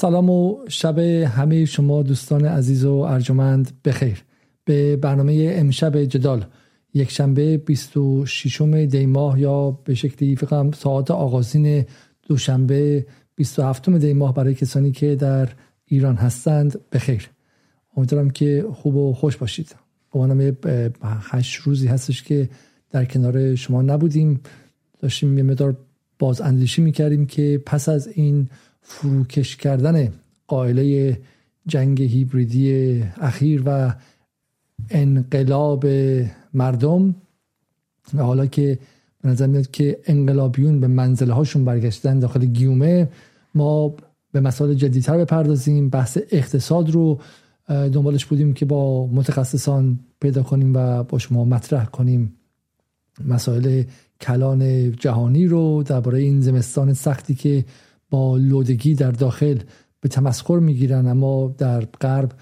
سلام و شب همه شما دوستان عزیز و ارجمند بخیر. به برنامه امشب جدال یک شنبه 26 دی ماه یا به شکلی فکرم ساعت آغازین دوشنبه 27 دی ماه برای کسانی که در ایران هستند بخیر. امیدوارم که خوب و خوش باشید. به هشت روزی هستش که در کنار شما نبودیم. داشتیم یه مدار باز اندیشی می‌کردیم که پس از این فروکش کردن قائله جنگ هیبریدی اخیر و انقلاب مردم. و حالا که به نظر میاد که انقلابیون به منزله هاشون برگشتن داخل گیومه ما به مسائل جدیدتر بپردازیم بحث اقتصاد رو دنبالش بودیم که با متخصصان پیدا کنیم و با شما مطرح کنیم. مسائل کلان جهانی رو درباره این زمستان سختی که با لودگی در داخل به تمسخر می‌گیرن اما در غرب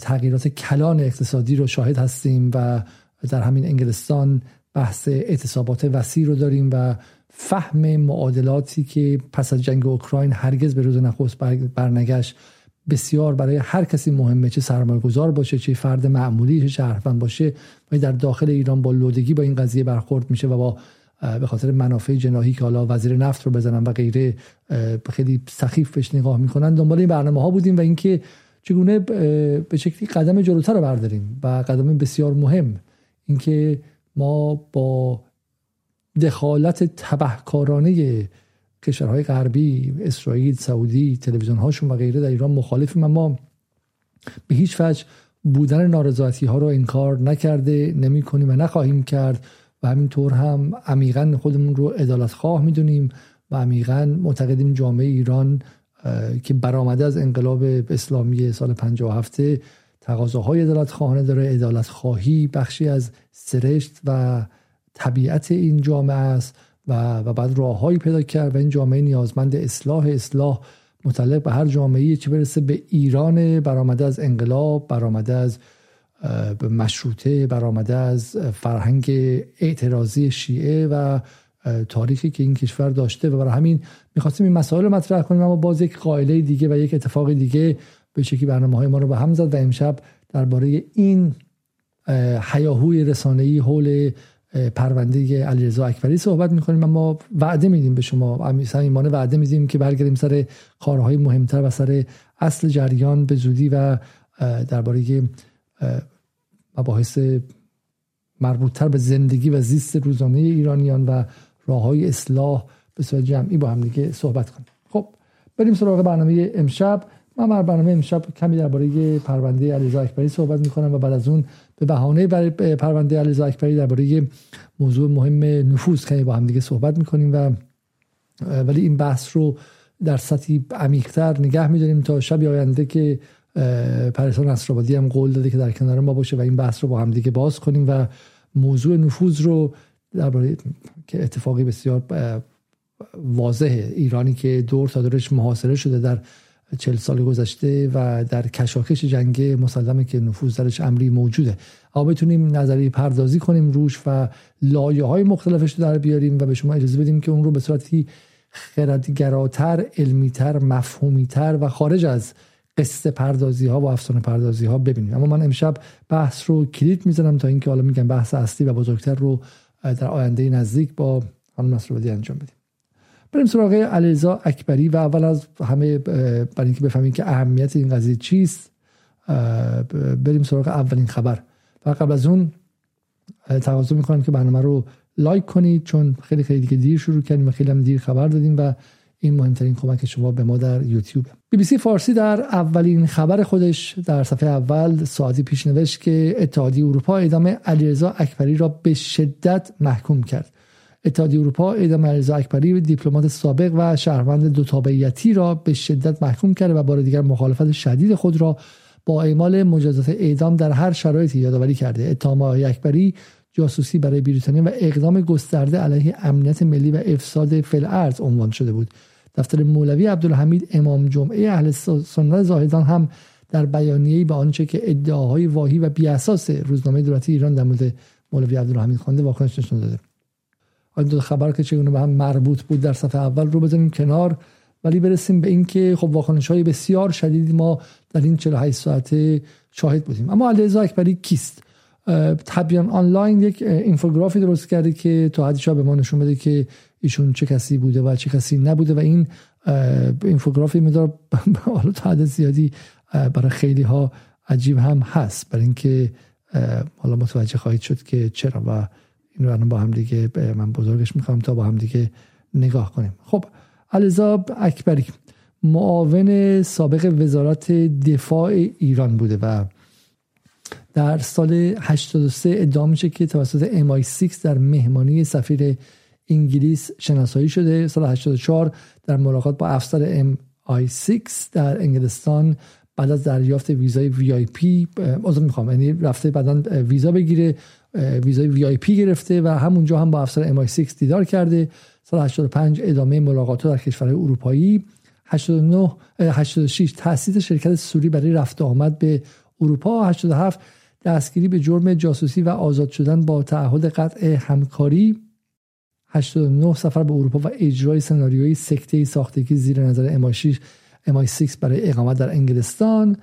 تغییرات کلان اقتصادی رو شاهد هستیم و در همین انگلستان بحث اعتصابات وسیع رو داریم و فهم معادلاتی که پس از جنگ اوکراین هرگز به روز نخست برنگشت بسیار برای هر کسی مهمه چه سرمایه گذار باشه چه فرد معمولی چه شهروند باشه. و در داخل ایران با لودگی با این قضیه برخورد میشه و با به خاطر منافع جناهی که حالا وزیر نفت رو بزنن و غیره خیلی سخیف بهش نگاه می‌کنن. دنبال این برنامه ها بودیم و اینکه چگونه به شکلی قدم جلوتر رو برداریم و قدم بسیار مهم. اینکه ما با دخالت تبهکارانه کشورهای غربی اسرائیل سعودی تلویزیون هاشون و غیره در ایران مخالفیم اما به هیچ وجه بودن نارضایتی ها رو انکار نکرده نمی کنیم و نخواهیم کرد. و همینطور هم عمیقا خودمون رو ادالت خواه می‌دونیم و عمیقا معتقدیم جامعه ایران که برآمده از انقلاب اسلامی سال 57 تقاضاهای ادالت خواهانه داره. ادالت خواهی بخشی از سرشت و طبیعت این جامعه است و, و بعد راههایی پیدا کرد و این جامعه نیازمند اصلاح اصلاح متعلق به هر جامعه چه برسه به ایران برآمده از انقلاب برآمده از مشروطه برآمده از فرهنگ اعتراضی شیعه و تاریخی که این کشور داشته و برای همین می‌خواستیم این مسائل رو مطرح کنیم اما باز یک قائله دیگه و یک اتفاق دیگه به شکلی برنامه های ما رو به هم زد و امشب درباره این حیاهوی رسانه‌ای حول پرونده علیرضا اکبری صحبت می‌کنیم. اما وعده میدیم به شما. صمیمانه وعده میدیم که برگردیم سر کارهای مهمتر و سر اصل جریان به زودی و درباره مباحث مربوطتر به زندگی و زیست روزانه ایرانیان و راه های اصلاح به صورت جمعی با هم دیگه صحبت کنیم. خب بریم سراغ برنامه امشب. من بر برنامه امشب کمی درباره پرونده علیرضا اکبری صحبت می‌کنم و بعد از اون به بهانه برای پرونده علیرضا اکبری درباره موضوع مهم نفوذ کمی با هم دیگه صحبت می‌کنیم و ولی این بحث رو در سطحی عمیقتر نگه میداریم تا شب آینده که پریسان اسرابادی هم قول داده که در کنار ما باشه و این بحث رو با هم دیگه باز کنیم و موضوع نفوذ رو درباره که اتفاقی بسیار واضحه. ایرانی که دور تا دورش محاصره شده در چل سال گذشته و در کشاکش جنگ مسلمه که نفوذ درش امری موجوده. اما بتونیم نظری پردازی کنیم روش و لایه های مختلفش رو در بیاریم و به شما اجازه بدیم که اون رو به صورتی خردگراتر علمیتر مفهومیتر و خارج از قصه پردازی ها و افسانه پردازی ها ببینیم. اما من امشب بحث رو کلید می‌زنم تا اینکه حالا میگم بحث اصلی و بزرگتر رو در آینده نزدیک با خانم نصرآبادی انجام بدیم. بریم سراغ علیزا اکبری و اول از همه برای اینکه بفهمیم که اهمیت این قضیه چیست بریم سراغ اولین خبر. و قبل از اون تقاضا می‌کنم که برنامه رو لایک کنید چون خیلی خیلی دیگه دیر شروع کردیم و خیلی هم دیر خبر دادیم و این مهمترین کمک شما به ما در یوتیوب بی بی سی فارسی در اولین خبر خودش در صفحه اول ساعتی پیش نوشت که اتحادیه اروپا اعدام علیرضا اکبری را به شدت محکوم کرد. اتحادیه اروپا اعدام علیرضا اکبری دیپلمات سابق و شهروند دو تابعیتی را به شدت محکوم کرده و بار دیگر مخالفت شدید خود را با اعمال مجازات اعدام در هر شرایطی یادآوری کرده. اتهام اکبری جاسوسی برای بریتانیا و اقدام گسترده علیه امنیت ملی و افساد فلعرز عنوان شده بود. دفتر مولوی عبدالحمید امام جمعه اهل سنت زاهدان هم در بیانیه‌ای به آنچه که ادعاهای واهی و بیاساس روزنامه دولتی ایران در مورد مولوی عبدالحمید خوانده واکنش نشون داده. آن دو خبر که چگونه به هم مربوط بود در صفحه اول رو بزنیم کنار ولی برسیم به اینکه خب واکنش های بسیار شدیدی ما در این 48 ساعته شاهد بودیم. اما علیرضا اکبری کیست؟ تبیان آنلاین یک اینفوگرافی درست کرده که تا حدی به ما نشون بده که ایشون چه کسی بوده و چه کسی نبوده و این اینفوگرافی مدار حالا تا زیادی برای خیلی ها عجیب هم هست. برای اینکه حالا متوجه خواهید شد که چرا و این رو با هم دیگه من بزرگش می‌خوام تا با هم دیگه نگاه کنیم. خب علیزا اکبری معاون سابق وزارت دفاع ایران بوده و در سال 83 ادعا میشه که توسط MI6 در مهمانی سفیر انگلیس شناسایی شده. سال 84 در ملاقات با افسر MI6 در انگلستان بعد از دریافت ویزای وی آی پی می‌خوام. یعنی رفته بعدا ویزا بگیره ویزای وی آی پی گرفته و همونجا هم با افسر MI6 دیدار کرده. سال 85 ادامه ملاقات در کشورهای اروپایی. 89 86 تاسیس شرکت سوری برای رفت آمد به اروپا. 87 دستگیری به جرم جاسوسی و آزاد شدن با تعهد قطع همکاری. 89 سفر به اروپا و اجرای سناریوی سکته ساختگی زیر نظر MI6 MI6 برای اقامت در انگلستان.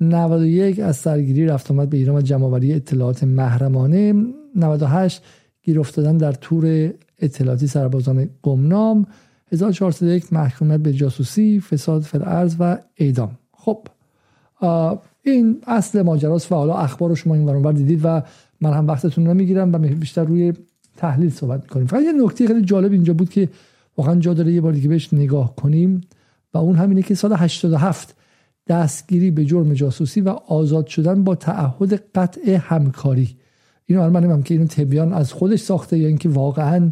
91 از سرگیری رفت آمد به ایران و جمعآوری اطلاعات محرمانه. 98 گیر افتادن در تور اطلاعاتی سربازان گمنام. 1401 محکومیت به جاسوسی فساد فرعرض و اعدام. خب این اصل ماجراست. و حالا اخبار رو شما این ورانور دیدید و من هم وقتتون رو می‌گیرم و بیشتر روی تحلیل صحبت می‌کنیم. فقط یه نکته خیلی جالب اینجا بود که واقعا جا داره یه بار دیگه بهش نگاه کنیم و اون همینه که سال 87 دستگیری به جرم جاسوسی و آزاد شدن با تعهد قطع همکاری. اینو من نمیم که اینو تبیان از خودش ساخته یا اینکه واقعا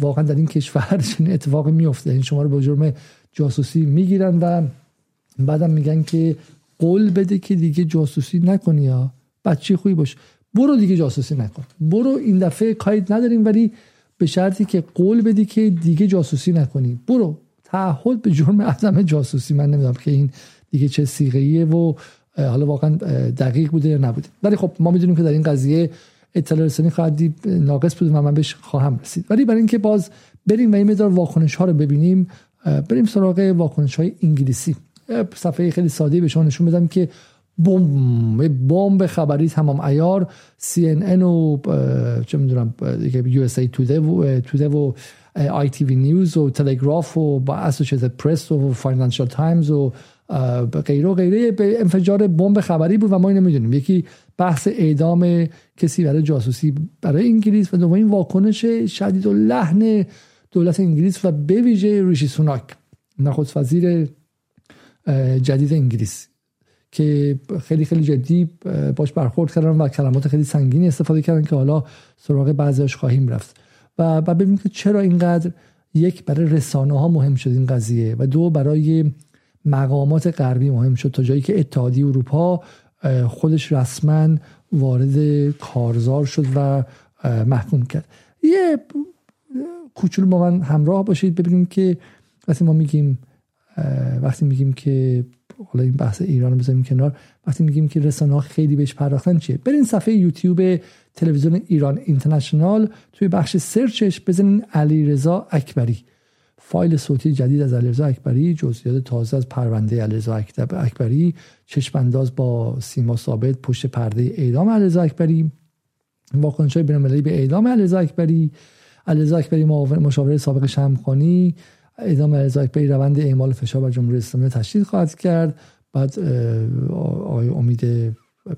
واقعا در این کشور چنین اتفاقی میفته این شما رو به جرم جاسوسی می‌گیرن و بعدم میگن که قول بده که دیگه جاسوسی نکنی یا بچه خوبی باش. برو دیگه جاسوسی نکن. برو این دفعه کاید نداریم ولی به شرطی که قول بدی که دیگه جاسوسی نکنی. برو. تعهد به جرم عدم جاسوسی. من نمی‌دونم که این دیگه چه سیغه و حالا واقعا دقیق بوده یا نبوده. ولی خب ما می‌دونیم که در این قضیه اطلاع رسانی خواهد ناقص بود و من بهش خواهم رسید. ولی برای اینکه باز بریم و این مدار واکنش ها رو ببینیم بریم سراغ واکنش های انگلیسی صفحه خیلی ساده به شما نشون بدم که بمب بمب خبری تمام ایار سی ان ان و چه می‌دونم USA Today و Today و آی تی وی نیوز و تلگراف و با اسوسییتد پرس و فاینانشال تایمز و غیره و غیره. یه انفجار بمب خبری بود و ما اینو می‌دونیم. یکی بحث اعدام کسی برای جاسوسی برای انگلیس و دومین واکنش شدید و لحن دولت انگلیس و به ویژه ریشی سوناک نخست وزیر جدید انگلیس. که خیلی خیلی جدی باش برخورد کردن و کلمات خیلی سنگینی استفاده کردن که حالا سراغ بعضیش خواهیم رفت. و ببینیم که چرا اینقدر یک برای رسانه ها مهم شد این قضیه و دو برای مقامات غربی مهم شد تا جایی که اتحادیه اروپا خودش رسما وارد کارزار شد و محکوم کرد. یه کوچولو با من همراه باشید ببینیم که وقتی ما میگیم وقتی میگیم که حالا این بحث ایران رو بذاریم کنار. وقتی میگیم که رسانه ها خیلی بهش پرداختن چیه؟ برین صفحه یوتیوب تلویزیون ایران اینترنشنال توی بخش سرچش بزنین علیرضا اکبری. فایل صوتی جدید از علیرضا اکبری جزئیات تازه از پرونده علیرضا اکبری چشم انداز با سیما ثابت پشت پرده اعدام علیرضا اکبری واکنش های بین‌المللی به اعدام علیرضا اکبری علیرضا اکبری مشاور سابق شمخانی اعدام علیرضا اکبری روند اعمال فشار بر جمهوری اسلامی تشدید خواهد کرد. بعد آقای امید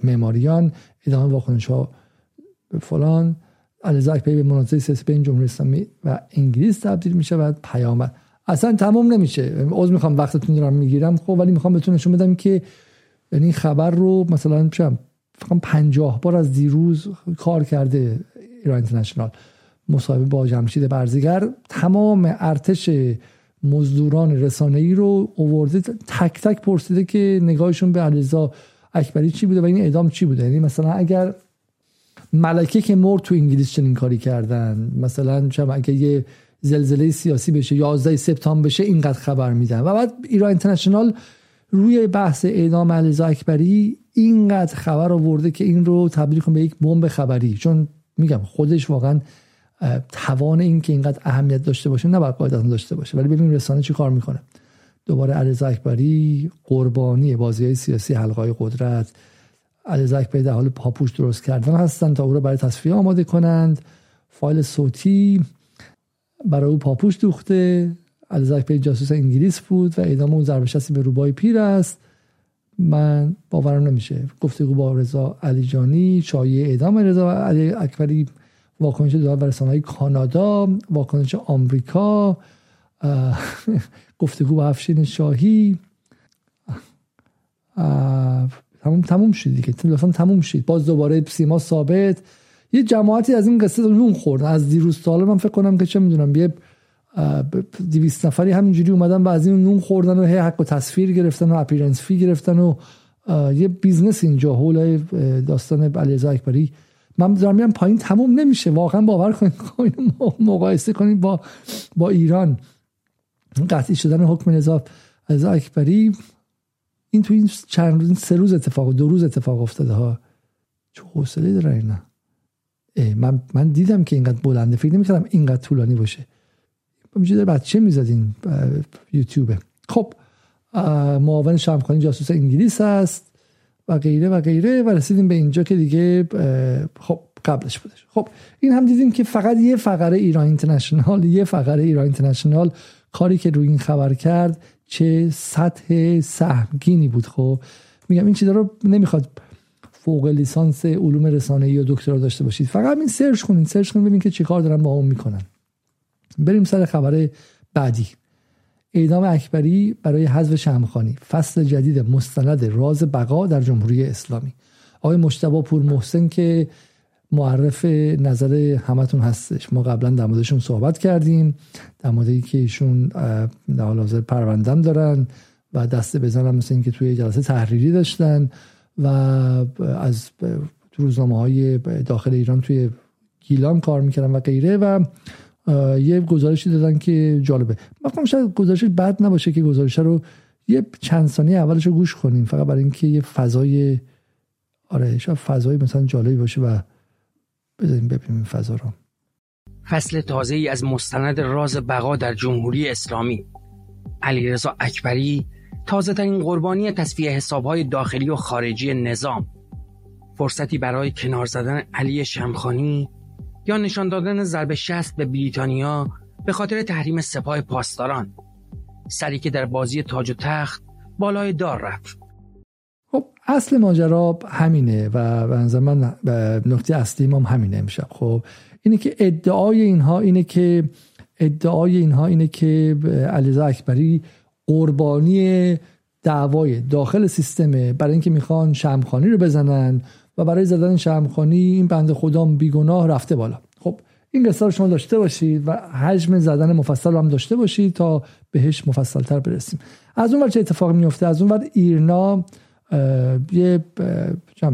معماریان ادامه واکنش ها فلان. علیرضا اکبری به مناظره سیاسی بین جمهوری اسلامی و انگلیس تبدیل می شود. پیامد اصلا تمام نمیشه. عذر می‌خوام وقتتون دارم می‌گیرم. خب ولی می‌خوام بهتون نشون بدم که یعنی خبر رو مثلا چم فقط پنجاه بار از دیروز کار کرده ایران اینترنشنال. مصاحبه با جمشید برزیگر تمام ارتش مزدوران رسانه ای رو اوورده تک تک پرسیده که نگاهشون به علیرضا اکبری چی بوده و این اعدام چی بوده؟ یعنی مثلا اگر ملکه که مرد تو انگلیس چنین کاری کردن مثلا چم اگه یه زلزله سیاسی بشه 11 سپتامبر بشه اینقدر خبر میدن. و بعد ایران اینترنشنال روی بحث اعدام علیرضا اکبری اینقدر خبر آورده که این رو تبدیل کنه به یک بمب خبری. چون میگم خودش واقعا توان این که اینقدر اهمیت داشته باشه نباید قاعدتا داشته باشه. ولی ببین رسانه چی کار می‌کنه. دوباره علیرضا اکبری قربانی بازی های سیاسی حلقای قدرت. علیرضا اکبری در حال پاپوش درست کردن هستند تا او رو برای تصفیه آماده کنند. فایل صوتی برای او پاپوش دوخته. علیرضا اکبری جاسوس انگلیس بود و اعدام اون ضربه به روبای پیر است. من باورم نمیشه. گفتگو با رضا علیجانی شایعه اعدام رضا علی اکبری واکنش دادن بر های کانادا واکنش آمریکا گفتگو با افشین شاهی. تموم تموم شد دیگه. تلفن تموم شد. باز دوباره سیما ثابت. یه جماعتی از این قصه نون خورد. از دیروز تا من فکر کنم که چه می‌دونم یه دیویست نفری همینجوری اومدن و ازش نون خوردن و هی حق و تصویر گرفتن و appearance fee گرفتن و یه business اینجا حول داستان علیرضا اکبری. من دارم میرم پایین تموم نمیشه. واقعا باور کنید. مقایسه کنید با با ایران. قطعی شدن حکم نظام از اکبری. این تو این چند روز سه روز اتفاق دو روز اتفاق افتاده ها. چه حوصله داره اینا. من من دیدم که اینقدر بلنده. فکر نمی‌کردم اینقدر طولانی باشه. همینجوری بچه می‌زدین یوتیوبه. خب معاون شمخانی جاسوس انگلیس هست. و غیره و غیره و رسیدیم به اینجا که دیگه خب قبلش بودش. خب این هم دیدیم که فقط یه فقره ایران اینترنشنال یه فقره ایران اینترنشنال کاری که روی این خبر کرد چه سطح سهمگینی بود. خب میگم این چیزا رو نمی‌خواد فوق لیسانس علوم رسانه‌ای یا دکترا داشته باشید. فقط این search کنید search کنید ببینید که چیکار دارن با اون می‌کنن. بریم سر خبر بعدی. اعدام اکبری برای حذف شمخانی فصل جدید مستند راز بقا در جمهوری اسلامی. آقای مشتبه پور محسن که معرف نظر همتون هستش. ما قبلا در موردشون صحبت کردیم در موردی که ایشون در حال حاضر پروندم دارن و دسته بزنم مثل اینکه توی جلسه تحریری داشتن و از روزنامه های داخل ایران توی گیلان کار می‌کردن و غیره و یه گزارشی دادن که جالبه. من شاید گزارش بد نباشه که گزارش رو یه چند ثانیه اولش رو گوش کنیم. فقط برای اینکه یه فضای آره شاید فضای مثلا جالبی باشه و بذاریم ببینیم این فضا رو. فصل تازه ای از مستند راز بقا در جمهوری اسلامی. علیرضا اکبری تازه ترین قربانی تصفیه حساب های داخلی و خارجی نظام. فرصتی برای کنار زدن علی شمخانی یا نشان دادن ضرب شست به بریتانیا به خاطر تحریم سپاه پاسداران. سری که در بازی تاج و تخت بالای دار رفت. خب اصل ماجرا همینه و به من نقطه اصلی ما همینه امشب. خب اینه که ادعای اینها اینه که ادعای اینها اینه که علیزا اکبری قربانی دعوای داخل سیستمه. برای اینکه می‌خوان شمخانی رو بزنن و برای زدن شمخانی این بند خدا بیگناه رفته بالا. خب این قصه رو شما داشته باشید و حجم زدن مفصل رو هم داشته باشید تا بهش مفصل تر برسیم. از اون چه اتفاق میفته از اون ور ایرنا یه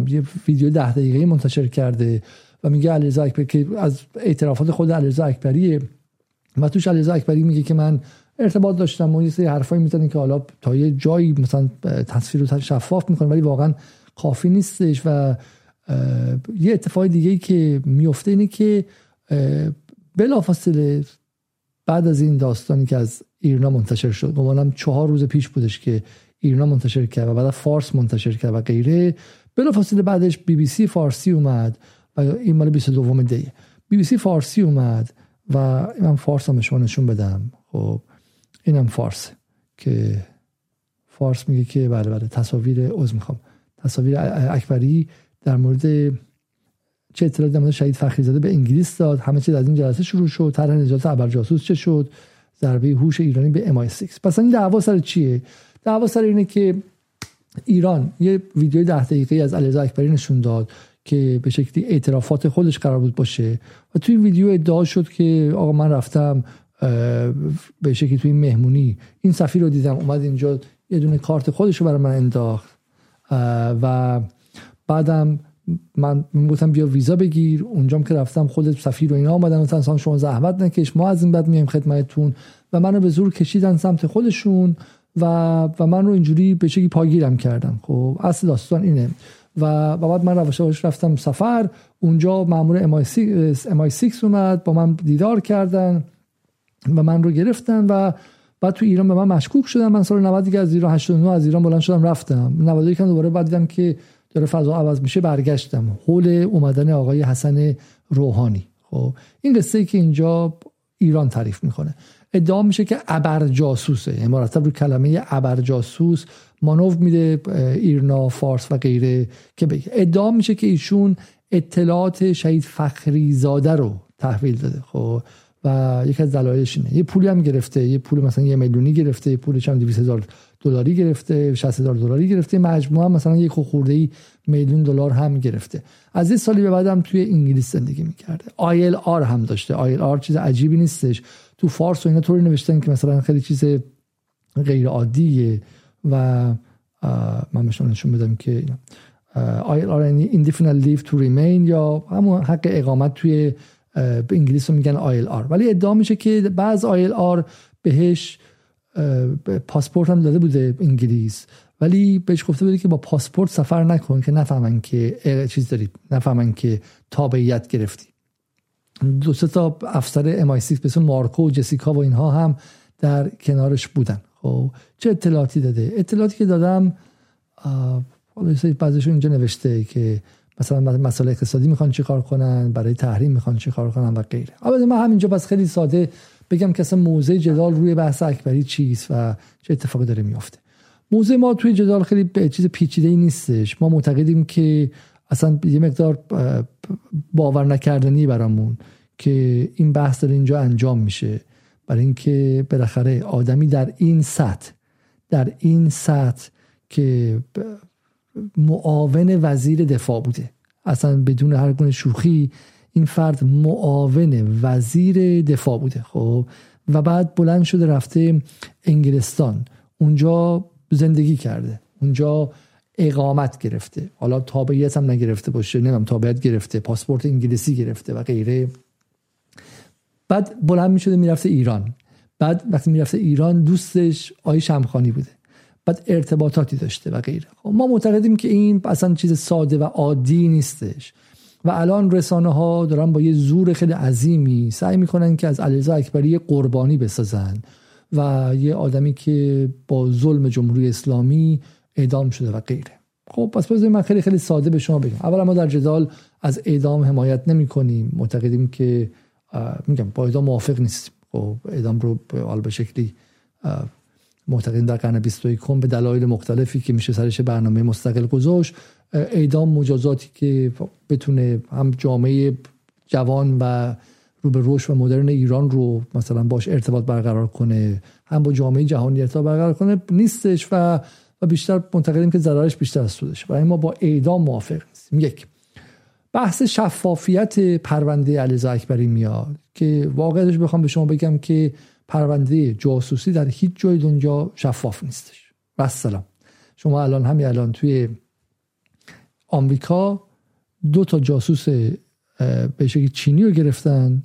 یه ویدیو ده دقیقه منتشر کرده و میگه علیرضا اکبری که از اعترافات خود علیرضا اکبریه. و توش علیرضا اکبری میگه که من ارتباط داشتم و یه سری حرفایی می‌زنه که حالا تا یه جایی مثلا تصویر رو شفاف می‌کنه ولی واقعا کافی نیستش و یه اتفاق دیگه که میفته اینه که بلافاصله بعد از این داستانی که از ایرنا منتشر شد گمانم چهار روز پیش بودش که ایرنا منتشر کرد و بعد فارس منتشر کرد و غیره بلافاصله بعدش بی بی سی فارسی اومد و این مال 22 دی. بی بی سی فارسی اومد و من فارس هم شما نشون بدم. خب اینم فارس که فارس میگه که بله بله تصاویر عضو می‌خوام. تصاویر اکبری در مورد چه اطلاعاتی در مورد شهید فخری زاده به انگلیس داد. همه چیز از این جلسه شروع شد. طرح نجات ابرجاسوس چه شد؟ ضربه هوش ایرانی به ام 6 پس این دعوا سر چیه؟ دعوا سر اینه که ایران یه ویدیو ده دقیقه از علیرضا اکبری نشون داد که به شکلی اعترافات خودش قرار بود باشه. و توی این ویدیو ادعا شد که آقا من رفتم به شکلی توی مهمونی. این سفیر رو دیدم اومد اینجا یه دونه کارت خودش رو برای من انداخت. و بعدم من گفتم بیا ویزا بگیر. اونجام که رفتم خودت سفیر و اینا آمدن. مثلا شما زحمت نکش. ما از این بعد میایم خدمتتون. و منو به زور کشیدن سمت خودشون و و من رو اینجوری به شکلی پاگیرم کردن. خب اصل داستان اینه. و بعد من روش رفتم سفر. اونجا مامور امای 6 اومد با من دیدار کردن و من رو گرفتن و بعد تو ایران به من مشکوک شدم من سال 90 دیگه از ایران 89 از ایران بلند شدم رفتم. 91 هم دوباره بعد دیدم که داره فضا عوض میشه برگشتم. حول اومدن آقای حسن روحانی. خب این قصه ای که اینجا ایران تعریف می‌کنه. ادعا میشه که ابر جاسوسه امارت رو کلمه ابر جاسوس مانوف میده ایرنا فارس و غیره که بگه. ادعا میشه که ایشون اطلاعات شهید فخری زاده رو تحویل داده. خب و یکی از دلایلش اینه. یه پولی هم گرفته یه پول مثلا یه میلیونی گرفته یه پول چند 200 هزار دلاری گرفته 60 هزار دلاری گرفته مجموعا مثلا یک خورده ای میلیون دلار هم گرفته. از این سالی به بعدم توی انگلیس زندگی می‌کرده. ILR هم داشته. ILR چیز عجیبی نیستش. تو فارس و اینا طوری نوشتن که مثلا خیلی چیز غیر عادیه و من بهشون نشون بدم که ILR یعنی indefinite leave to remain یا همون حق اقامت توی به انگلیس رو میگن ILR. ولی ادعا میشه که بعض ILR بهش پاسپورت هم داده بوده انگلیس. ولی بهش گفته بوده که با پاسپورت سفر نکن که نفهمن که چیز داری نفهمن که تابعیت گرفتی. دو سه تا افسر ام 6 به مارکو و جسیکا و اینها هم در کنارش بودن. خب چه اطلاعاتی داده؟ اطلاعاتی که دادم بعضیشون اینجا نوشته که مثلا مسائل اقتصادی می‌خوان چیکار کنن برای تحریم می‌خوان چیکار کنن و غیره. البته من همینجا بس خیلی ساده بگم که اصلا موضع جدال روی بحث اکبری چیست و چه اتفاقی داره میافته. موضع ما توی جدال خیلی به چیز پیچیده ای نیستش. ما معتقدیم که اصلا یه مقدار باور نکردنی برامون که این بحث داره اینجا انجام میشه. برای اینکه بالاخره آدمی در این سطح در این سطح که معاون وزیر دفاع بوده. اصلا بدون هر گونه شوخی این فرد معاون وزیر دفاع بوده خب؟ و بعد بلند شده رفته انگلستان. اونجا زندگی کرده. اونجا اقامت گرفته. حالا تابعیت هم نگرفته باشه نمیم تابعیت گرفته پاسپورت انگلیسی گرفته و غیره. بعد بلند می شده می‌رفته ایران. بعد وقتی می‌رفته ایران دوستش آی شمخانی بوده. بعد ارتباطاتی داشته و غیره. خب ما معتقدیم که این اصلا چیز ساده و عادی نیستش. و الان رسانه ها دارن با یه زور خیلی عظیمی سعی می‌کنن که از علیرضا اکبری قربانی بسازن و یه آدمی که با ظلم جمهوری اسلامی اعدام شده و غیره. خب پس بذارید من خیلی خیلی ساده به شما بگم. اولا ما در جدال از اعدام حمایت نمی کنیم معتقدیم که میگم با اعدام موافق نیستیم. خب اعدام رو به شکلی معتقدیم در قرن 21 به دلایل مختلفی که میشه سرش برنامه مستقل گذاشت اعدام مجازاتی که بتونه هم جامعه جوان و رو به رشد و مدرن ایران رو مثلا باش ارتباط برقرار کنه هم با جامعه جهانی ارتباط برقرار کنه نیستش و و بیشتر معتقدیم که ضررش بیشتر از سودش برای ما با اعدام موافق نیستیم. یک بحث شفافیت پرونده علیزا اکبری میاد که واقعش بخوام به شما بگم که پرونده جاسوسی در هیچ جای دنیا شفاف نیستش. و سلام شما الان همین الان توی آمریکا دو تا جاسوس به شکلی چینی رو گرفتن.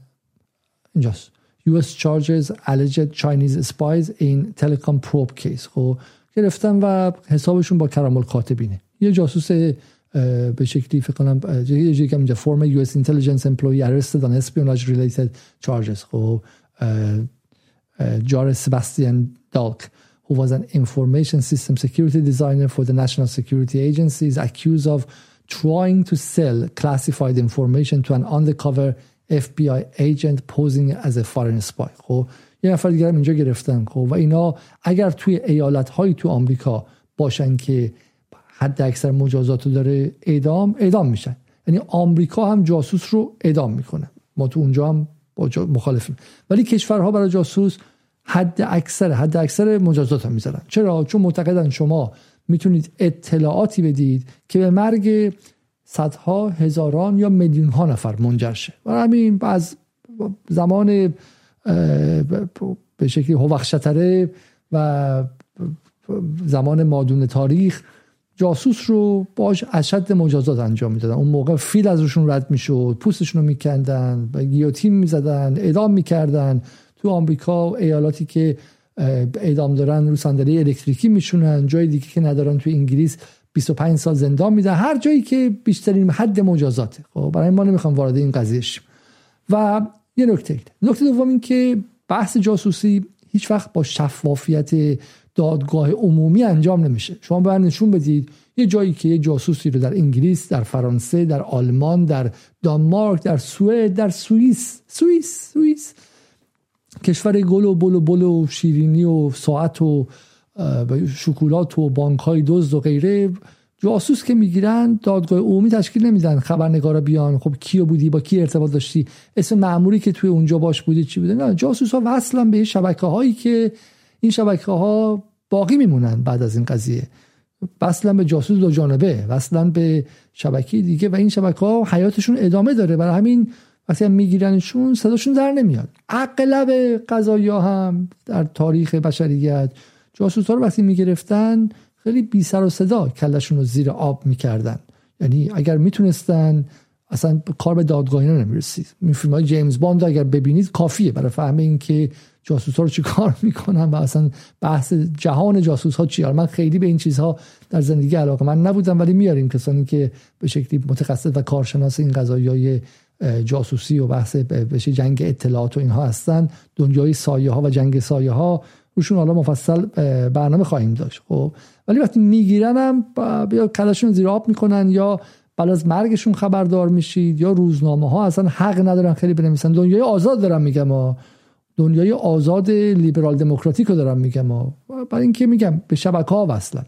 اینجاست. US charges alleged Chinese spies in telecom probe case. خب گرفتن و حسابشون با کرامل کاتبینه یه جاسوس به شکلی فکر کنم یه جایی که اینجا فرم US intelligence employee arrested on espionage related charges. خب جار سباستیان دالک who was an information system security designer for the National Security Agency, is accused of trying to sell classified information to an undercover FBI agent posing as a foreign spy. خب یه نفر دیگر اینجا گرفتن. خب و اینا اگر توی ایالت های تو آمریکا باشن که حد اکثر مجازات داره اعدام اعدام میشن. یعنی آمریکا هم جاسوس رو اعدام می‌کنه. ما تو اونجا هم با مخالفیم. ولی کشورها برای جاسوس حد اکثر حد اکثر مجازات هم می‌ذارن. چرا؟ چون معتقدن شما می‌تونید اطلاعاتی بدید که به مرگ صدها هزاران یا میلیون ها نفر منجر شه. و همین از زمان به شکلی هوخشتره و زمان مادون تاریخ جاسوس رو باش اشد مجازات انجام می‌دادن. اون موقع فیل از روشون رد می‌شد پوستشون رو میکندن گیوتین می‌زدن اعدام می‌کردن. تو آمریکا ایالاتی که اعدام دارن رو صندلی الکتریکی میشونن جای دیگه که ندارن تو انگلیس 25 سال زندان میدن. هر جایی که بیشترین حد مجازاته خب برای ما نمی‌خوام وارد این قضیه و یه نکته نکته دوم این که بحث جاسوسی هیچ وقت با شفافیت دادگاه عمومی انجام نمیشه. شما باید نشون بدید یه جایی که یه جاسوسی رو در انگلیس در فرانسه در آلمان در دانمارک در سوئد در سوئیس. سوئیس سوئیس. کشور گل و بل و بل و شیرینی و ساعت و شکلات و بانک های دزد و غیره جاسوس که می‌گیرن دادگاه عمومی تشکیل نمیدن خبرنگارا بیان. خب کیو بودی؟ با کی ارتباط داشتی؟ اسم معمولی که توی اونجا باش بودی چی بوده؟ نه جاسوس ها وصلن به شبکه هایی که این شبکه ها باقی میمونن بعد از این قضیه. وصلا به جاسوس دو جانبه وصلا به شبکه دیگه و این شبکه ها حیاتشون ادامه داره. برای همین وقتی هم میگیرنشون صداشون در نمیاد. اغلب قضایی هم در تاریخ بشریت جاسوس ها رو وقتی می‌گرفتن خیلی بی سر و صدا کلشون رو زیر آب می‌کردن. یعنی اگر می‌تونستن اصلا کار به دادگاهی نمی‌رسید. این فیلم های جیمز باند اگر ببینید کافیه برای فهم اینکه جاسوس ها رو چی کار می‌کنن و اصلا بحث جهان جاسوس ها چیه. من خیلی به این چیزها در زندگی علاقه من نبودم ولی میاریم کسانی که به شکلی متخصص و کارشناس این قضایی جاسوسی و بحث بشه جنگ اطلاعات و اینها هستن. دنیای سایه ها و جنگ سایه ها روشون حالا مفصل برنامه خواهیم داشت. خب ولی وقتی می‌گیرن هم یا کلشون زیر آب می‌کنن یا بعد از مرگشون خبردار میشید یا روزنامه ها اصلا حق ندارن خیلی بنویسن. دنیای آزاد دارم میگم دنیای آزاد لیبرال دموکراتیک رو دارم میگم برای اینکه میگم به شبکه ها وصلن.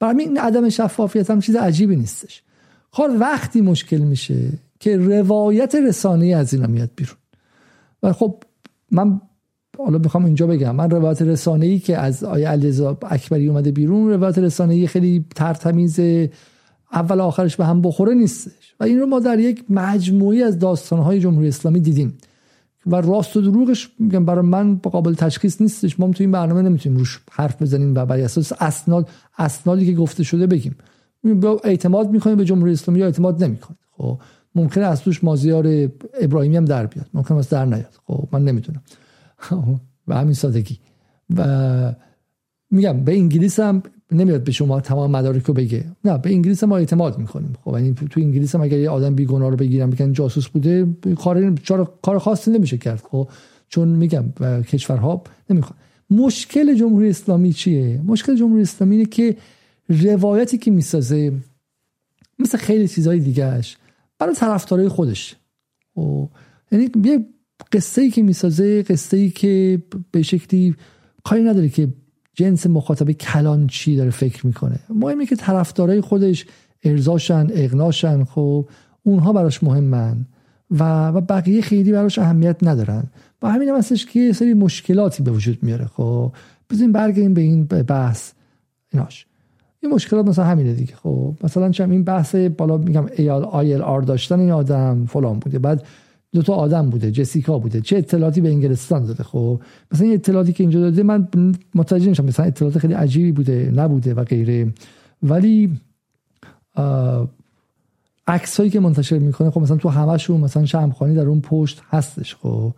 برای این عدم شفافیت هم چیز عجیبی نیستش. خب وقتی مشکل میشه که روایت رسانه از اینا میاد بیرون. و خب من حالا می‌خوام اینجا بگم من روایت رسانه ای که از آیه علیرضا اکبری اومده بیرون روایت رسانه ای خیلی ترتمیز اول آخرش به هم بخوره نیستش. و این رو ما در یک مجموعی از داستانهای جمهوری اسلامی دیدیم. و راست و دروغش میگم برای من قابل تشخیص نیستش. ما تو این برنامه نمی‌تونیم روش حرف بزنیم و بر اساس اسناد اسنادی که گفته شده بگیم. اعتماد می‌کنیم به جمهوری اسلامی یا اعتماد نمی‌کنیم خب ممکنه از توش مازیار ابراهیمی هم در بیاد. ممکنه از در نیاد. خب من نمی‌تونم و همین سادگی. و میگم به انگلیس هم نمیاد به شما تمام مدارک رو بگه. نه به انگلیس ما اعتماد می‌کنیم. خب یعنی تو انگلیس هم اگر یه آدم بیگناه رو بگیرن بگن جاسوس بوده کار کار خاصی نمیشه کرد. خب چون میگم کشورها نمی‌خوان. مشکل جمهوری اسلامی چیه؟ مشکل جمهوری اسلامی اینه که روایتی که می‌سازه مثل خیلی چیزهای دیگهش برای طرفدارای خودش. و یعنی یه قصه ای که می‌سازه قصه ای که به شکلی کاری نداره که جنس مخاطب کلان چی داره فکر می‌کنه. مهمه که طرفدارای خودش ارزاشن اغناشن خب. اونها براش مهمن و و بقیه خیلی براش اهمیت ندارن. با همین هم هستش که یه سری مشکلاتی به وجود میاره خب. بزنین برگردیم به این بحث. ایناش. این مشکلات مثلا همینه دیگه. خب مثلا چم این بحث بالا میگم ایال آیل آر داشتن این آدم فلان بوده. بعد دو تا آدم بوده جسیکا بوده. چه اطلاعاتی به انگلستان داده؟ خب مثلا این اطلاعاتی که اینجا داده من متوجه نشم مثلا اطلاعات خیلی عجیبی بوده نبوده و غیره. ولی عکس هایی که منتشر می‌کنه خب مثلا تو همشون مثلا شمخانی در اون پشت هستش. خب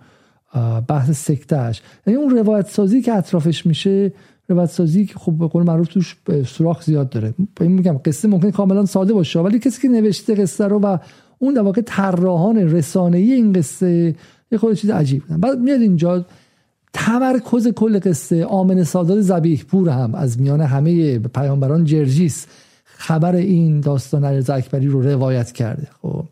بحث سکتهش یعنی اون روایت سازی که اطرافش میشه روایت سازی که خب به قول معروف توش سوراخ زیاد داره. این میگم قصه ممکن کاملا ساده باشه ولی کسی که نوشته قصه رو و اون در واقع طراحان رسانه‌ای این قصه یه خود چیز عجیب. بعد میاد اینجا تمرکز کل قصه آمن سادات زبیح پور هم از میان همه پیامبران جرجیس خبر این داستان علیرضا اکبری رو روایت کرده. خب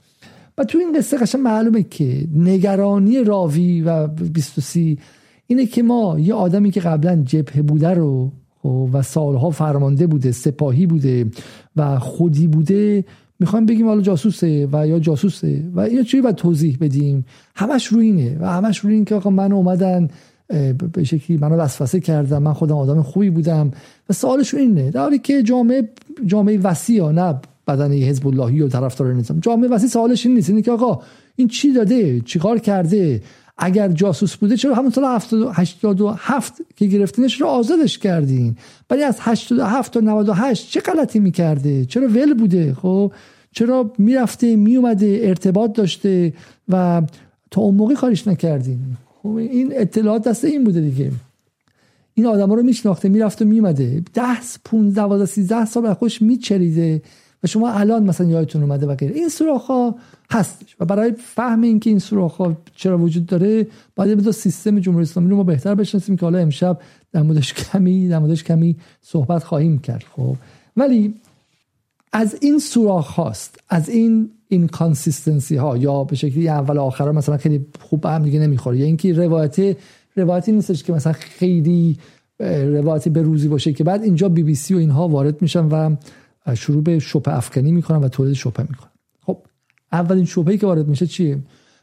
و تو این قصه قشن معلومه که نگرانی راوی و 23 اینه که ما یه آدمی که قبلا جبهه بوده رو خب و سالها فرمانده بوده سپاهی بوده و خودی بوده می‌خوایم بگیم حالا جاسوسه و یا جاسوسه و یا چی باید توضیح بدیم؟ همش روی اینه و همش روی این که آقا من اومدن به شکلی منو وسوسه کردم من خودم آدم خوبی بودم و سوالش اینه در حالی که جامعه جامعه وسیع نه بدن حزب اللهی و طرفدار نظام. جامعه وسیع سوالش این نیست اینه که آقا این چی داده؟ چیکار کرده؟ اگر جاسوس بوده چرا همون سال 87 که گرفتینش رو آزادش کردین؟ ولی از 87 تا 98 چه غلطی می‌کرده؟ چرا ول بوده؟ خب چرا می‌رفته میومده ارتباط داشته و تا اون موقع کارش نکردیم خب این اطلاعات دست این بوده دیگه. این آدما رو میشناخته می‌رفته میومده 10 15 12 13 سال خوش میچریده. و شما الان مثلا یادتون اومده و غیره. این سوراخ ها هستش و برای فهم اینکه این سوراخ ها چرا وجود داره باید به سیستم جمهوری اسلامی رو ما بهتر بشناسیم که حالا امشب در موردش کمی در موردش کمی صحبت خواهیم کرد. خب ولی از این سوراخ هاست از این inconsistency ها یا به شکلی اول آخر مثلا خیلی خوب هم دیگه نمی‌خوره. یا اینکه روایت روایتی نیستش که مثلا خیلی روایتی به روزی باشه که بعد اینجا بی بی سی و اینها وارد میشن و شروع به شبه افکنی می‌کنن و تولید شبه می‌کنن خب اولین شبهی که وارد میشه چیه؟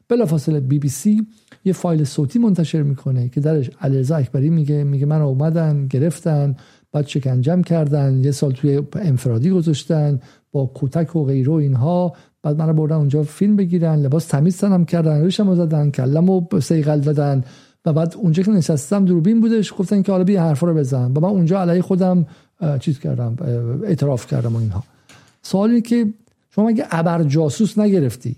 بلافاصله بی بی سی یه فایل صوتی منتشر می‌کنه که درش علیرضا اکبری میگه میگه من اومدن گرفتن بعد شکنجم کردن یه سال توی انفرادی گذاشتن با کتک و غیره و اینها بعد من بردن اونجا فیلم بگیرن لباس تمیز تنم کردن ریشم زدن کلمو سیقل دادن و بعد اونجا که نشستم دوربین بودش گفتن که حالا بیا حرفا رو بزن. و من اونجا علیه خودم چیز کردم اعتراف کردم و اینها. سوالی که شما مگه ابر جاسوس نگرفتی؟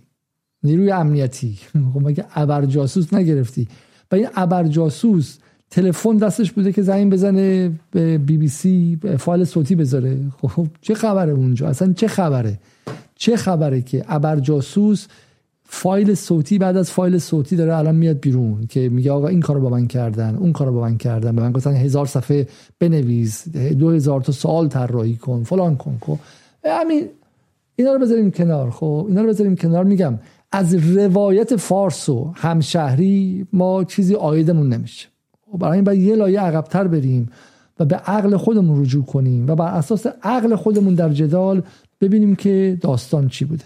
نیروی امنیتی. خب مگه ابر جاسوس نگرفتی؟ و این ابر جاسوس تلفن دستش بوده که زنگ بزنه به بی بی سی فایل صوتی بذاره. خب چه خبره اونجا؟ اصلا چه خبره؟ چه خبره که ابر جاسوس فایل صوتی بعد از فایل صوتی داره الان میاد بیرون که میگه آقا این کارو با من کردن اون کارو با من کردن به من گفتن هزار صفحه بنویس دو هزار تا سوال طراحی کن فلان کن خب. همین اینا رو بذاریم کنار خب. اینا رو بذاریم کنار. میگم از روایت فارس و همشهری ما چیزی آیدمون نمیشه. و خب، برای این باید یه لایه عقبتر بریم و به عقل خودمون رجوع کنیم و بر اساس عقل خودمون در جدال ببینیم که داستان چی بوده.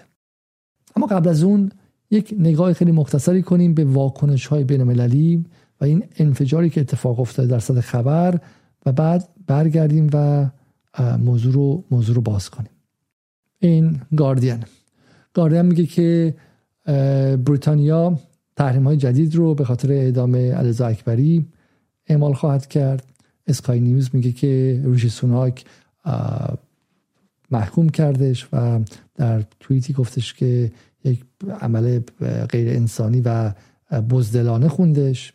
اما قبل از اون یک نگاه خیلی مختصری کنیم به واکنش های بین المللی و این انفجاری که اتفاق افتاده در صد خبر و بعد برگردیم و موضوع رو, موضوع رو باز کنیم. این گاردین. گاردین میگه که بریتانیا تحریم های جدید رو به خاطر اعدام علیزا اکبری اعمال خواهد کرد. اسکای نیوز میگه که ریشی سوناک محکوم کردش و در توییتی گفتش که یک عمل غیر انسانی و بزدلانه خوندش.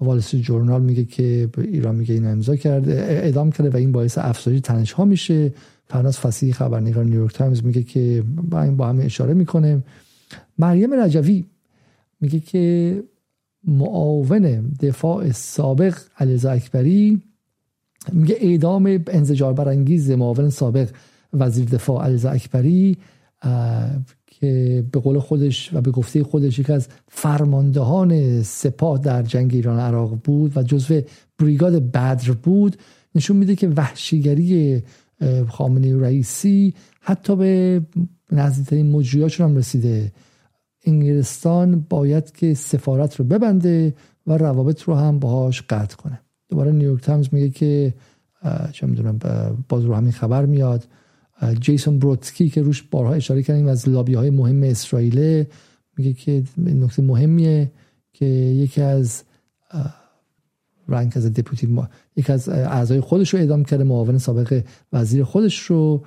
وال استریت جورنال میگه که ایران میگه این امضا کرده اعدام کرده و این باعث افزایش تنش ها میشه. فرناز فصیحی خبرنگار نیویورک تایمز میگه که با این با همه اشاره می‌کنه. مریم رجوی میگه که معاون دفاع سابق علیزا اکبری میگه اعدام انزجار برانگیز معاون سابق وزیر دفاع علیزا اکبری به قول خودش و به گفته خودش یکی از فرماندهان سپاه در جنگ ایران عراق بود و جزو بریگاد بدر بود نشون میده که وحشیگری خامنه رئیسی حتی به نزدیکترین مجریاشون هم رسیده. انگلستان باید که سفارت رو ببنده و روابط رو هم باهاش قطع کنه. دوباره نیویورک تایمز میگه که چه می‌دونم باز رو همین خبر میاد. جیسون بروتسکی که روش بارها اشاره کردیم از لابی های مهم اسرائیل میگه که نکته مهمیه که یکی از رنگ از deputy یکی از اعضای خودش رو اعدام کرده معاون سابق وزیر خودش رو.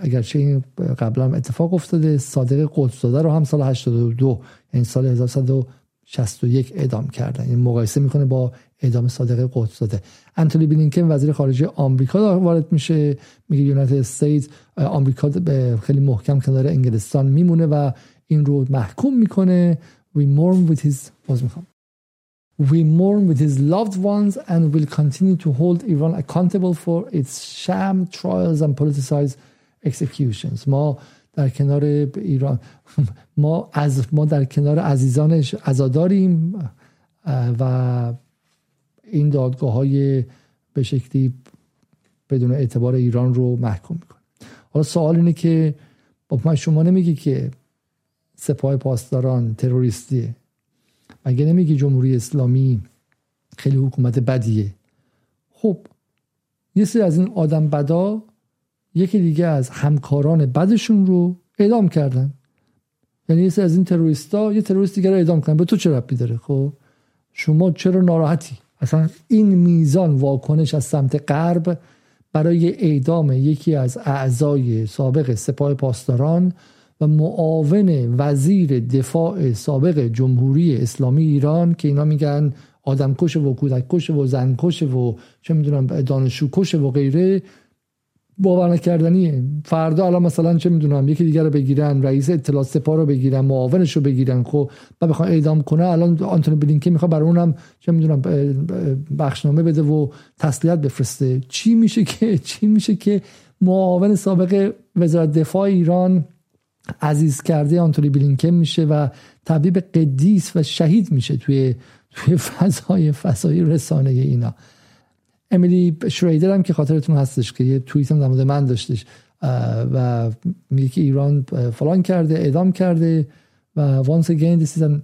اگرچه این قبلا هم اتفاق افتاده صادق قدسزاده رو هم سال 82 یعنی سال 61 اعدام کردن. این یعنی مقایسه می‌کنه با اعدام صادق قدس داده انتونی بلینکن وزیر خارجه آمریکا وارد میشه. میگه یونایتد استیت آمریکا به خیلی محکم کنار انگلستان میمونه و این رو محکوم می‌کنه. We mourn with his باز می‌خوام. We mourn with his loved ones and will continue to hold Iran accountable for its sham trials and politicized executions. ما در کنار ایران. ما از ما در کنار عزیزانش عزاداریم و این دادگاه های به شکلی بدون اعتبار ایران رو محکوم می‌کنه حالا سوال اینه که با من شما نمیگی که سپاه پاسداران تروریستیه مگه نمیگی جمهوری اسلامی خیلی حکومت بدیه؟ خب یه سری از این آدم بدا یکی دیگه از همکاران بدشون رو اعدام کردن. یعنی یه از این تروریستا یه تروریست دیگه رو اعدام کردن. به تو چه ربطی داره؟ خب شما چرا ناراحتی؟ اصلا این میزان واکنش از سمت غرب برای اعدام یکی از اعضای سابق سپاه پاسداران و معاون وزیر دفاع سابق جمهوری اسلامی ایران که اینا میگن آدمکش و کودککش و زنکش و چه می‌دونم دانشجوکش و غیره باور نکردنیه فردا الان مثلا چه می‌دونم یکی دیگر رو بگیرن رئیس اطلاعات سپاه رو بگیرن معاونش رو بگیرن. خب و بخوان اعدام کنه الان آنتونی بلینکن می‌خواد برای اونم چه می‌دونم بخشنامه بده و تسلیت بفرسته. چی میشه که چی میشه که معاون سابق وزارت دفاع ایران عزیز کرده آنتونی بلینکن میشه و تبدیل قدیس و شهید میشه توی توی فضای فضای رسانه اینا. امیلی شریدر هم که خاطرتون هستش که یه توییت هم در من داشتش و میگه که ایران فلان کرده اعدام کرده و once again this is an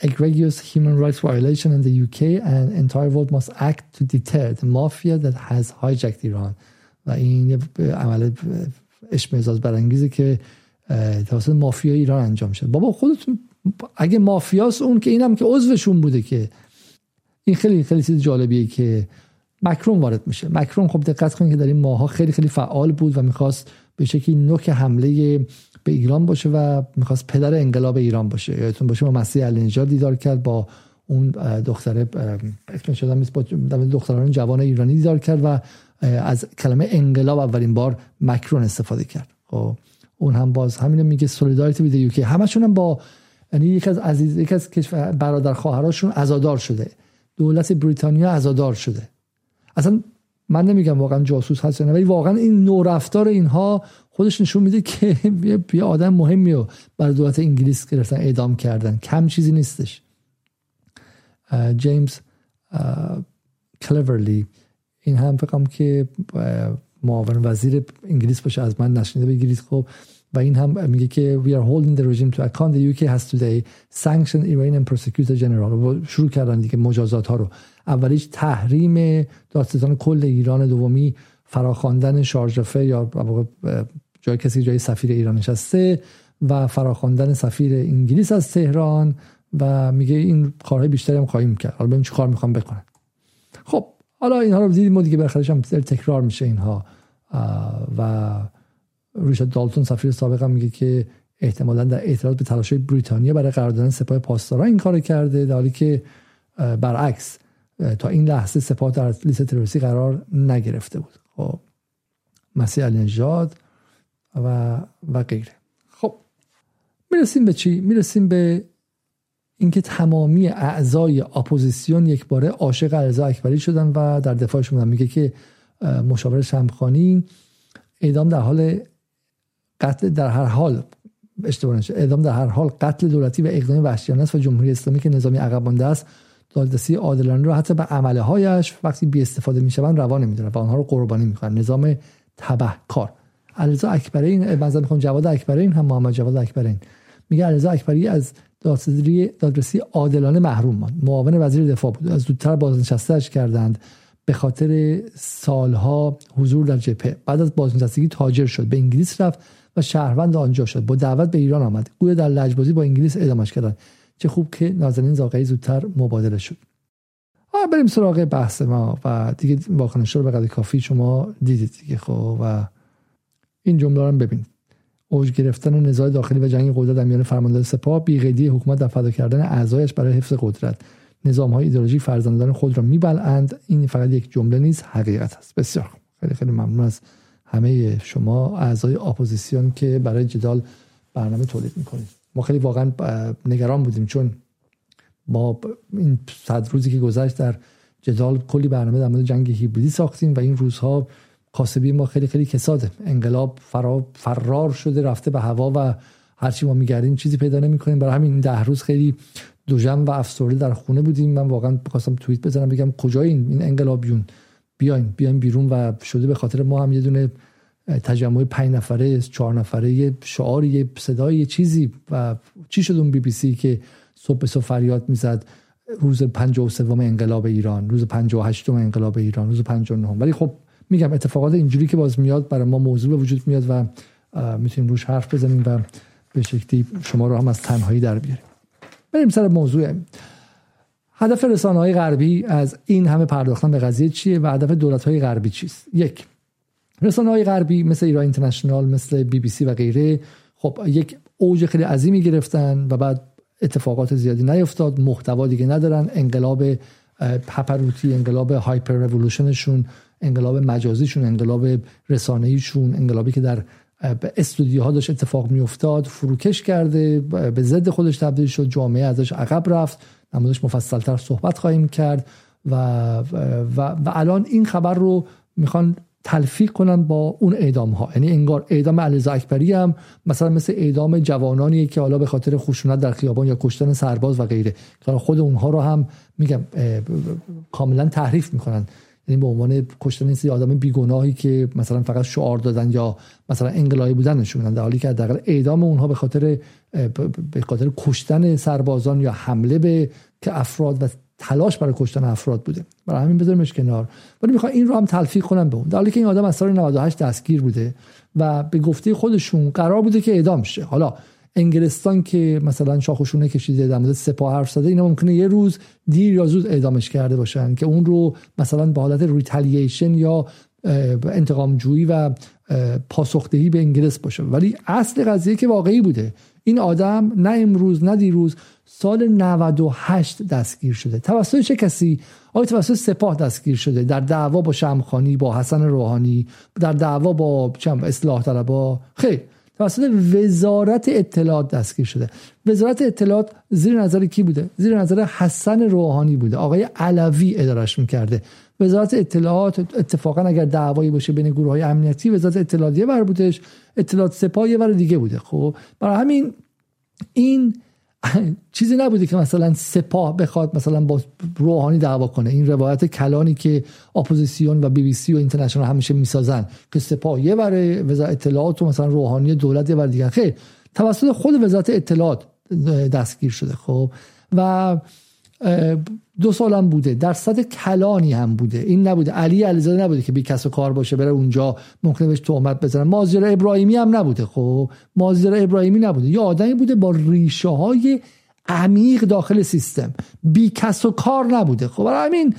egregious human rights violation in the UK and entire world must act to deter the mafia that has hijacked Iran. و این یه عمل اشمعزاز برانگیزه که توسط مافیا ایران انجام شد بابا خودتون اگه مافیاس اون که اینم که عضوشون بوده که این خیلی خیلی چیز جالبیه که مکرون وارد میشه. مکرون خب دقت کنید که در این ماها خیلی خیلی فعال بود و می‌خواست به شکلی نوک حمله به ایران باشه و می‌خواست پدر انقلاب ایران باشه. یادتون باشه با مسیح علی دیدار کرد با اون دختره اسمش شدم با دختران جوان ایرانی دیدار کرد و از کلمه انقلاب اولین بار مکرون استفاده کرد. خب اون هم باز همین میگه سولیداریتی وید یوکی همشون هم با یعنی یک از عزیز یک از برادر خواهراشون عزادار شده. دولت بریتانیا عزادار شده. اصلا من نمیگم واقعا جاسوس هست نه ولی واقعا این نورفتار اینها خودش نشون میده که یه آدم مهمی رو برای دولت انگلیس گرفتن اعدام کردن. کم چیزی نیستش. جیمز کلورلی. این هم فکرم که معاون وزیر انگلیس باشه از من نشنیده بگیرید. خب و این هم میگه که we are holding the regime to account. The UK has today sanctioned Iranian prosecutor general. شروع کردن دیگه مجازات ها رو. اولیش تحریم دادستان کل ایران دومی فراخواندن شارژفه یا جای کسی جای سفیر ایران نشسته و فراخواندن سفیر انگلیس از تهران و میگه این کارهای بیشتری هم خواهیم کرد. حالا ببین چه کار می‌خوام بکنن. خب حالا اینها رو دیدیم دیگه برخلاش هم تکرار میشه اینها. و ریشارد دالتون سفیر سابق هم میگه که احتمالا در اعتراض به تلاش بریتانیا برای قرار دادن سپاه پاسداران این کار کرده در حالی که برعکس تا این لحظه سپاه در لیست تروریستی قرار نگرفته بود. خب مسیح علی نژاد و و غیره. خب می‌رسیم به چی؟ می‌رسیم به اینکه تمامی اعضای اپوزیسیون یک باره عاشق علیرضا اکبری شدن و در دفاعشون میگه که مشاور شمخانی اعدام در حال قتل در هر حال اشتباه اعدام در هر حال قتل دولتی و اقدام وحشیانه است و جمهوری اسلامی که نظامی عقب مانده است دادرسی عادلانه رو حتی به عمله هایش وقتی بی استفاده می‌شوند روا نمی‌دونه و آنها رو قربانی می‌کنن نظام تبهکار علیرضا اکبری مثلا می‌خوام جواد اکبری هم محمد جواد اکبری میگه علیرضا اکبری از دادرسی دادرسی عادلانه محروم ماند. معاون وزیر دفاع بود. از زودتر بازنشستهش کردند. به خاطر سالها حضور در جبهه. بعد از بازنشستگی تاجر شد. به انگلیس رفت. و شهروند آنجا شد. با دعوت به ایران آمد. گویا در لجبازی با انگلیس ادامش کردن چه خوب که نازنین زاغی زودتر مبادله شد. بریم سراغ بحث ما و دیگه واکنش رو به قدر کافی شما دیدید دیگه خب و این جمله رو ببینید. اوج گرفتن نزاع داخلی و جنگ قدرت در میان فرمانده سپاه بیقیدی حکومت در فدا کردن اعضایش برای حفظ قدرت. نظام های ایدئولوژی فرزندان خود را می‌بلعند این فقط یک جمله نیست حقیقت است. بسیار خیلی خیلی ممنون از همه شما اعضای اپوزیسیون که برای جدال برنامه تولید می‌کنید. ما خیلی واقعا نگران بودیم چون ما این صد روزی که گذشت در جدال کلی برنامه در مورد جنگ هیبریدی ساختیم و این روزها کاسبی ما خیلی خیلی کساده. انقلاب فرا فرار شده رفته به هوا و هرچی ما میگردیم چیزی پیدا نمی‌کنیم. برای همین ده روز خیلی دوژم و افسرده در خونه بودیم. من واقعا بخواستم توییت بزنم بگم کجایین این انقلابیون؟ بیاین بیاین بیرون و شده به خاطر ما هم یه دونه تجمع پنج نفره چهار نفره یه شعاری یه صدای یه چیزی و چی شد اون بی بی سی که صبح به صبح فریاد می‌زد؟ روز سوم انقلاب ایران روز هشتم انقلاب ایران روز 59 ولی خب میگم اتفاقات اینجوری که باز میاد برای ما موضوع به وجود میاد و می‌تونیم روش حرف بزنیم و به شکلی شما رو هم از تنهایی در بیاریم. بریم سر موضوع. هدف رسانه های غربی از این همه پرداختن به قضیه چیه و هدف دولت های غربی چیست؟ یک رسانه های غربی مثل ایران اینترنشنال مثل بی بی سی و غیره خب یک اوج خیلی عظیمی گرفتن و بعد اتفاقات زیادی نیفتاد محتوا دیگه ندارن انقلاب پپروتی انقلاب هایپر رولوشنشون انقلاب مجازیشون انقلاب رسانه‌ایشون انقلابی که در استودیوها داشت اتفاق میافتاد فروکش کرده به ضد خودش تبدیل شد جامعه ازش عقب رفت. نمودش مفصلتر صحبت خواهیم کرد و, و, و الان این خبر رو می‌خوان تلفیق کنن با اون اعدام ها یعنی انگار اعدام علیرضا اکبری هم مثلا مثل اعدام جوانانی که حالا به خاطر خشونت در خیابان یا کشتن سرباز و غیره. خود اونها رو هم میگم کاملا تحریف می‌کنن. یعنی به عنوان کشتن این آدم بیگناهی که مثلا فقط شعار دادن یا مثلا انقلابی بودن نشون در حالی که حداقل اعدام اونها به خاطر به خاطر کشتن سربازان یا حمله به که افراد و تلاش برای کشتن افراد بوده. برای همین بذاریمش کنار. ولی می‌خوام این رو هم تلفیق کنم به اون. در حالی که این آدم از سال 98 دستگیر بوده و به گفته خودشون قرار بوده که اعدام شه. حالا انگلستان که مثلا شاخشونه کشیده در مورد سپاه حرف زده اینا ممکنه یه روز دیر یا زود اعدامش کرده باشن که اون رو مثلا به حالت ریتالییشن یا انتقام جویی و پاسخدهی به انگلیس باشه. ولی اصل قضیه که واقعی بوده. این آدم نه امروز نه دیروز سال 98 دستگیر شده. توسط چه کسی؟ آیا توسط سپاه دستگیر شده. در دعوا با شمخانی با حسن روحانی در دعوا با اصلاح طلبا. خیر. توسط وزارت اطلاعات دستگیر شده. وزارت اطلاعات زیر نظر کی بوده؟ زیر نظر حسن روحانی بوده. آقای علوی ادارش می‌کرده. وزارت اطلاعات اتفاقا اگر دعوایی باشه بین گروه های امنیتی وزارت اطلاعات یه بر بودش اطلاعات سپاه یه بر دیگه بوده. خب برای همین این چیزی نبوده که مثلا سپاه بخواد مثلا با روحانی دعوا کنه. این روایت کلانی که اپوزیسیون و بی بی سی و اینترنشنال همیشه می‌سازن که سپاه یه برای وزارت اطلاعات و مثلا روحانی دولت یه بر دیگه. خیر توسط خود وزارت اطلاعات دستگیر شده. خب و دو سالم بوده. در صد کلانی هم بوده. این نبوده. علی علیزاده نبوده که بی کس و کار باشه بره اونجا ممکنه بهش تهمت بزنن مازیار ابراهیمی هم نبوده. خب مازیار ابراهیمی نبوده. یه آدمی بوده با ریشه های عمیق داخل سیستم. بی کس و کار نبوده. خب همین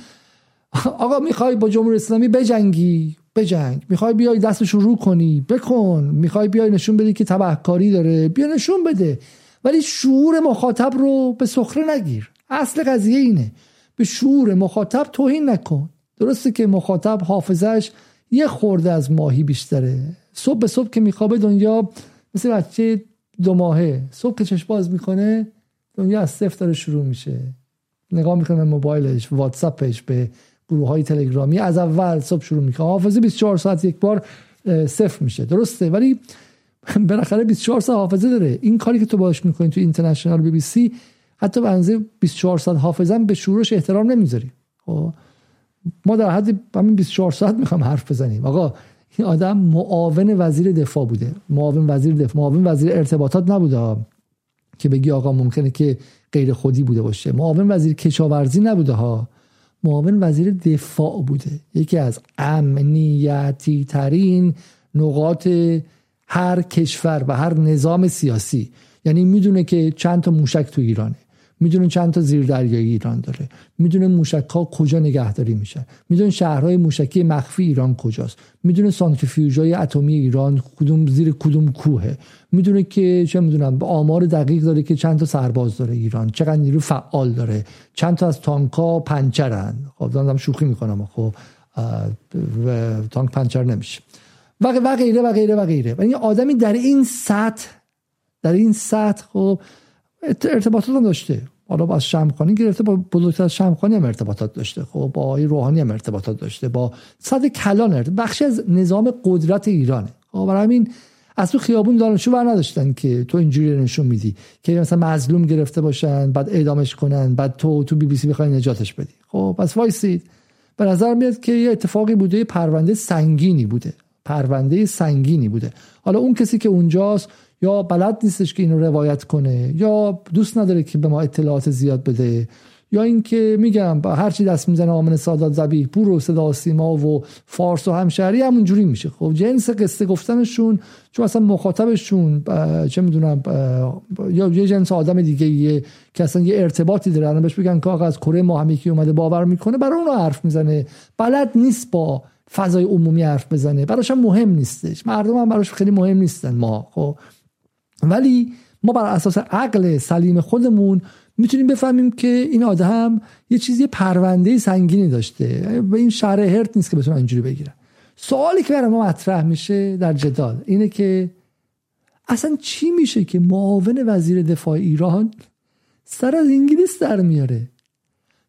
آقا می‌خوای با جمهوری اسلامی بجنگی؟ بجنگ. می‌خوای بیای دستش رو کنی؟ بکن. می‌خوای بیای نشون بدی که تبهکاری داره؟ بیا نشون بده. ولی شعور مخاطب رو به سخره نگیر. اصل قضیه اینه. به شعور مخاطب توهین نکن. درسته که مخاطب حافظش یه خورده از ماهی بیشتره. صبح به صبح که میخوابه دنیا مثل بچه دو ماهه. صبح که چشم باز می‌کنه دنیا از صفر داره شروع میشه. نگاه می‌کنه موبایلش واتساپش به گروه های تلگرامی. از اول صبح شروع می‌کنه. حافظه 24 ساعت یک بار صفر میشه. درسته؟ ولی بالاخره 24 ساعت حافظه داره. این کاری که تو باش می‌کنی تو اینترنشنال بی بی سی حتی به اندازه 24 ساعت حافظم به شورش احترام نمی‌ذاری خب ما در حد همین 24 ساعت می‌خوام حرف بزنیم. آقا این آدم معاون وزیر دفاع بوده. معاون وزیر دفاع معاون وزیر ارتباطات نبوده که بگی آقا ممکنه که غیر خودی بوده باشه. معاون وزیر کشاورزی نبوده ها. معاون وزیر دفاع بوده. یکی از امنیتی ترین نقاط هر کشور و هر نظام سیاسی. یعنی می‌دونه که چند تا موشک تو ایرانه. می‌دونه چند تا دریایی ایران داره. می‌دونه موشک ها کجا نگهداری میشن. می‌دونه شهرهای موشکی مخفی ایران کجاست. می‌دونه سانتریفیوژهای اتمی ایران کدوم زیر کدوم کوهه. می‌دونه که چه می‌دونم آمار دقیق داره که چند تا سرباز داره ایران. چقدر نیرو فعال داره. چند تا از تانکا پنچرن. خب دارم شوخی می‌کنم خب. تانک پنچر نمیشه. و غیره و غیره و غیره. و این آدمی در این سطح در این سطح خب ارتباطات هم داشته حالا با شمخانی گرفته با بزرگتر شمخانی هم ارتباطات داشته خب با آقای روحانی هم ارتباطات داشته با صد کلان بخشی از نظام قدرت ایرانه. خب برای همین از تو خیابون دانشجو بر نداشتن که تو اینجوری نشون میدی که مثلا مظلوم گرفته باشن بعد اعدامش کنن بعد تو تو بی بی سی بخوای نجاتش بدی. خب پس وایسید به نظر میاد که یه اتفاقی بوده یه پرونده سنگینی بوده. پرونده سنگینی بوده. حالا اون کسی که اونجاست یا بلد نیستش که اینو روایت کنه یا دوست نداره که به ما اطلاعات زیاد بده یا اینکه میگم هر چی دست می‌زنه آمن سادات زبیح پور و صدا سیما و فارس و همشهری همونجوری میشه. خب جنس قصه گفتنشون چون اصلا مخاطبشون چه می‌دونم یا یه جنس آدم دیگه یه که اصلا یه ارتباطی داره. الان بهش بگن که از کره ماه که اومده باور می‌کنه برای اون حرف می‌زنه. بلد نیست با فضای عمومی حرف بزنه. براش هم مهم نیستش. مردم هم براش خیلی مهم نیستن ما. خب ولی ما بر اساس عقل سلیم خودمون می‌تونیم بفهمیم که این آدم یه چیزی پرونده سنگینی داشته. به این شهر هرت نیست که بتونن اینجوری بگیرن سوالی که برای ما مطرح میشه در جدال اینه که اصلا چی میشه که معاون وزیر دفاع ایران سر از انگلیس در میاره؟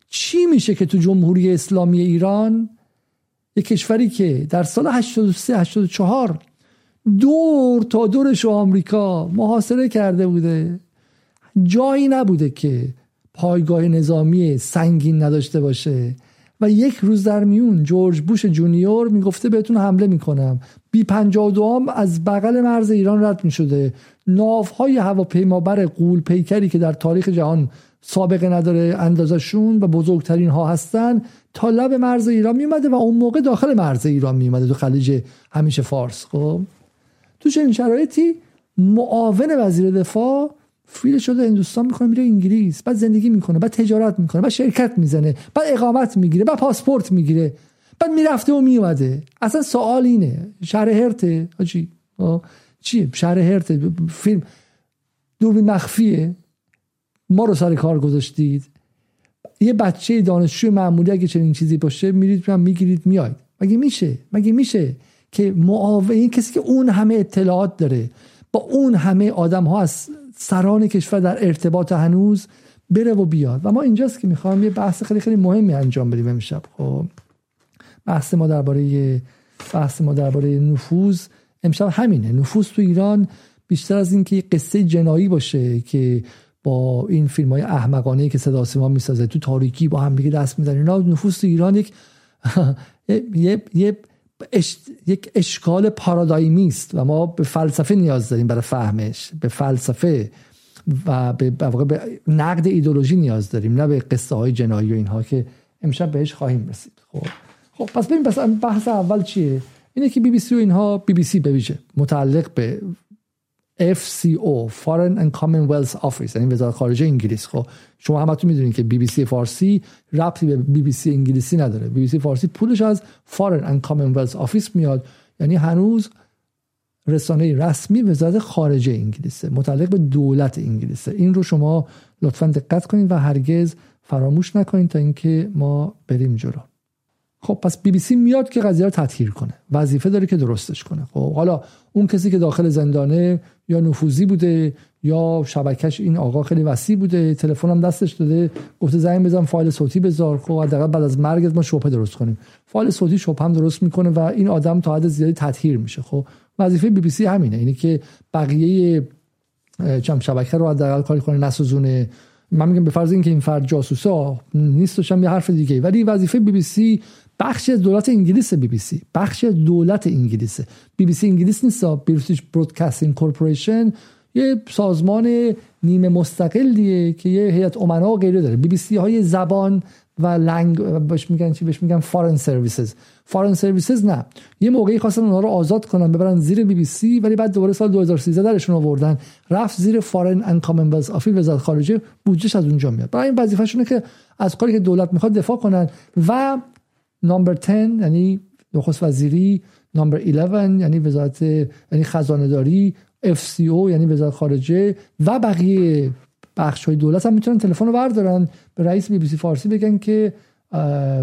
چی میشه که تو جمهوری اسلامی ایران یه کشوری که در سال 83 84 دور تا دورش آمریکا محاصره کرده بوده. جایی نبوده که پایگاه نظامی سنگین نداشته باشه. و یک روز در میون جورج بوش جونیور می‌گفته بهتون حمله می‌کنم. بی 52 هم از بغل مرز ایران رد می‌شده. ناوهای هواپیمابر قول پیکری که در تاریخ جهان سابقه نداره اندازشون و بزرگترین ها هستن تا لب مرز ایران میومده و اون موقع داخل مرز ایران میومده تو خلیج همیشه فارس خب؟ تو چنین شرایطی معاون وزیر دفاع فیل شده هندوستان می‌کنه میره انگلیس بعد زندگی می‌کنه بعد تجارت می‌کنه بعد شرکت می‌زنه بعد اقامت می‌گیره بعد پاسپورت می‌گیره بعد می‌رفته و میومده اصلا سوال اینه شهر هرته چی چیه؟ شهر هرته فیلم دوربین مخفیه؟ ما رو سر کار گذاشتید. یه بچه دانشجو معمولی اگه چنین چیزی باشه میرید می‌گیرید میاید مگه میشه؟ مگه میشه؟ که معاون کسی که اون همه اطلاعات داره با اون همه آدم ها از سران کشور در ارتباط هنوز بره و بیاد. و ما اینجاست که می‌خوام یه بحث خیلی خیلی مهمی انجام بدیم امشب. خب بحث ما درباره بحث ما درباره نفوذ امشب همینه. نفوذ تو ایران بیشتر از اینکه قصه جنایی باشه که با این فیلم های احمقانه که صدا سیما می‌سازه تو تاریکی با هم دیگه دست می‌زنه اینا نفوذ تو ایران یک یه, یه یک اشکال پارادایمی است و ما به فلسفه نیاز داریم برای فهمش. به فلسفه و به, به نقد ایدولوژی نیاز داریم نه به قصه های جنایی و اینها که امشب بهش خواهیم رسید. خب. خب پس ببین پس بحث اول چیه؟ اینه که بی بی سی و اینها بی بی سی بویژه متعلق به FCO Foreign and Commonwealth Office. یعنی وزارت خارجه انگلیس. خب شما همتون می‌دونید که بی بی سی فارسی ربطی به سی انگلیسی نداره. سی فارسی پولش از Foreign and Commonwealth Office میاد. یعنی هنوز رسانه رسمی وزارت خارجه انگلیسه متعلق به دولت انگلیسه. این رو شما لطفا دقت کنید و هرگز فراموش نکنید تا اینکه ما بریم جلو. خب پس بی بی سی میاد که قضیه رو تطهیر کنه. وظیفه داره که درستش کنه. خب حالا اون کسی که داخل زندانه یا نفوذی بوده یا شبکش این آقا خیلی وسیع بوده تلفن هم دستش داده گفته زنگ بزن فایل صوتی بذار خب حداقل بعد از مرگ ما شبهه درست کنیم. فایل صوتی شبهه هم درست می‌کنه و این آدم تا حد زیادی تطهیر میشه. خب وظیفه بی بی سی همینه اینه که بقیه چم شبکه رو حداقل کاری کنه نسوزونه. من میگم به فرض اینکه این فرد جاسوسا نیستش هم یه حرف دیگه ولی وظیفه بی بی سی بخشی از دولت انگلیس بی بی سی. بخشی از دولت انگلیس. بی بی سی انگلیس نیست بریتیش برودکاستینگ کورپوریشن یه سازمان نیمه مستقلیه که یه هیئت امنا و غیره داره. بی بی سی های زبان و لنگ بهش میگن چی؟ بهش میگن فارن سرویسز فارن سرویسز نه. یه موقعی خواستن اونها رو آزاد کنن ببرن زیر بی بی سی ولی بعد دوباره سال 2013 درشون آوردن. رفت زیر Foreign and Commonwealth Office وزارت خارجه بودجهش از اونجا میاد. برای این وظیفه‌شونه که از کاری که دولت می‌خواد دفاع کنن و Number 10 یعنی نخست وزیری. Number 11 یعنی وزارت یعنی خزانه داری FCO یعنی وزارت خارجه. و بقیه بخش های دولت هم می‌تونن تلفن رو بردارن. به رئیس بی بی سی فارسی بگن که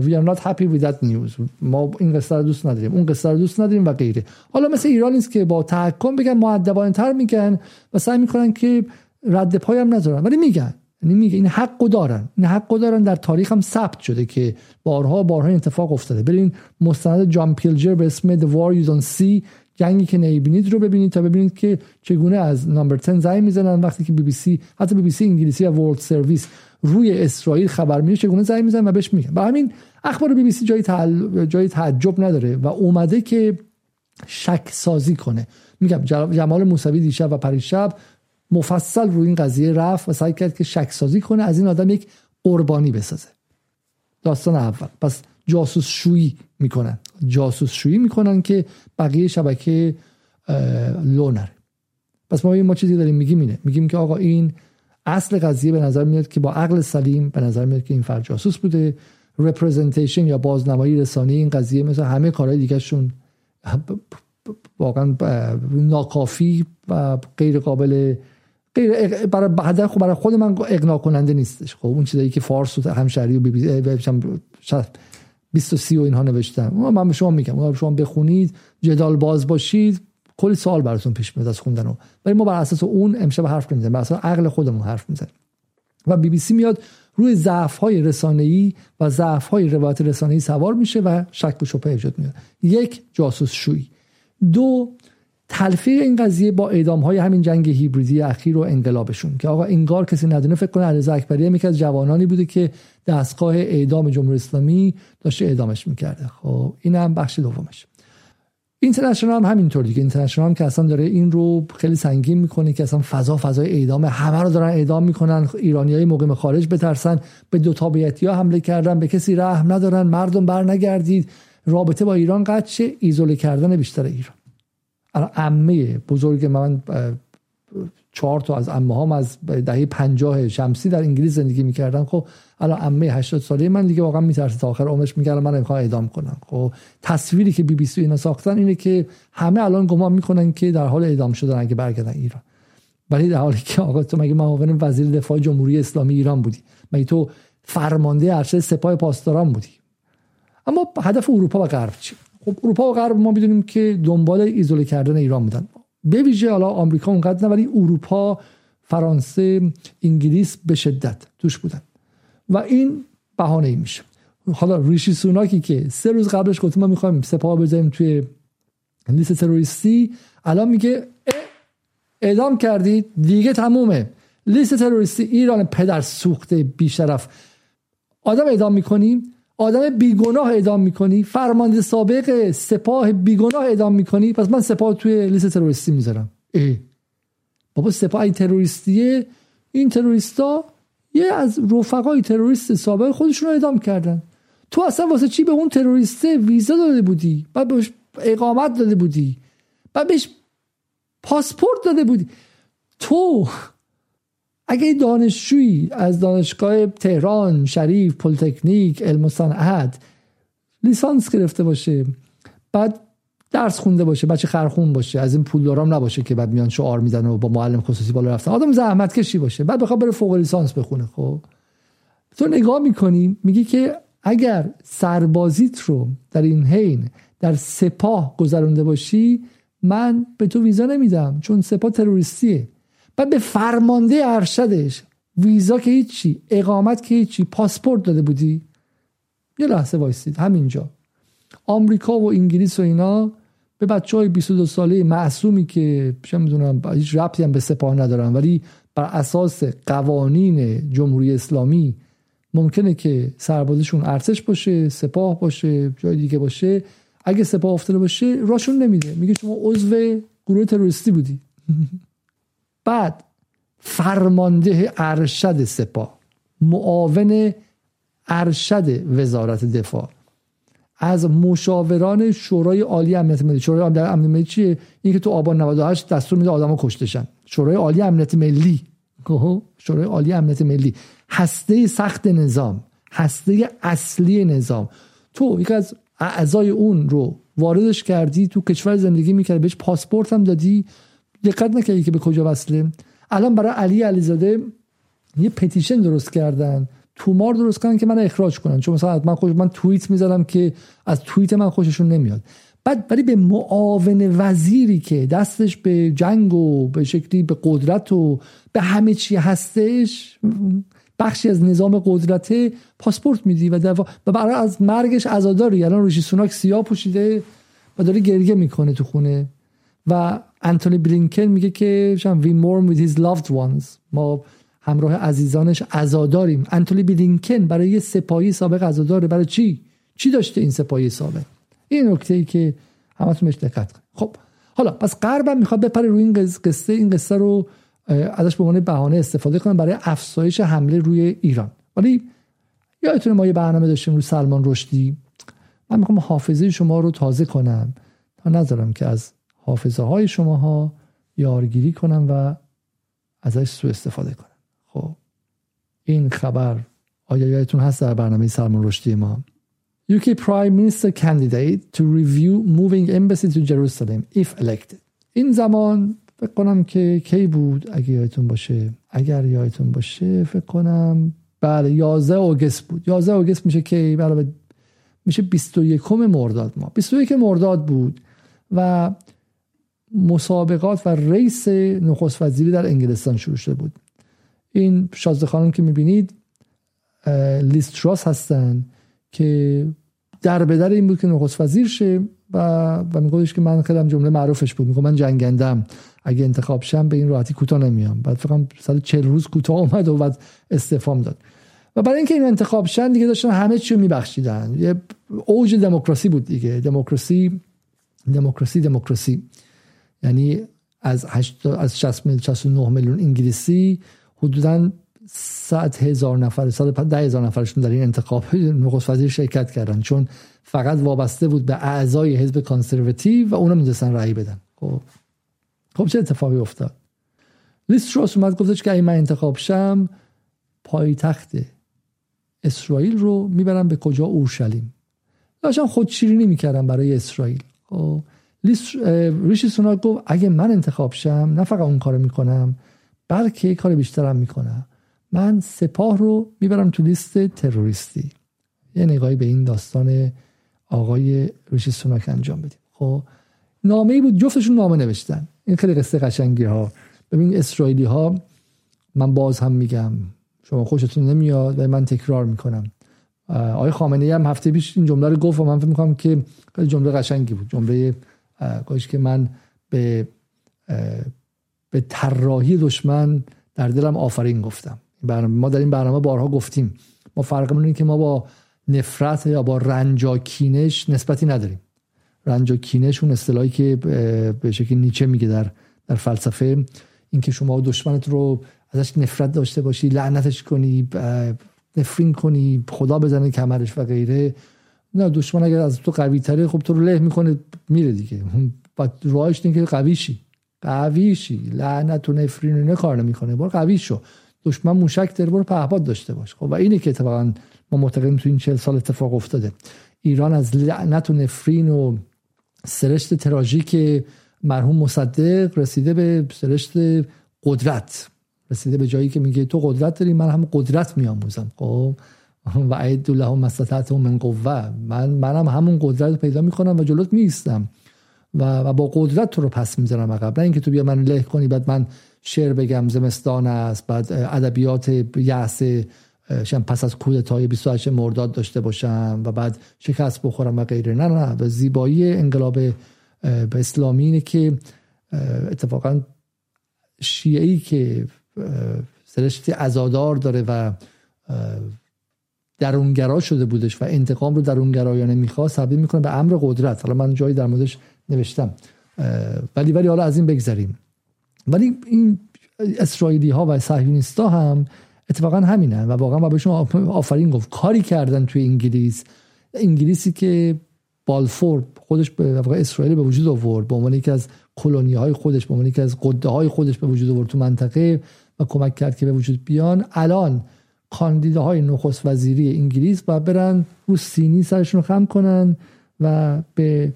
we are not happy with that news. ما این قصه رو دوست نداریم اون قصه رو دوست نداریم و غیره. حالا مثل ایران نیست که با تحکم بگن مؤدبانه تر میگن و سعی می‌کنن که رد پای هم نذارن. ولی میگن. یعنی میگه این حقو دارن. این حقو دارن در تاریخ هم ثبت شده که بارها بارها اتفاق افتاده. برین مستند جان پیلجر به اسم The War Don't See جنگی که نمی‌بینید رو ببینید تا ببینید که چگونه از Number 10 زنگ می‌زنن وقتی که بی بی سی حتی بی بی سی انگلیسی و World Service روی اسرائیل خبر میده چگونه زنگ می‌زنن و بهش میگن. با همین اخبار بی بی سی جای, تعل... جای تعجب نداره و اومده که شک سازی کنه. میگم جمال موسوی دیشب و پریشب مفصل روی این قضیه رفت و سعی کرد که شک سازی کنه از این آدم یک قربانی بسازه. داستان اول. پس جاسوس شویی می‌کنن. جاسوس شویی می‌کنن که بقیه شبکه لو نره. پس ما ما چیزی داریم میگیم اینه. میگیم که آقا این اصل قضیه به نظر میاد که با عقل سلیم به نظر میاد که این فرد جاسوس بوده. رپرزنتیشن یا بازنمایی رسانی این قضیه مثل همه کارهای دیگه شون واقعا ناکافی و غیر قابل غیر برای خب برای خود من اقناع کننده نیستش. خب اون چیزایی که فارس و همشهری و بی بی 20 و 30 و اینها نوشتم. من به شما میگم. اون شما بخونید جدال باز باشید. کلی سوال براتون پیش میاد از خوندن ولی ما بر اساس اون امشب حرف نمی‌زنیم. بر اساس عقل خودمون حرف می‌زنیم. و بی بی سی میاد روی ضعف های رسانه‌ای و ضعف های روایت رسانه‌ای سوار میشه و شک و شبهه ایجاد میاد یک جاسوس شویی دو تلفیق این قضیه با اعدام های همین جنگ هیبریدی اخیر و انقلابشون که آقا انگار کسی ندونه فکر کنه علیرضا اکبری هم از جوانانی بوده که دستگاه اعدام جمهوری اسلامی داشته اعدامش می‌کرده. خب این هم بخش دومش. اینترنشنال هم همینطور دیگه. اینترنشنال هم که اصلا داره این رو خیلی سنگین می‌کنه که اصلا فضا فضای اعدام همه رو دارن اعدام می‌کنن. ایرانی های مقیم خارج بترسن. به دو تابعیتی ها حمله کردن. به کسی رحم ندارن. مردم بر نگردید رابطه با ایران قطع ایزوله کردن بیشتر ایران. الان عمه بزرگ من چهار تا از عمه هم از دهه پنجاه شمسی در انگلیس زندگی می‌کردن. خب الان عمه 80 ساله من دیگه واقعا میترسه تا آخر عمرش میگه من نمی‌خوام اعدام کنم. خب تصویری که بی بی سی اینا ساختن اینه که همه الان گمان می‌کنن که در حال اعدام شدن اگه برگردن ایران. ولی در حالی که آقا تو مگه معاون وزیر دفاع جمهوری اسلامی ایران بودی؟ مگه تو فرمانده ارشد سپاه پاسداران بودی؟ اما هدف اروپا و غرب چی؟ خب اروپا و غرب ما می‌دونیم که دنبال ایزوله کردن ایران بودن. به ویژه حالا آمریکا اونقدر نه ولی اروپا فرانسه انگلیس به شدت توش بودن. و این بهانه ای میشه. حالا ریشی سوناکی که سه روز قبلش گفت ما می‌خوایم سپاه بذاریم توی لیست تروریستی الان میگه اعدام کردید دیگه تمومه. لیست تروریستی ایران پدر سوخته بیشرف. آدم اعدام می‌کنیم آدم بیگناه اعدام می‌کنی فرمانده سابق سپاه بیگناه اعدام می‌کنی پس من سپاه توی لیست تروریستی می‌ذارم. ای بابا سپاه تروریستیه. این تروریستا یه از رفقای تروریست سابق خودشون رو اعدام کردن. تو اصلا واسه چی به اون تروریسته ویزا داده بودی؟ بعد بهش اقامت داده بودی؟ بعد بهش پاسپورت داده بودی؟ تو اگه دانشجویی از دانشگاه تهران شریف پلیتکنیک علم و صنعت لیسانس گرفته باشه بعد درس خونده باشه بچه خرخون باشه از این پولدارام نباشه که بعد میان شعار میدن و با معلم خصوصی بالا رفتن. آدم زحمت کشی باشه. بعد بخواد بره فوق لیسانس بخونه خب؟ تو نگاه می‌کنی میگی که اگر سربازیت رو در این حین در سپاه گذرونده باشی من به تو ویزا نمیدم چون سپاه تروریستیه. بعد به فرمانده ارشدش ویزا که هیچی اقامت که هیچی پاسپورت داده بودی؟ یه لحظه وایستید همینجا. آمریکا و انگلیس و اینا به بچه های 22 ساله معصومی که چه می‌دونم هیچ ربطی هم به سپاه ندارن ولی بر اساس قوانین جمهوری اسلامی ممکنه که سربازشون ارتش باشه سپاه باشه جای دیگه باشه. اگه سپاه افتاده باشه راشون نمیده. میگه شما عضو گروه تروریستی بودی. بعد فرمانده ارشد سپاه معاون ارشد وزارت دفاع. از مشاوران شورای عالی امنیت ملی شورای عالی امنیت ملی چیه؟ اینکه تو آبان 98 دستور میده آدمو کشتشن شورای عالی امنیت ملی؟ شورای عالی امنیت ملی. هسته سخت نظام هسته اصلی نظام. تو یک از اعضای اون رو واردش کردی تو کشور زندگی می‌کردی بهش پاسپورت هم دادی. دقت نکردی که به کجا وصله الان برای علی علیزاده یه پتیشن درست کردن. تومار درست کردن که من اخراج کنن. چون مثلا من خوش من توییت می‌ذارم که از توییت من خوششون نمیاد. بعد ولی به معاون وزیری که دستش به جنگ و به شکلی به قدرت و به همه چی هستش بخشی از نظام قدرته پاسپورت میدی و, و برای از مرگش عزاداری. الان روشی سوناک سیاه پوشیده و داره گریه می‌کنه تو خونه. و انتونی بلینکن میگه که وی مورم with his loved ones. ما همراه عزیزانش عزاداریم. انتونی بلینکن برای یه سپاهی سابق عزاداره. برای چی؟ چی داشته این سپاهی سابق؟ این نکته ای که همتون بهش دقت خب حالا پس غربم می‌خواد بپره روی این قصه این قصه رو ازش به عنوان بهانه استفاده کنه برای افزایش حمله روی ایران. ولی یادتونه ما یه برنامه داشتیم روی سلمان رشدی. من می‌خوام حافظه شما رو تازه کنم. تا نذارم که از حافظه های شماها یارگیری کنم و ازش سوء استفاده کنم خب این خبر آیا یادتون هست در برنامه سلمان رشدی ما؟ UK Prime Minister candidate to review moving embassy to Jerusalem if elected این زمان فکر کنم که کی بود؟ اگه یادتون باشه. اگر یادتون باشه فکر کنم بله 11 اوگست بود. 11 اوگست میشه که بله میشه 21 مرداد ما 21 مرداد بود و مسابقات و ریس نخست وزیری در انگلستان شروع شده بود. این شازده خانم که می‌بینید لیستراس هستن که در بدر این بود که نخست وزیر شه و و میگوش که من خیلی جمله معروفش بود. میگه من جنگندم اگه انتخاب شم به این راحتی کوتاه نمیام. بعد فقط 140 روز کوتاه اومد و بعد استفام داد. و برای اینکه این انتخاب شن دیگه داشتن همه چی میبخشیدن. یه اوج دموکراسی بود دیگه. دموکراسی دموکراسی دموکراسی. یعنی از 8 از 60 میلیون 69 میلیون انگلیسی حدودا 100 هزار نفر 110 هزار نفرشون در این انتخاب نخست وزیر شرکت کردن. چون فقط وابسته بود به اعضای حزب کانسرواتیو و اونا می‌دونستن رأی بدن. خب. خب چه اتفاقی افتاد؟ لیستروس اومد گفتش که اگه من انتخاب شم پایتخت اسرائیل رو می‌برم به کجا اورشلیم. داشتم خود شیرینی می‌کردم برای اسرائیل. خب. ریشی سوناک گفت اگه من انتخاب شم نه فقط اون کارو می‌کنم بلکه کار بیشترم می‌کنم. من سپاه رو می‌برم تو لیست تروریستی. یه نگاهی به این داستان آقای ریشی سوناک انجام بدیم. خب نامه ای بود جفتشون نامه نوشتن. این خیلی قصه قشنگی ها ببین اسرائیلی ها من باز هم میگم شما خوشتون نمیاد و من تکرار می‌کنم. آقای خامنه ای هم هفته پیش این جمله رو گفت و من فکر می‌کنم که جمله قشنگی بود. جمله گوش که من به به طراحی دشمن در دلم آفرین گفتم. ما در این برنامه بارها گفتیم. ما فرقمون اینه که ما با نفرت یا با رنج کینش نسبتی نداریم. رنج و کینش اون اصطلاحی که به شکل نیچه میگه در در فلسفه اینکه شما دشمنت رو ازش نفرت داشته باشی لعنتش کنی نفرین کنی خدا بزنه کمرش و غیره. نه دشمن اگر از تو قوی تره خب تو رو له می‌کنه میره دیگه. با راهش اینه که قوی شی. قوی شی. لعنت و نفرین نه کار نمی‌کنه. برو قوی شو. دشمن موشک داره برو پهپاد داشته باش. خب و اینه که اتفاقا ما معتقدیم تو این 40 سال اتفاق افتاده. ایران از لعنت و نفرین و سرشت تراژیک مرحوم مصدق رسیده به سرشت قدرت. رسیده به جایی که میگه تو قدرت داری من هم قدرت میآموزم. خب و عید لهم مستطعت من قوه من منم همون قدرت پیدا می‌کنم و جلوت میستم و, و با قدرت تو رو پس می‌زنم عقب. نه اینکه تو بیا من له کنی بعد من شعر بگم زمستان است بعد ادبیات یأس پس از کودتای 28 مرداد داشته باشم و بعد شکست بخورم و غیره. نه نه و زیبایی انقلاب اسلامی اینه که اتفاقا شیعی که سرشتی ازادار داره و درونگرا شده بودش و انتقام رو درونگرایانه می‌خواست تبدیل می‌کنه به امر قدرت. حالا من جایی در موردش نوشتم. ولی ولی حالا از این بگذریم. ولی این اسرائیلی ها و صهیونیست ها هم اتفاقا همینه و واقعا با بهشون آفرین گفت. کاری کردن توی انگلیس انگلیسی که بالفورد خودش به اسرائیل به وجود آورد به عنوان یکی از کلونی های خودش به عنوان یکی از قده های خودش به وجود آورد تو منطقه و کمک کرد که به وجود بیان. الان کاندیداهای نخست وزیری انگلیس باید برن رو سینی سرشون رو خم کنن و به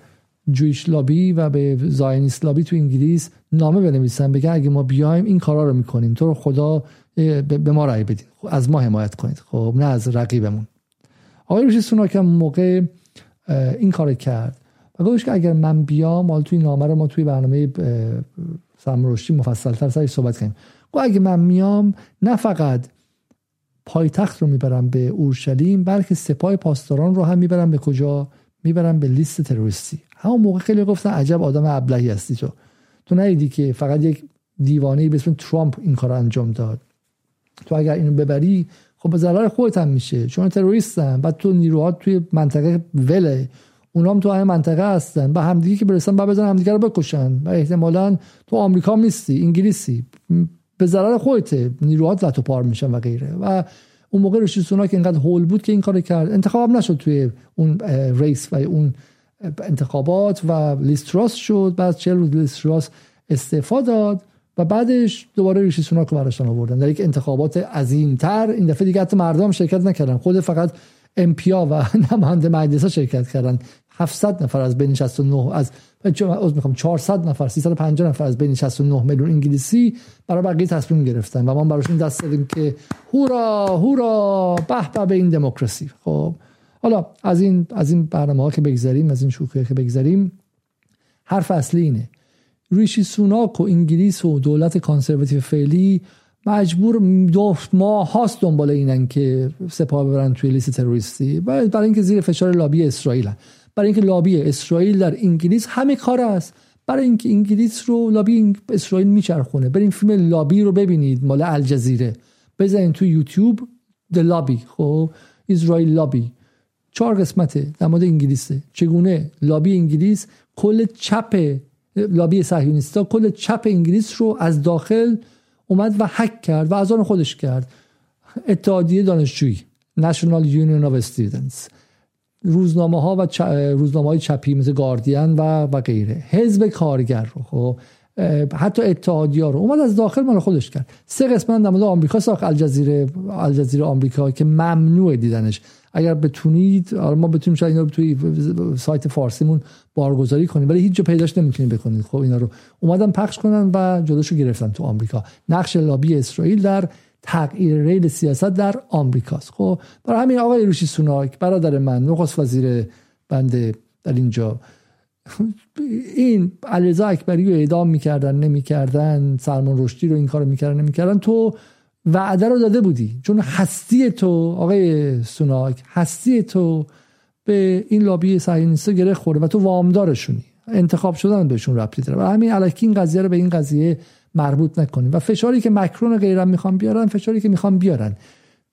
جویش لابی و به زاینیست لابی تو انگلیس نامه بنویسن بگن اگه ما بیایم این کارا رو می‌کنیم. تو رو خدا به ما رأی بدید از ما حمایت کنید. خب نه از رقیبمون. آقای روشی سوناک هم موقع این کار کرد و گفتش که اگر من بیام مال توی نامه رو ما توی برنامه سرمرشتی مفصلتر سرش صحبت کنیم. گفت اگه من میام نه فقط پایتخت رو می‌برم به اورشلیم بلکه سپاه پاسداران رو هم می‌برم به کجا؟ می‌برم به لیست تروریستی. همون موقع خیلی گفتن عجب آدم ابلهی هستی تو. تو ندیدی که فقط یک دیوانه به اسم ترامپ این کار انجام داد. تو اگر اینو ببری خب به ضرر خودت هم میشه چون تروریستن بعد تو نیروها توی منطقه وله. اونا هم تو همین منطقه هستن. به همدیگه که برسن بعد بزنن همدیگه رو بکشن. و احتمالا تو آمریکا میستی انگلیسی. به ضرر خودته نیروهات زد و پار میشن و غیره. و اون موقع رشید سوناک اینقدر هول بود که این کار کرد. انتخاب نشد توی اون ریس و اون انتخابات و لیستراس شد. بعد چه روز لیستراس استعفا داد و بعدش دوباره ریشی سوناک رو براشتن آوردن. در یک انتخابات عظیمتر. این دفعه دیگه حتی مردم شرکت نکردن. خود فقط امپیا و نماینده مجلس شرکت کردن. 700 نفر از بین 69 از از می‌خوام 400 نفر 350 نفر از بین 69 میلیون انگلیسی برای بقیه تصمیم گرفتن و ما براشون دست دادیم که هورا هورا به به این دموکراسی. خب حالا از این از این برنامه ها که بگذریم از این شوخی که بگذریم حرف اصلی اینه. ریشی سوناک و انگلیس و دولت کانسرواتیو فعلی مجبور دو ماه هاست دنبال اینن که سپاه ببرن توی لیست تروریستی. برای اینکه زیر فشار لابی اسرائیل برای اینکه لابی اسرائیل در انگلیس همه کار است. برای اینکه انگلیس رو لابی اسرائیل میچرخونه. برین فیلم لابی رو ببینید. مال الجزیره. بزنین تو یوتیوب. د لابی خب اسرائیل لابی چهار قسمته در مورد انگلیسه. چگونه لابی انگلیس کل چپ لابی صهیونیستا کل چپ انگلیس رو از داخل اومد و حک کرد و از آن خودش کرد. اتحادیه دانشجویی. National Union of Students. روزنامه ها و روزنامه های چپی مثل گاردین و و غیره. حزب کارگر رو خب. حتی اتحادیه رو. اومد از داخل مال خودش کرد. سه قسمت در مورد آمریکا ساخت. الجزیره الجزیره آمریکا که ممنوع دیدنش. اگر بتونید آره ما بتونیم شاید اینا رو توی سایت فارسیمون بارگذاری کنیم ولی هیچ جا پیداش نمی‌تونید بکنید. خب اینا رو اومدن پخش کنن و جلوشو گرفتن تو آمریکا. نقش لابی اسرائیل در تغییر ریل سیاست در آمریکاست. خب برای همین آقای روشی سوناک برادر من نخست وزیر بنده در اینجا این علیرضا اکبری رو اعدام می‌کردن نمی‌کردن سلمان رشدی رو این کارو می‌کردن نمی‌کردن. تو وعده رو داده بودی. چون هستی تو آقای سوناک هستی تو به این لابی صهیونیستا گره خورده و تو وامدارشونی. انتخاب شدن بهشون ربطی داره. و همین الکی این قضیه رو به این قضیه مربوط نکنیم. و فشاری که مکرون و غیرم می‌خوان بیارن فشاری که می‌خوان بیارن.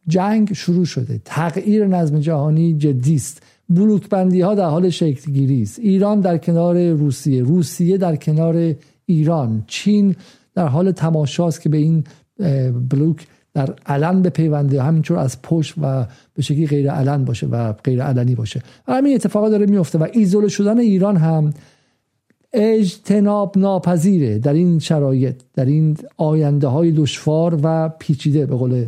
جنگ شروع شده. تغییر نظم جهانی جدی است. بلوک بندی ها در حال شکل گیری است. ایران در کنار روسیه. روسیه در کنار ایران. چین در حال تماشاست که به این بلوک در علن به پیونده همینطور از پشت و به شکلی غیر علن باشه و غیر علنی باشه. همین اتفاقا داره میفته و ایزوله شدن ایران هم اجتناب ناپذیره در این شرایط در این آینده های دشوار و پیچیده به قول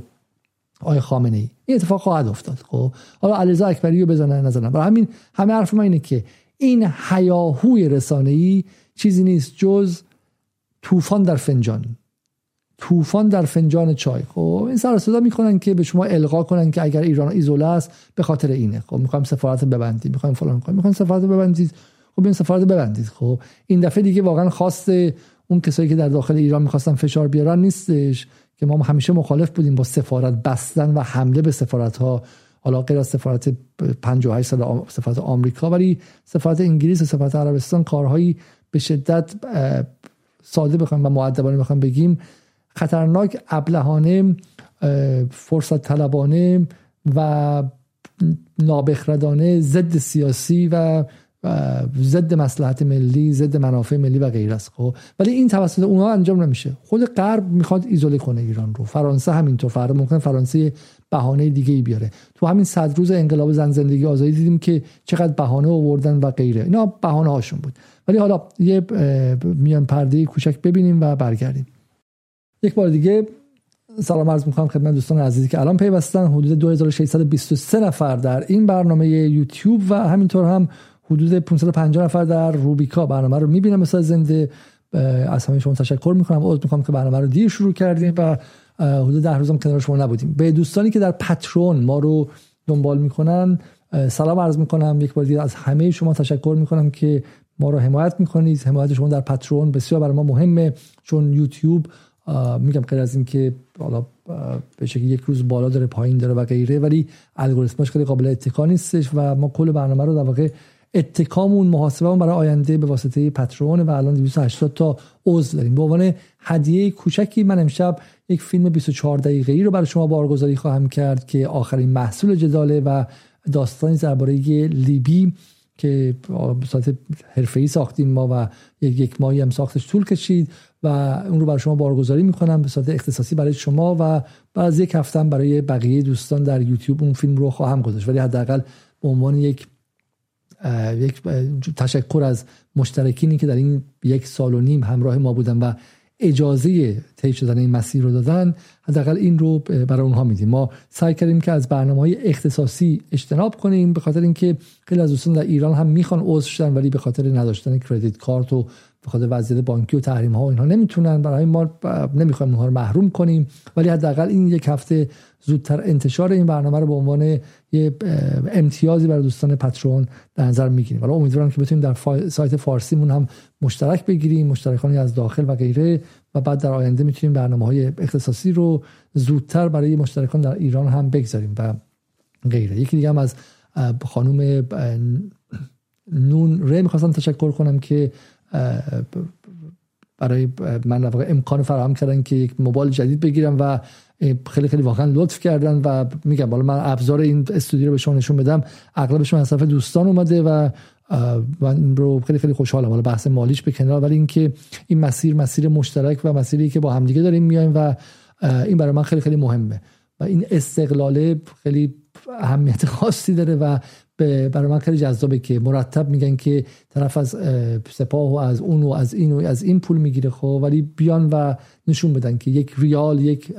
آقای خامنه ای این اتفاق خواهد افتاد. خب حالا علیرضا اکبری رو بزنن نزنن. برای همین همه حرف من اینه که این حیاهوی رسانه ای چیزی نیست جز طوفان در فنجان. طوفان در فنجان چای. خب این سر صدا می‌کنن که به شما القا کنن که اگر ایران ایزوله است به خاطر اینه. خب می‌خوایم سفارت ببندیم می‌خوایم فلان کنیم می‌خوایم سفارت ببندید خب این سفارت ببندید. خب این دفعه دیگه واقعا خواست اون کسایی که در داخل ایران می‌خواستن فشار بیارن نیستش که ما همیشه مخالف بودیم با سفارت بستن و حمله به سفارت ها حالا غیر از سفارت 58 سال سفارت آمریکا ولی سفارت انگلیس و سفارت عربستان کارهایی به شدت ساده بخوایم و معدبانه بخوایم بگیم. خطرناک ابلهانه فرصت طلبانه و نابخردانه ضد سیاسی و ضد مسلحت ملی ضد منافع ملی و غیره است خب؟ ولی این توسط اونها انجام نمیشه. خود غرب می‌خواد ایزوله کنه ایران رو. فرانسه همینطور. فردا ممکن فرانسه بهانه دیگه ای بیاره. تو همین صد روز انقلاب زن زندگی آزادی دیدیم که چقدر بهانه آوردن و غیره. اینا بهانه هاشون بود. ولی حالا یه میان پرده کوچک ببینیم و برگردیم. یک بار دیگه سلام عرض می‌کنم خدمت دوستان عزیزی که الان پیوستن. حدود 2623 نفر در این برنامه یوتیوب و همینطور هم حدود 550 نفر در روبیکا برنامه رو می‌بینم مثلا زنده از همه شما تشکر می‌کنم. عذر می‌خوام که برنامه رو دیر شروع کردیم و حدود ده روزم کنار شما نبودیم. به دوستانی که در پترون ما رو دنبال می‌کنن سلام عرض می‌کنم. یک بار دیگه از همه شما تشکر می‌کنم که ما رو حمایت می‌کنید. حمایت شما در پترون بسیار برای ما مهمه چون یوتیوب میگم غیر از اینکه حالا به شکلی یک روز بالا داره پایین داره و غیره ولی الگوریتمش خیلی قابل اتکا نیستش و ما کل برنامه رو در واقع اتکامون محاسبه برای آینده به واسطه پترون و الان 280 تا عضو داریم. به عنوان هدیه کوچکی من امشب یک فیلم 24 دقیقه ای رو برای شما بارگذاری خواهم کرد که آخرین محصول جداله و داستانی درباره لیبی که به صورت حرفه‌ای ساختیم ما و یک ماهی هم ساختش طول کشید و اون رو برای شما بارگذاری می‌کنم به صورت اختصاصی برای شما و بعد یک هفته برای بقیه دوستان در یوتیوب اون فیلم رو خواهم گذاشت. ولی حداقل به عنوان یک یک تشکر از مشترکینی که در این یک سال و نیم همراه ما بودن و اجازه طی شدن این مسیر رو دادن. حداقل این رو برای اونها میدیم. ما سعی کردیم که از برنامه های اختصاصی اجتناب کنیم به خاطر اینکه خیلی از دوستان در ایران هم می‌خوان عضو شدن ولی به خاطر نداشتن کردیت کارت و به خاطر وضعیت بانکی و تحریم ها و اینها نمی‌تونن. برای ما نمی‌خوایم اونها رو محروم کنیم. ولی حداقل این یک هفته زودتر انتشار این برنامه رو به عنوان یه امتیازی برای دوستان پترون در نظر می‌گیریم. حالا امیدوارم که بتونیم در سایت فارسیمون هم مشترک بگیریم مشترکانی از داخل و غیره و بعد در آینده می‌تونیم برنامه های اختصاصی رو زودتر برای مشترکان در ایران هم بگذاریم و غیره. یکی دیگه هم از خانم نون ره می‌خواستم تشکر کنم که برای من امکان فراهم کردن که یک موبایل جدید بگیرم و خیلی خیلی واقعا لطف کردن و میگم بالا من ابزار این استودیو رو به شما نشون بدم. اغلبشون از طرف دوستان اومده و من رو خیلی خیلی خوشحالم. حالا بحث مالیش به کنار ولی اینکه این مسیر مسیر مشترک و مسیری که با همدیگه داریم میایم و این برای من خیلی خیلی مهمه. و این استقلاله خیلی اهمیت خاصی داره و برای من خیلی جذابه که مرتب میگن که طرف از سپاه و از اون و از این و از این پول می‌گیره خب؟ ولی بیان و نشون بدن که یک ریال یک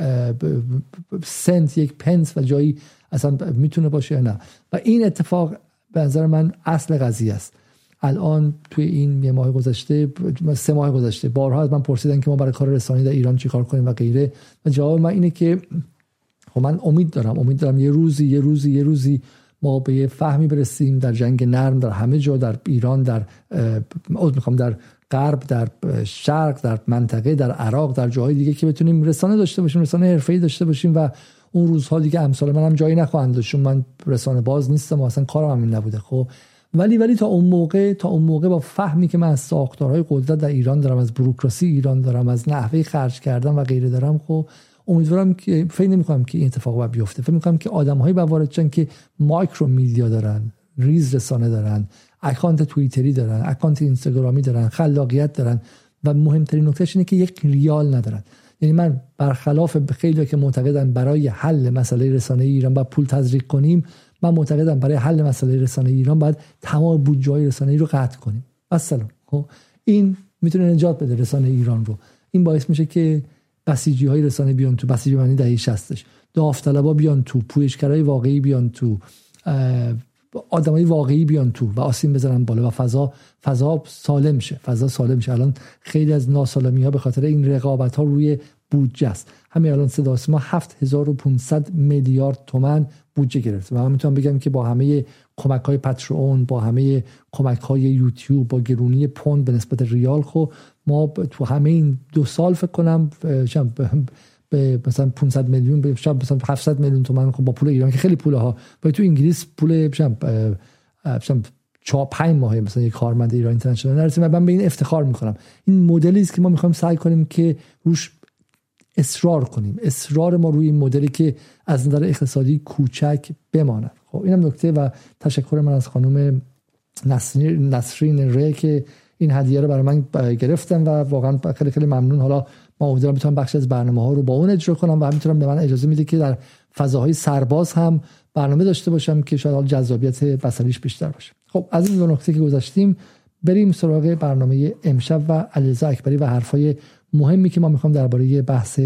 سنت یک پنس و جایی اصلا می‌تونه باشه یا نه. و این اتفاق به نظر من اصل قضیه است. الان توی این یه ماه گذشته سه ماه گذشته بارها از من پرسیدن که ما برای کار رسانی در ایران چیکار کنیم و غیره. و جواب من اینه که خب من امید دارم امید دارم یه روزی یه روزی یه روزی ما به یه فهمی برسیم در جنگ نرم در همه جا در ایران در می‌خوام در غرب در شرق در منطقه در عراق در جاهای دیگه که بتونیم رسانه داشته باشیم رسانه حرفه‌ای داشته باشیم و اون روزها دیگه امثال من هم جایی نخواهند داشت من رسانه باز نیستم و اصلا کارم همین نبوده خب. ولی ولی تا اون موقع تا اون موقع با فهمی که من از ساختارهای قدرت در ایران دارم از بروکراسی ایران دارم از نحوه خرج کردن و غیره دارم خب امیدوارم که فکر نمی‌کنم که این اتفاق باید بیفته. فکر می‌کنم که آدم‌های وارد که micro media دارن ریز رسانه دارن اکانت توییتری دارن اکانت اینستاگرامی دارن خلاقیت دارن و مهمترین نکتهش اینه که یک ریال ندارن. یعنی من برخلاف خیلی که معتقدن برای حل مسئله رسانه ایران با پول تزریق کنیم من معتقدم برای حل مسئله رسانه ایران باید تمام بودجه های رسانه ای رو قطع کنیم. والسلام خب این می‌تونه نجات بده رسانه ایران رو. این باعث میشه که بسیجی های رسانه بیان تو بسیجی معنی دهه 60 داوطلبا بیان تو پویشگرای واقعی بیان تو آدمای واقعی بیان تو و آسیم بزنن بالا و فضا فضا سالم شه فضا سالم شه. الان خیلی از ناسالمی ها به خاطر این رقابت ها روی بودجه است. همین الان صدا ما 7500 میلیارد تومن بودجه گرفته و من می‌تونم بگم که با همه کمک های پترون با همه کمک های یوتیوب با گرونی پوند به نسبت ریال خو ما تو همه این دو سال فکر کنم به مثلا 500 میلیون به شب مثلا 700 میلیون تومان خب با پول ایران که خیلی پوله ها. ولی تو انگلیس پول مثلا چهار پنج ماه مثلا یک کارمند ایران اینترنشنال نرسیم. و من به این افتخار می‌کنم. این مدلی است که ما می‌خوایم سعی کنیم که روش اصرار کنیم. اصرار ما روی این مدلی که از نظر اقتصادی کوچک بماند. خب اینم نکته و تشکر من از خانم نسرین نسرین ره که این هدیه رو برای من گرفتن و واقعا خیلی خیلی ممنون. حالا ما امیدوارم بتونم بخش از برنامه ها رو با اون اجرا کنم و همینطورم به من اجازه میده که در فضاهای سرباز هم برنامه داشته باشم که شاید جذابیت بصریش بیشتر باشه. خب از این دو نکته که گذاشتیم بریم سراغ برنامه امشب و علیرضا اکبری و حرفای مهمی که ما می‌خوام درباره بحث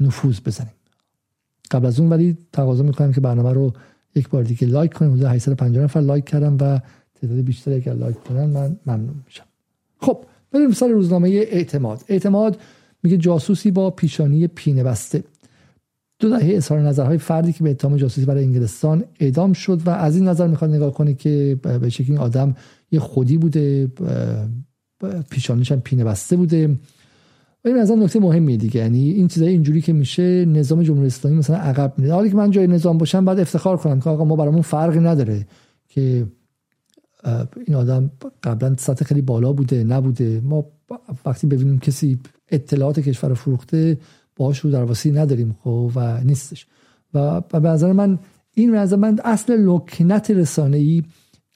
نفوذ بزنیم. قبل از اون ولی تقاضا می‌کنم که برنامه رو یک بار دیگه لایک کنیم. حدود 850 نفر لایک کردم و تعداد بیشتری اگر لایک کنن من ممنون میشم. خب بریم سر روزنامه اعتماد. اعتماد میگه جاسوسی با پیشانی پینه بسته دو دهه اظهار نظرهای فردی که به اتهام جاسوسی برای انگلستان اعدام شد و از این نظر می‌خواد نگاه کنه که به شکلی این آدم یه خودی بوده پیشانیش هم پینه بسته بوده. و این از نکته مهمی دیگه. یعنی این چیزای اینجوری که میشه نظام جمهوری اسلامی مثلا عقب میره حالی که من جای نظام باشم بعد افتخار کنم که آقا ما برامون فرقی نداره که این آدم قبلا سطح خیلی بالا بوده نبوده. ما وقتی ببینیم کسی اطلاعات کشور فروخته باهاش رو درواسی نداریم خب و نیستش. و به نظر من این به نظر من اصل لکنت رسانه ای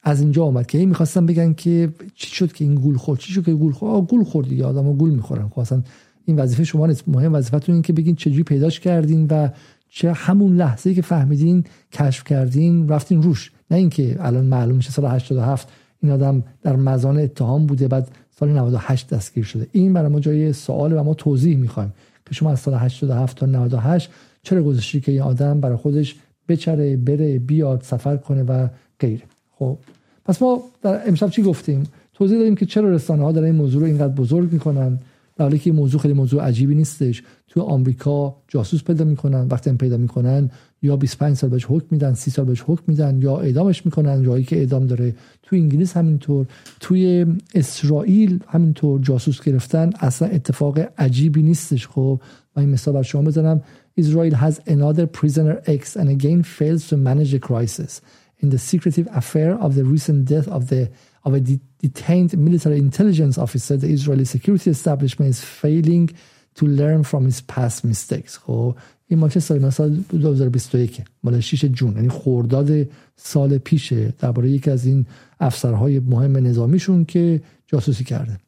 از اینجا آمد که می‌خواستم بگن که چی شد که این گول خورد؟ چی شد که گول خورد؟ گول خورد دیگه آدمو گول می‌خورن. خب اصلا این وظیفه شما نیست. مهم وظیفتون این که بگین چجوری پیداش کردین و چه همون لحظه که فهمیدین کشف کردین رفتین روش. نه اینکه الان معلوم میشه سال 87 این آدم در مزان اتهام بوده بعد سال 98 دستگیر شده. این برای ما جای سوال و ما توضیح می‌خوایم که شما از سال 87 تا 98 چرا گذاشتی که این آدم برای خودش بچره بره بیاد سفر کنه و غیره. خب پس ما در امشب چی گفتیم؟ توضیح دادیم که چرا رسانه ها دارن این موضوع رو اینقدر بزرگ می‌کنن؟ در حالی که موضوع خیلی موضوع عجیبی نیستش. تو آمریکا جاسوس پیدا می‌کنن وقتی پیدا می‌کنن یا 25 سال بهش حکم میدن 30 سال بهش حکم میدن یا اعدامش می‌کنن جایی که اعدام داره. تو انگلیس همینطور توی اسرائیل همینطور جاسوس گرفتن اصلا اتفاق عجیبی نیستش. خب من این مثال بر شما بزنم. Israel has another prisoner X and again fails to manage the crisis. In the secretive affair of the recent death of the of a detained military intelligence officer, the Israeli security establishment is failing to learn from its past mistakes. خب این ماچه سال مثلا 2021 مال 6 جون یعنی خورداد سال پیشه درباره یکی از این افسرهای مهم نظامیشون که جاسوسی کرده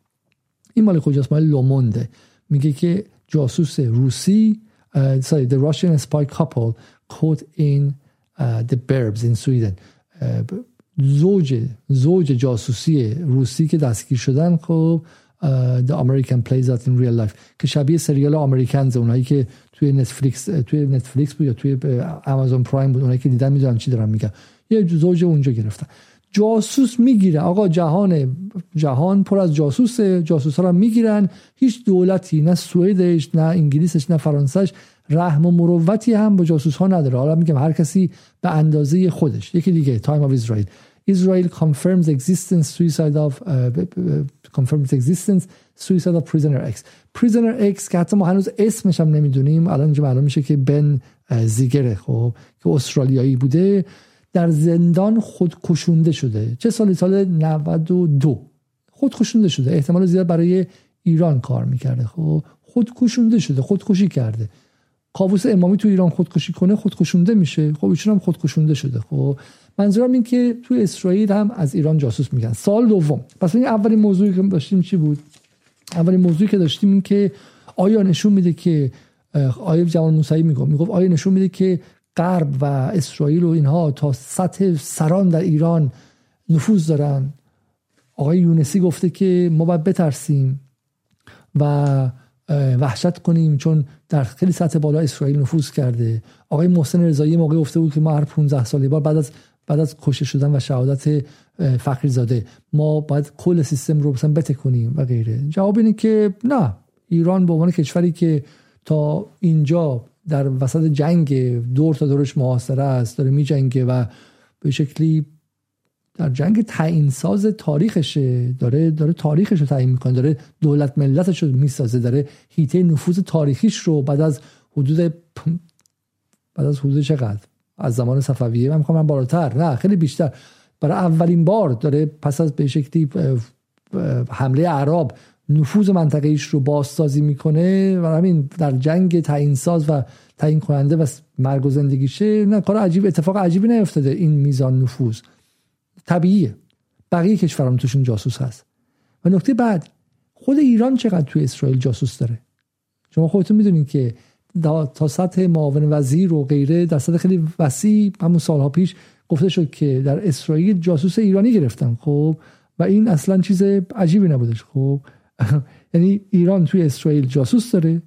این مال کجاست مال لومونده میگه که جاسوس روسی uh, sorry the Russian spy couple caught in uh, the Burbs in Sweden uh, زوج زوج جاسوسی روسی که دستگیر شدن خب The American Plays Out in Real Life که شبیه سریال آمریکنز اونایی که توی نتفلیکس توی نتفلیکس بود یا توی آمازون پرایم بود اونایی که دیدن می‌دونن چی دارم میگن. یه زوج اونجا گرفتن. جاسوس می‌گیره. آقا جهان جهان پر از جاسوس جاسوس ها رو می‌گیرن. هیچ دولتی نه سوئدش نه انگلیسش نه فرانسهش رحم و مروتی هم با جاسوس ها نداره. حالا میگم هر کسی به اندازه خودش. یکی دیگه Time of Israel Israel confirms existence suicide of uh, confirms existence suicide of prisoner X. Prisoner X که حتی ما هنوز اسمش هم نمی‌دونیم. الان اینجا معلوم میشه که بن زیگره خب که استرالیایی بوده در زندان خودکشونده شده. چه سالی سال 92 خودکشونده شده. احتمال زیاد برای ایران کار می‌کرده خب. خودکشونده شده خودکشی کرده. کاووس امامی تو ایران خودکشی کنه خودکشونده میشه. خب ایشون هم خودکشونده شده. خب منظورم این که تو اسرائیل هم از ایران جاسوس میگن. سال دوم. پس این اولین موضوعی که داشتیم چی بود؟ اولین موضوعی که داشتیم این که آیا نشون میده که آیا جوان موسوی می‌گفت می‌گفت آیا نشون میده که غرب و اسرائیل و اینها تا سطح سران در ایران نفوذ دارن؟ آقای یونسی گفته که ما باید بترسیم و وحشت کنیم چون در خیلی سطح بالا اسرائیل نفوذ کرده. آقای محسن رضایی موقع گفته بود که ما هر 15 سالی بار بعد از بعد از کشته شدن و شهادت فقری زاده ما باید کل سیستم رو مثلا بتکنیم و غیره. جواب اینه که نه. ایران به عنوان کشوری که تا اینجا در وسط جنگ دور تا دورش محاصره است داره می جنگه و به شکلی در جنگ تعیین ساز تاریخشه. داره داره تاریخش رو تعیین می‌کنه. داره دولت ملتش رو می‌سازه. داره هیته نفوذ تاریخیش رو بعد از حدود بعد از حدود چقدر؟ از زمان صفویه من می‌خوام من بالاتر. نه خیلی بیشتر. برای اولین بار داره پس از به شکلی حمله عرب نفوذ منطقه ایش رو بازسازی می‌کنه و همین در جنگ تعیین ساز و تعیین کننده و مرگ و زندگیشه نه کار عجیب اتفاق عجیبی نیفتاده این میزان نفوذ. طبیعیه. بقیه کشوران توشون جاسوس هست. و نکته بعد خود ایران چقدر توی اسرائیل جاسوس داره؟ شما خودتون می‌دونید که تا سطح معاون وزیر و غیره در سطح خیلی وسیع همون سالها پیش گفته شد که در اسرائیل جاسوس ایرانی گرفتن خب؟ و این اصلا چیز عجیبی نبودش خب؟ یعنی ایران توی اسرائیل جاسوس داره.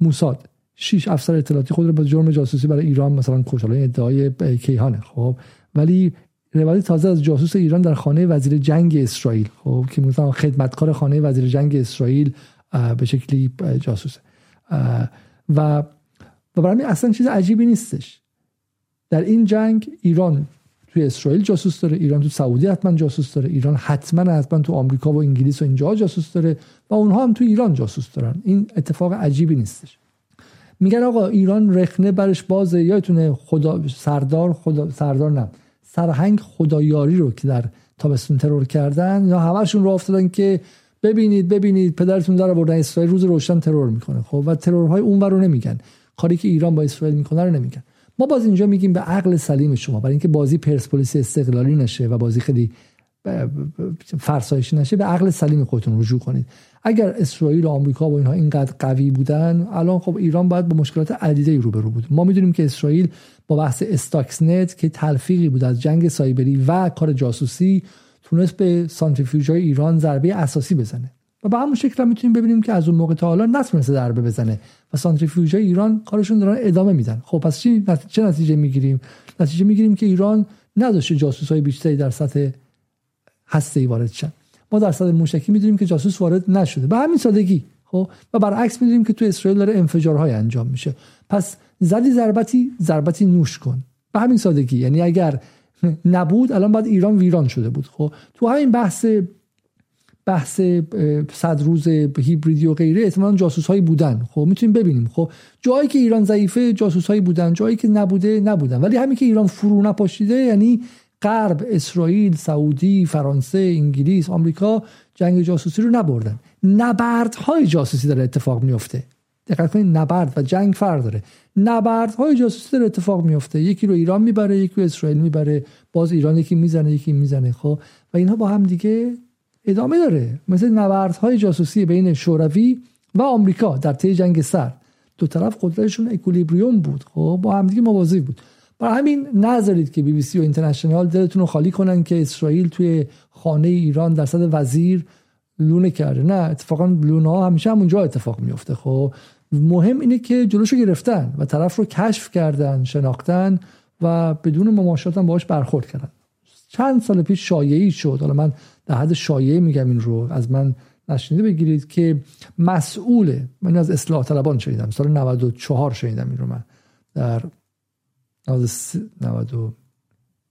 موساد شش افسر اطلاعاتی خود رو با جرم جاسوسی برای ایران مثلا کشال ادعای کیهانه خب؟ ولی روایت تازه از جاسوس ایران در خانه وزیر جنگ اسرائیل. خب که مثلا خدمتکار خانه وزیر جنگ اسرائیل به شکلی جاسوسه. و و برای اصلا چیز عجیبی نیستش. در این جنگ ایران توی اسرائیل جاسوس داره ایران تو سعودی حتما جاسوس داره ایران حتما حتما تو آمریکا و انگلیس و اینجا جاسوس داره و اونها هم تو ایران جاسوس دارن. این اتفاق عجیبی نیستش. میگن آقا ایران رخنه برش بازه یادتونه خدا سردار خدا سردار نه. سرهنگ خدایاری رو که در تابستون ترور کردن یا همشون رو افتادن که ببینید ببینید پدرتون داره بردن اسرائیل روز روشن ترور می‌کنه. خب و ترورهای اون رو نمیگن. کاری که ایران با اسرائیل می‌کنه رو نمیگن. ما باز اینجا میگیم به عقل سلیم شما. برای اینکه بازی پرسپولیس استقلالی نشه و بازی خیلی فرسایشی نشه به عقل سلیم خودتون رجوع کنید. اگر اسرائیل و آمریکا و اینها اینقدر قوی بودن الان خب ایران باید با مشکلات عدیده روبرو بود. ما می‌دونیم که اسرائیل با بحث استاکسنت که تلفیقی بود از جنگ سایبری و کار جاسوسی تونست به سانتریفیوژ های ایران ضربه اساسی بزنه. و به همون شکل هم می‌تونیم ببینیم که از اون موقع تا حالا نتونسته ضربه بزنه و سانتریفیوژ های ایران کارشون دارن ادامه میدن. خب پس چی چه نتیجه می‌گیریم؟ نتیجه می‌گیریم که ایران نداشته جاسوس های بیشتری در سطح هسته وارد شن. ما در سطح موشکی می‌دونیم که جاسوس وارد نشده. به همین سادگی خب؟ و برعکس می‌دونیم که تو اسرائیل داره انفجارهای انجام میشه. پس زدی ضربتی ضربتی نوش کن. به همین سادگی. یعنی اگر نبود الان باید ایران ویران شده بود خب؟ تو همین بحث بحث صد روز هیبریدی و غیره احتمالاً جاسوس هایی بودن. خب؟ می‌تونیم ببینیم. خب؟ جایی که ایران ضعیفه جاسوس هایی بودن. جایی که نبوده نبودن. ولی همین که ایران فرو نپاشیده یعنی غرب اسرائیل سعودی فرانسه انگلیس آمریکا جنگ جاسوسی رو نبردن. نبردهای جاسوسی داره اتفاق میفته دقت کنید نبرد و جنگ فرق داره. نبردهای جاسوسی داره اتفاق میفته یکی رو ایران می‌بره یکی رو اسرائیل می‌بره. باز ایران یکی می‌زنه یکی می‌زنه. خب و اینها با هم دیگه ادامه داره. مثل نبردهای جاسوسی بین شوروی و آمریکا در طی جنگ سر. دو طرف قدرتشون اکولیبریوم بود. خب با همدیگه موازی بود. برای همین نذارید که بی بی سی و اینترنشنال دلتون رو خالی کنن که اسرائیل توی خانه ایران در صد وزیر لونه کرده. نه اتفاقا لونه همیشه همونجا اتفاق میفته خب مهم اینه که جلوشو گرفتن و طرف رو کشف کردن شناختن و بدون مماشات هم باهاش برخورد کردن. چند سال پیش شایعی شد. حالا من در حد شایعه میگم این رو از من نشنیده بگیرید که مسئول من از اصلاح طلبان شنیدم سال 94 شنیدم این رو من در 90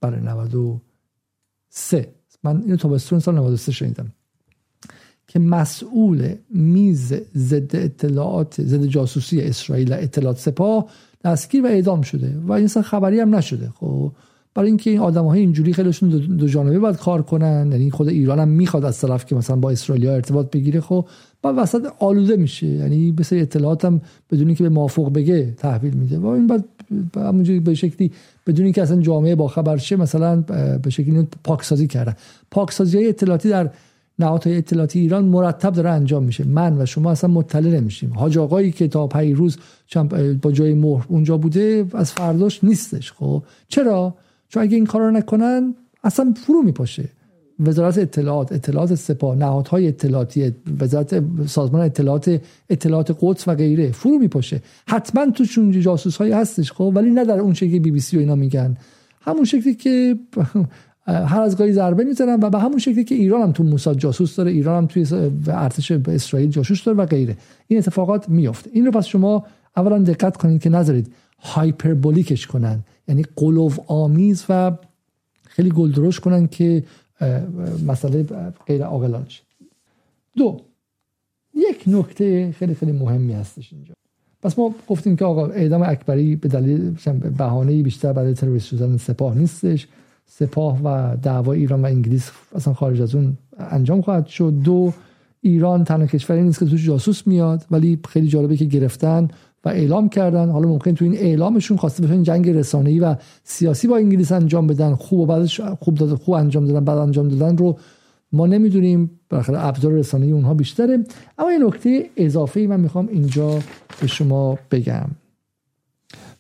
برای 93 من اینو تابستون سال 93 شنیدم. که مسئول میز ضد اطلاعات ضد جاسوسی اسرائیل اطلاعات سپاه دستگیر و اعدام شده و این خبری هم نشده. خب برای اینکه این آدم های اینجوری خیلیشون دو, جانبه باید کار کنن یعنی خود ایران هم می‌خواد از طرف که مثلا با اسرائیل ارتباط بگیره خب بعد وسط آلوده میشه. یعنی سری اطلاعات هم بدون اینکه به موافق بگه تحویل میده. و این بعد همونجوری به شکلی بدون اینکه اصلا جامعه با خبر شه مثلا به شکلی پاکسازی کردن. پاکسازی های اطلاعاتی در نهادهای اطلاعاتی ایران مرتب داره انجام میشه. من و شما اصلا مطلع نمیشیم. حاج آقایی که تا روز با جای مهر اونجا بوده از فرداش نیستش خب؟ چرا؟ چون اگه این کار رو نکنن اصلا فرو میپاشه. وزارت اطلاعات اطلاعات سپاه نهادهای اطلاعاتی وزارت سازمان اطلاعات اطلاعات قدس و غیره فرو میپاشه. حتما توشون جاسوس هایی هستش خب؟ ولی نه در اون شکلی بی بی سی و اینا میگن. همون شکلی که هر از گاهی ضربه می‌زنن و به همون شکلی که ایران هم تو موساد جاسوس داره ایران هم توی ارتش اسرائیل جاسوس داره و غیره. این اتفاقات میفته این رو پس شما اولا دقت کنید که نذارید هایپربولیکش کنن. یعنی قلوف آمیز و خیلی گلدروش کنن که مسئله غیر عاقلانه دو یک نکته خیلی خیلی مهمی هستش اینجا. پس ما گفتیم که آقا اعدام اکبری به دلیل بهانه بیشتر برای تروریست شدن سپاه نیستش. سپاه و دعوا ایران و انگلیس اصلا خارج از اون انجام خواهد شد. دو ایران تنها کشوری نیست که توش جاسوس میاد ولی خیلی جالبه که گرفتن و اعلام کردن. حالا ممکن تو این اعلامشون خواسته بشن جنگ رسانه‌ای و سیاسی با انگلیس انجام بدن. خوب و بعدش خوب داد خوب انجام دادن بعد انجام دادن رو ما نمی‌دونیم. بالاخره ابزار رسانه‌ای اونها بیشتره. اما این نکته اضافه ای من می‌خوام اینجا به شما بگم.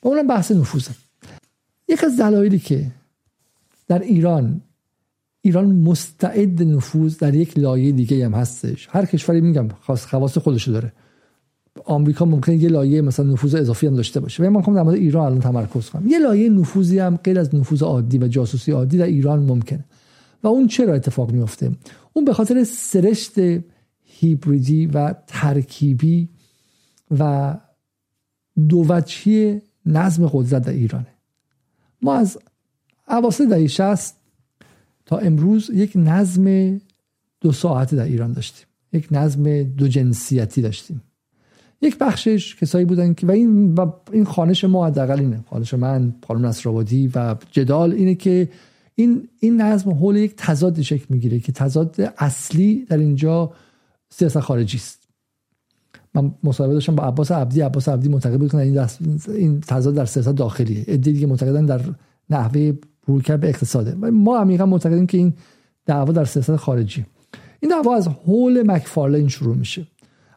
و اونم بحث نفوذه یک از دلایلی که در ایران ایران مستعد نفوذ در یک لایه دیگه هم هستش. هر کشوری میگم خاص خواست خودشو داره. آمریکا ممکنه یه لایه مثلا نفوذ اضافی هم داشته باشه. و من می‌خوام در مورد ایران الان تمرکز کنم. یه لایه نفوذی هم غیر از نفوذ عادی و جاسوسی عادی در ایران ممکنه. و اون چرا اتفاق میفته اون به خاطر سرشت هیبریدی و ترکیبی و دووجهی نظم قدرت در ایرانه. ما از اواسط دهه 60 تا امروز یک نظم دو ساعته در ایران داشتیم. یک نظم دو جنسیتی داشتیم. یک بخشش کسایی بودن که و این و این خانش ما حداقل اینه. خانش من خانم نصرآبادی و جدال اینه که این این نظم حول یک تضاد شکل می‌گیره که تضاد اصلی در اینجا سیاست خارجی است. من مصاحبه داشتم با عباس عبدی. عباس عبدی معتقد بود این این تضاد در سیاست داخلیه. عده دیگه معتقدن در نحوه رویکرد اقتصاده. ما عمیقا معتقدیم که این دعوا در سیاست خارجی این دعوا از حول مکفارلین شروع میشه.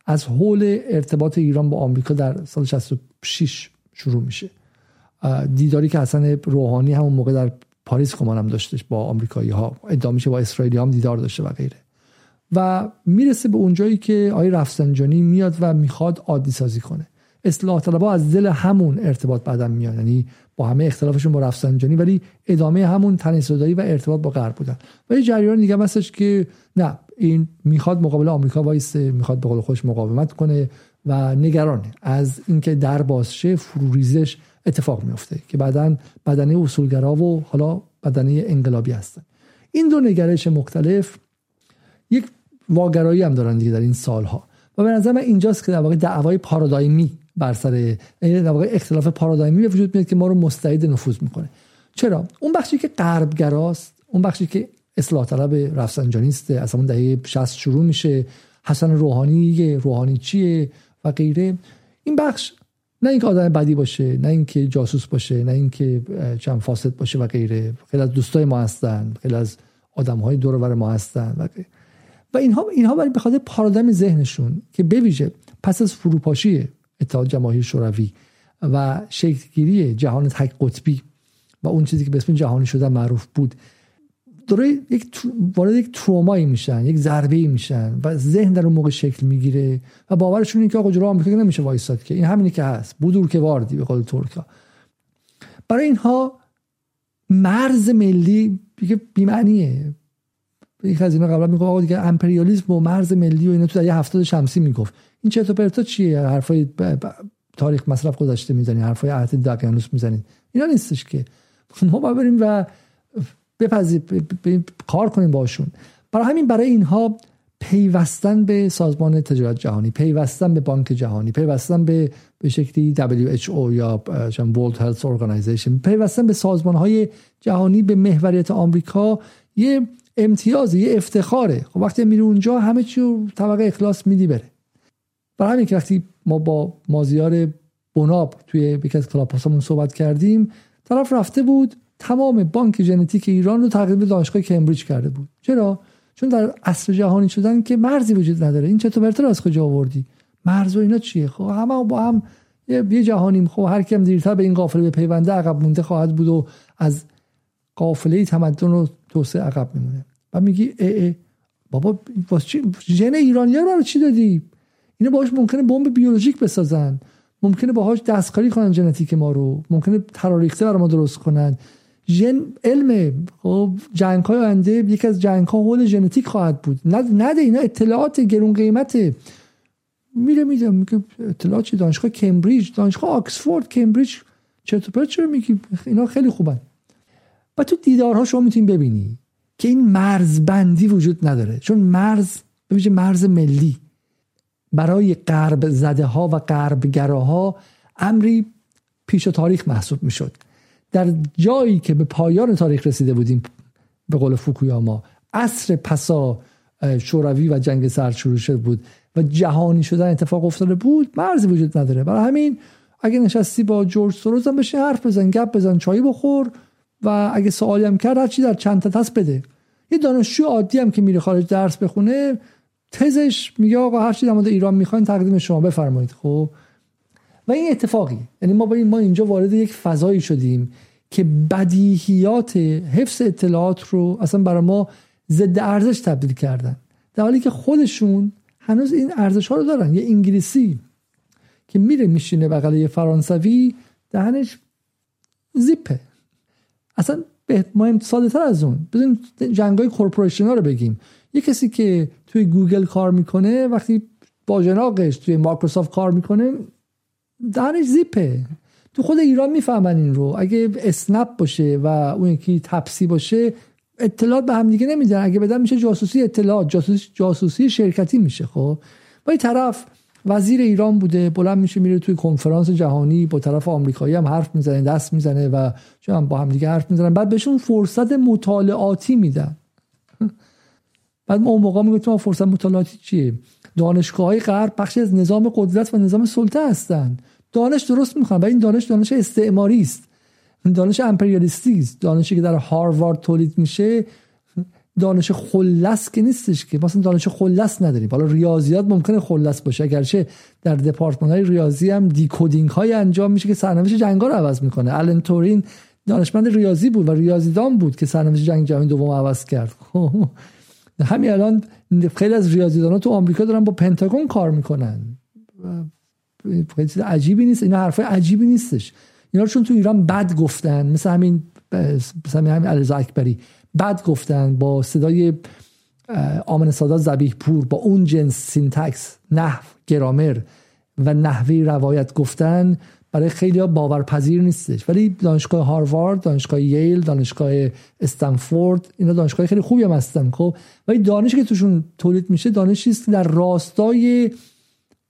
از حول ارتباط ایران با آمریکا در سال 66 شروع میشه. دیداری که حسن روحانی همون موقع در پاریس کمانم داشتش با آمریکایی ها ادعا میشه با اسرائیلی هم دیدار داشته و غیره. و می‌رسه به اونجایی که آقای رفسنجانی میاد و می‌خواد عادی سازی کنه. اصلاح طلبها از دل همون ارتباط بعدم میاد یعنی با همه اختلافشون با رفسنجانی ولی ادامه همون تنش و ارتباط با غرب بودن. و یه جریان دیگه هستش که نه این می‌خواد مقابل آمریکا وایسه می‌خواد به قول خوش مقاومت کنه و نگرانه. از اینکه در بازشه فروریزش اتفاق میفته که بعدا بدنه اصولگرا و حالا بدنه انقلابی هستن. این دو نگرش مختلف یک واگرایی هم دارن دیگه در این سالها. و به نظر من اینجاست که در واقع دعوای پارادایمی بر سر یعنی در واقع اختلاف پارادایمی به وجود میاد که ما رو مستعد نفوذ می‌کنه. چرا؟ اون بخشی که غربگراست اون بخشی که اصلاح طلب رفسنجانیسته از همون دهه 60 شروع میشه. حسن روحانی روحانی چیه و غیره. این بخش نه اینکه آدم بدی باشه نه اینکه جاسوس باشه نه اینکه چند فاسد باشه و غیره. خیلی از دوستای ما هستن خیلی از آدم های دور ما هستن و غیره. و اینها اینها برای به خاطر پارادایم ذهنشون که بویژه پس از فروپاشی اتحاد جماهیر شوروی و شکلگیری جهان تک قطبی و اون چیزی که به اسم جهانی شده معروف بود داره یک وارد یک ترومایی میشن یک ضربه میشن و ذهن در اون موقع شکل می‌گیره و باورشون این که آقا جلو آمریکا نمیشه وایساد که. این همینی که هست. بودور که واردی به قول ترکا. برای اینها مرز ملی دیگه بی‌معنیه. یک از اینا قبلا می‌گفت آقا دیگه امپریالیسم و مرز ملی و اینا تو در هفتاد شمسی می‌گفت. این چه پرتا چیه؟ حرفای تاریخ مصرف گذشته می‌زنید حرفای عهد دقیانوس می‌زنید اینا نیستش که. ما بریم و بپذیر کار کنیم باشون. برای همین برای اینها پیوستن به سازمان تجارت جهانی پیوستن به بانک جهانی پیوستن به به شکلی WHO یا World Health Organization پیوستن به سازمان های جهانی به محوریت آمریکا یه امتیاز یه افتخاره. خب وقتی میری اونجا همه چی رو طبقه اخلاص میدی بره. برای همین که وقتی ما با مازیار بناب توی یکی از کلاپاسمون صحبت کردیم طرف رفته بود تمام بانک ژنتیک ایران رو تقریبا دانشگاه کمبریج کرده بود. چرا؟ چون در عصر جهانی شدن که مرزی وجود نداره. این چطور برتر از کجا آوردی؟ مرز و اینا چیه؟ خب همه با هم یه جهانیم. خب هر کیم دیرتر به این قافله به پیونده عقب مونده خواهد بود و از قافله تمدن و توسعه عقب میمونه. و میگی ای ای بابا ژن ایرانیا رو چی دادی؟ اینا باهاش ممکنه بمب بیولوژیک بسازن. ممکنه باهاش دستکاری کنن ژنتیک ما رو. ممکنه تراریخته برای ما درست کنن. ژن علم خب جنگ های آینده یکی از جنگ ها حول ژنتیک خواهد بود. نده اینا اطلاعات گرون قیمته میره میده میگه اطلاعات دانشگاه کمبریج. دانشگاه آکسفورد کمبریج. چطور پرت چرا میگی؟ اینا خیلی خوبن. و تو دیدارها شما می‌تونید ببینی که این مرزبندی وجود نداره. چون مرز ببینید مرز ملی برای غرب زده ها و غربگراها امری پیش تاریخ محسوب می‌شد. در جایی که به پایان تاریخ رسیده بودیم به قول فوکویاما عصر پسا شوروی و جنگ سرد شروع شده بود و جهانی شدن اتفاق افتاده بود مرزی وجود نداره. برای همین اگه نشستی با جورج سوروز هم بشین حرف بزن گپ بزن چایی بخور و اگه سوالی هم کرد هرچی در چند تا بده. یه دانشجو عادی هم که میره خارج درس بخونه تزش میگه آقا هر چی در مورد ایران می‌خواین تقدیم شما بفرمایید. خب؟ و این اتفاقی یعنی ما با این ما اینجا وارد یک فضایی شدیم که بدیهیات حفظ اطلاعات رو اصلا برای ما ضد ارزش تبدیل کردن. در حالی که خودشون هنوز این ارزش ها رو دارن. یه انگلیسی که میره میشینه بغل یه فرانسوی دهنش زیپه. اصلا به ما ساده تر از اون. بزنیم جنگای corporation ها رو بگیم. یه کسی که توی گوگل کار می‌کنه وقتی باجناقش توی مایکروسافت کار می‌کنه دهنش زیپه. تو خود ایران می‌فهمن این رو. اگه اسنپ باشه و اون یکی تپسی باشه اطلاعات به هم دیگه نمیدن. اگه بدن میشه جاسوسی اطلاعات. جاسوسی, جاسوسی شرکتی میشه خب. با این طرف وزیر ایران بوده بلند میشه میره توی کنفرانس جهانی با طرف آمریکایی هم حرف می‌زنه دست می‌زنه و هم با هم دیگه حرف می‌زنن. بعد بهشون فرصت مطالعاتی میدن. بعد ما اون موقع می‌گفتیم فرصت مطالعاتی چیه؟ دانشگاه های غرب بخشی از نظام قدرت و نظام سلطه هستند دانش درست می‌خوان و این دانش دانش استعماری است. دانش امپریالیستی است. دانشی که در هاروارد تولید میشه دانش خلص که نیستش که. مثلا دانش خلص نداریم. حالا ریاضیات ممکنه خلص باشه. اگرچه در دپارتمان های ریاضی هم دیکودینگ های انجام میشه که سرنوشت جنگا رو عوض می‌کنه. الان تورین دانشمند ریاضی بود و ریاضیدان بود که سرنوشت جنگ جهانی دوم عوض کرد. خب. همین الان خیلی از ریاضیدانان تو آمریکا دارن با پنتاگون کار می‌کنن. خیلی چیز عجیبی نیست اینا حرفای عجیبی نیستش. اینا چون تو ایران بد گفتن مثل همین مثل همین علیرضا اکبری بد گفتن با صدای آمنه سادات ذبیح پور با اون جنس syntax نحو گرامر و نحوی روایت گفتن. برای خیلی ها باورپذیر نیستش. ولی دانشگاه هاروارد دانشگاه ییل دانشگاه استنفورد اینا دانشگاه خیلی خوبی هم هستن خب. ولی دانشی که توشون تولید میشه دانشی است در راستای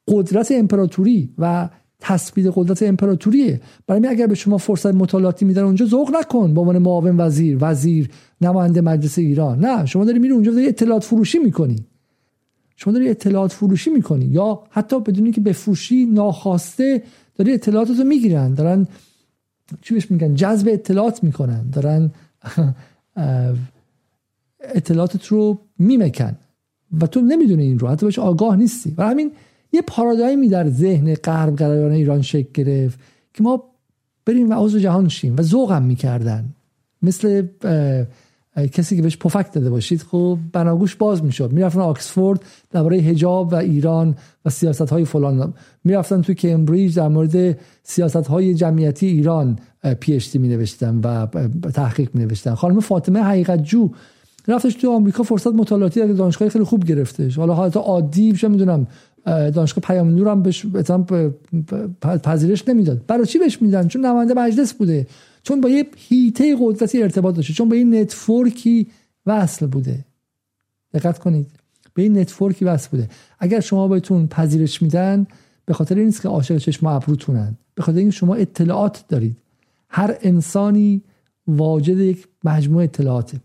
قدرت امپراتوری و تثبیت قدرت امپراتوریه. برای اگر به شما فرصت مطالعاتی میدن اونجا ذوق نکن به عنوان معاون وزیر وزیر نماینده مجلس ایران. نه شما داری میری اونجا داری اطلاعات فروشی می‌کنی. شما داری اطلاعات فروشی می‌کنی. یا حتی بدونی که بفروشی ناخواسته داری اطلاعاتتو می‌گیرن. دارن چی بهش میگن؟ جذب اطلاعات می‌کنن. دارن اطلاعاتت رو میمکن. و تو نمی‌دونی این رو. حتی بهش آگاه نیستی. و همین یه پارادایمی در ذهن غرب گرایان ایران شکل گرفت که ما بریم و عضو جهان شیم. و ذوقم می‌کردن. مثل کسی که بهش پفک داده باشید خب بناگوش باز می‌شد. می‌رفتن آکسفورد درباره حجاب و ایران و سیاست های فلان. می‌رفتن توی کمبریج در مورد سیاست های جمعیتی ایران PhD می نوشتن و تحقیق می نوشتن خانم فاطمه حقیقت جو رفتش تو آمریکا فرصت مطالعاتی در دانشگاه خیلی خوب گرفتش. حالا حالت عادی چه می‌دونم دانشگاه پیام نور هم بهش پذیرش نمی‌داد. برای چی بهش میدن؟ چون نماینده مجلس بوده. چون با یه حیطه قدرتی ارتباط داشته چون با یه network ی وصل بوده. دقت کنید. به این network ی وصل بوده. اگر شما بهتون پذیرش میدن به خاطر این نیست که عاشق چشم ابروتونن. به خاطر اینکه شما اطلاعات دارید. هر انسانی واجد یک مجموعه اطلاعاته.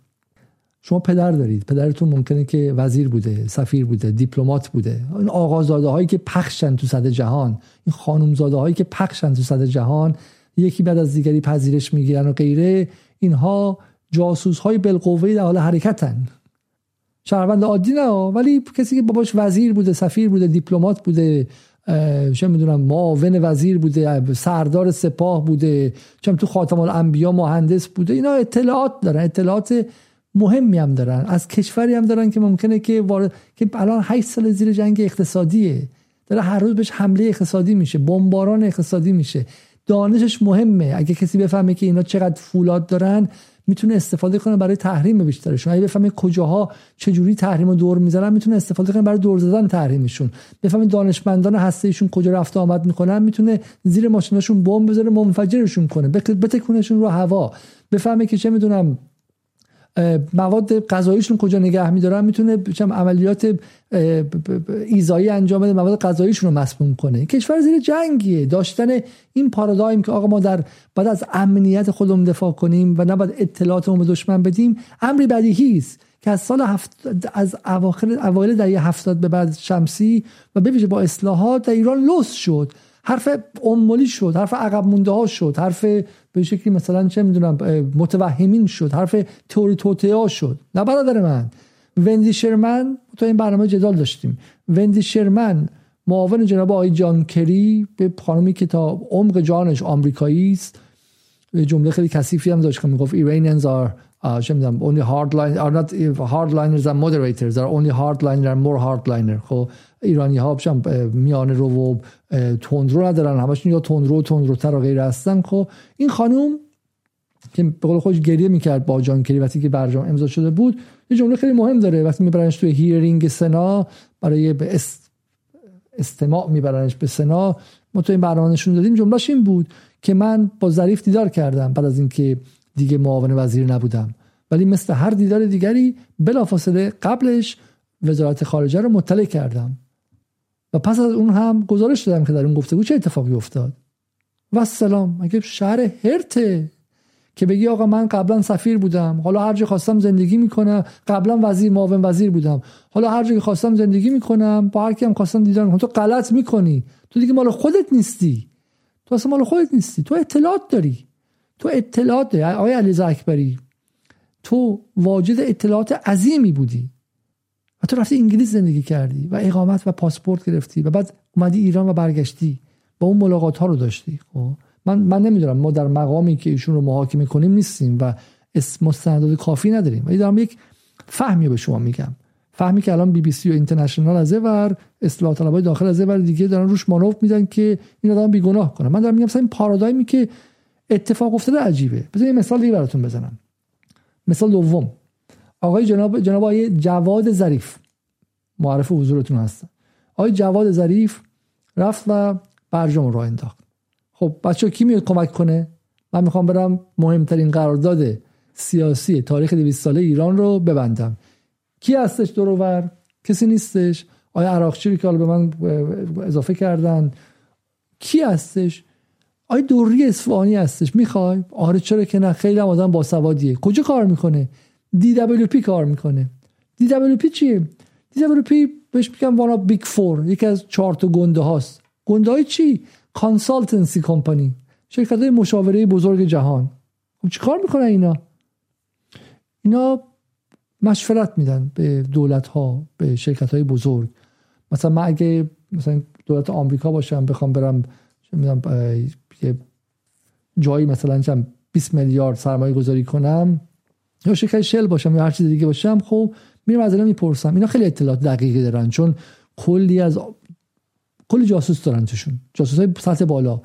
شما پدر دارید. پدرتون ممکنه که وزیر بوده سفیر بوده دیپلمات بوده. این آقازاده هایی که پخشن تو سطح جهان این خانومزاده هایی که پخشن تو سطح جهان یکی بعد از دیگری پذیرش می‌گیرن و غیره اینها جاسوس های بالقوه در حال حرکتن. شهروند عادی نه ولی کسی که باباش وزیر بوده سفیر بوده دیپلمات بوده چه می‌دونم معاون وزیر بوده سردار سپاه بوده چه تو خاتم الانبیا مهندس بوده اینا اطلاعات دارن. اطلاعات مهمی هم دارن. از کشوری هم دارن که ممکنه که وارد که الان 8 سال زیر جنگ اقتصادیه. داره هر روز بهش حمله اقتصادی میشه بمباران اقتصادی میشه. دانشش مهمه. اگه کسی بفهمه که اینا چقدر فولاد دارن می‌تونه استفاده کنه برای تحریم بیشترشون. اگه بفهمه کجاها چجوری تحریم و دور می‌زنن می‌تونه استفاده کنه برای دور زدن تحریمشون. بفهمه دانشمندان هسته ایشون کجا رفت آمد می‌کنن می‌تونه زیر ماشیناشون بمب بذاره منفجرشون کنه. بتکونشون رو هوا. بفهمه که چه می‌دونم مواد غذاییشون کجا نگه میدارن می‌تونه عملیات ایزایی انجام بده مواد غذاییشون رو مسموم کنه. کشور زیر جنگیه. داشتن این پارادایم که آقا ما در بعد از امنیت خودمون دفاع کنیم و نباید اطلاعاتمون به دشمن بدیم امری بدیهی است که از سال هفت از اواخر اوایل دهه هفتاد به بعد شمسی و ببینید با اصلاحات در ایران لوس شد. حرف امولی شد حرف عقب مونده ها شد حرف به شکلی مثلا چه می‌دونم متوهمین شد حرف تئوری توتیا شد. نه برادر من. وندی شرمن تو این برنامه جدال داشتیم. وندی شرمن معاون جناب آقای جان کری به خانمی که تا عمق جانش آمریکایی است. جمله خیلی کثیفی هم داشت که می‌گفت Iranians are چه می‌دونم only hardline are not hardliners and moderators. Are only hardliner and more hardliner. خب ایرانی ها هم میان رو و تندرو ندارن. همشون یا تندرو تندروتر و غیر هستن. خب این خانوم که به قول خودش گریه می‌کرد با جان کری وقتی که برجام امضا شده بود یه جمله خیلی مهم داره. وقتی میبرنش توی هیرینگ سنا برای به استماع میبرنش به سنا ما تو این برنامه نشون دادیم. جملهش این بود که من با ظریف دیدار کردم. بعد از اینکه دیگه معاون وزیر نبودم. ولی مثل هر دیدار دیگری بلافاصله قبلش وزارت خارجه رو مطلع کردم. و پس از اون هم گزارش دادم که در اون گفتگو چه اتفاقی افتاد. و سلام اگه شهر هرته که بگی آقا من قبلا سفیر بودم حالا هر جا خواستم زندگی می‌کنم قبلا وزیر معاون وزیر بودم. حالا هر جا خواستم زندگی می‌کنم با هر کیم خواستم دیدار می‌کنم تو غلط می‌کنی. تو دیگه مال خودت نیستی. تو اصلا مال خودت نیستی. تو اطلاعات داری. تو اطلاعات داری آقای علیزا اکبری تو واجد اطلاعات عظیمی بودی و تو رفتی انگلیس زندگی کردی و اقامت و پاسپورت گرفتی و بعد اومدی ایران و برگشتی با اون ملاقات ها رو داشتی. خب من من نمی‌دونم ما در مقامی که ایشون رو محاکمه کنیم نیستیم و مستندات کافی نداریم. ولی دارم یک فهمی به شما میگم. فهمی که الان بی بی سی و اینترنشنال از ور اصلاح طلبای داخل از ور دیگه دارن روش مانور میدن که این آدم بیگناه کنه. من دارم میگم این پارادایمی که اتفاق افتاده عجیبه. بذار یه مثال دیگه براتون بزنم. مثال دوم. آقای جناب جناب آقای جواد ظریف. معرف حضورتون هست آقای جواد ظریف رفت و برجام رو انداخت. خب بچه کی میاد کمک کنه؟ من می‌خوام برم مهمترین قرارداد سیاسی تاریخ 200 ساله ایران رو ببندم. کی هستش دروور کسی نیستش. آیا عراقچی که حالا به من اضافه کردن. کی هستش؟ آیا دوری اصفهانی هستش. می‌خوای؟ آره چرا که نه؟ خیلی هم آدم باسوادیه. کجا کار می‌کنه؟ DWP کار می‌کنه. DWP چیه DWP بهش میگن one of big four یکی از چهار تا گنده هاست. گنده های چی؟ consultancy company شرکت های مشاوره بزرگ جهان. خب چی کار می‌کنن اینا؟ اینا مشورت میدن به دولت ها به شرکت های بزرگ. مثلا من اگه مثلا دولت آمریکا باشم بخوام برم یه جایی مثلا چم 20 میلیارد سرمایه گذاری کنم یا شرکت شل باشم یا هر چیز دیگه باشم خب میرم از اینا می‌پرسم. اینا خیلی اطلاعات دقیقی دارن چون کلی از کلی جاسوس دارن توشون. جاسوس های سطح بالا.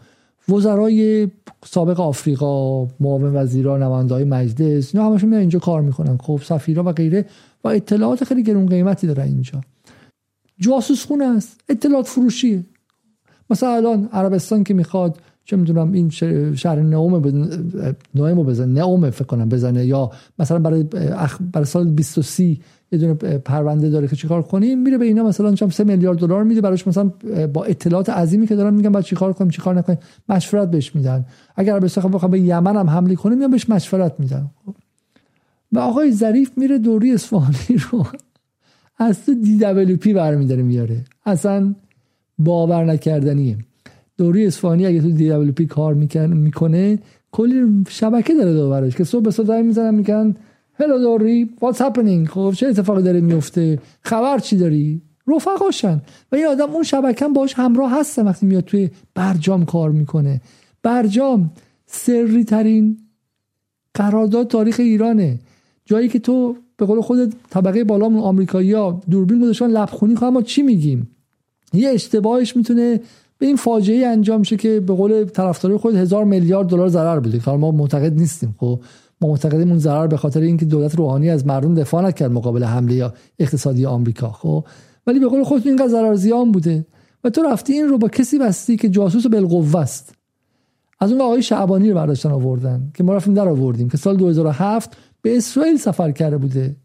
وزرای سابق آفریقا معاون وزیران های مجلس اینا همشون میان اینجا کار می‌کنن. خب سفیرا و غیره. و اطلاعات خیلی گرون قیمتی دارن اینجا. جاسوس خونه است. اطلاعات فروشیه. مثلا الان عربستان که می‌خواد چه می‌دونم این شهر نئوم نئوم بزنه نئوم فکر کنم بزنه یا مثلا برای برای سال 23 یه دونه پرونده داره که چیکار کنیم میره به اینا مثلا چم 3 میلیارد دلار میده براش مثلا با اطلاعات عظیمی که دارن میگن بعد چیکار کنیم چیکار نکنیم مشورت بهش میدن. اگر به بخوام بخوام به یمن هم حمله کنیم میان بهش مشورت میدن. و آقای ظریف میره دوری اصفهانی رو از تو دی دبلیو پی برمیداره میاره. اصلا باور نکردنیه. دوری اصفهانی اگه تو دی کار می‌کنه کلی شبکه داره دوبرش که صبح صبح می‌زنن میگن هلو دوری what's happening? خب چه اتفاقی داره میفته؟ خبر چی داری؟ رفقاشن. و این آدم اون شبکه باش همراه هسته وقتی میاد توی برجام کار می‌کنه. برجام سری ترین قرارداد تاریخ ایرانه. جایی که تو به قول خود طبقه بالامون آمریکایی ها دوربین گذاشتن لبخونی خواهم ما چی میگیم؟ یه اشتباهش می‌تونه به این فاجعه انجام شه که به قول طرفدارای خود هزار میلیارد دلار ضرر بده ما معتقد نیستیم. خب ما معتقدیم اون ضرر به خاطر اینکه دولت روحانی از مردم دفاع نکرد مقابل حمله اقتصادی آمریکا. خب ولی به قول خودتون اینقدر ضرر زیان بوده. و تو رفتی این رو با کسی بستی که جاسوس بالقوه است. از اون آقای شعبانی رو برداشتن آوردن که ما رفتیم در آوردیم که سال 2007 به اسرائیل سفر کرده بوده.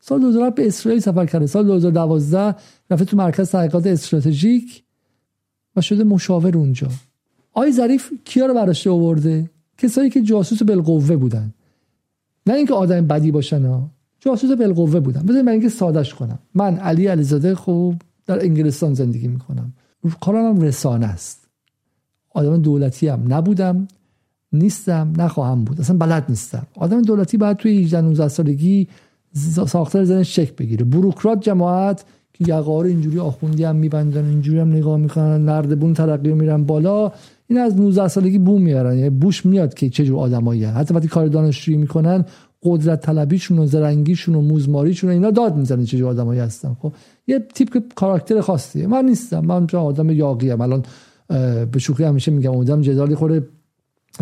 سال 2007 به اسرائیل سفر کرده. سال 2012 رفته تو مرکز تحقیقات استراتژیک. شده مشاور اونجا. آقای ظریف کیا رو برداشته آورده؟ کسایی که جاسوس بالقوه بودن. نه اینکه آدم بدی باشن ها جاسوس بالقوه بودن. بذارید من اینکه سادش کنم. من علی علیزاده خوب در انگلستان زندگی می‌کنم. کارم رسانه است. آدم دولتی هم نبودم نیستم نخواهم بود. اصلا بلد نیستم. آدم دولتی باید توی 18 19 سالگی ساختار زن شک بگیره. بروکرات جماعت که یقار اینجوری آخوندی هم میبندن اینجوری هم نگاه می‌کنن نردبون ترقی میرن بالا. این از 19 سالگی بو میارن یعنی بوش میاد که چه جور آدمایی حتی وقتی کار دانشجویی می‌کنن قدرت طلبیشون و زرنگیشون و موزماریشون اینا داد می‌زنه چه جور آدمایی هستن. خب یه تیپ کاراکتر خاصیه. من نیستم. من آدم یاقی ام. الان به شوخی همیشه میگم آدم جدالی خوره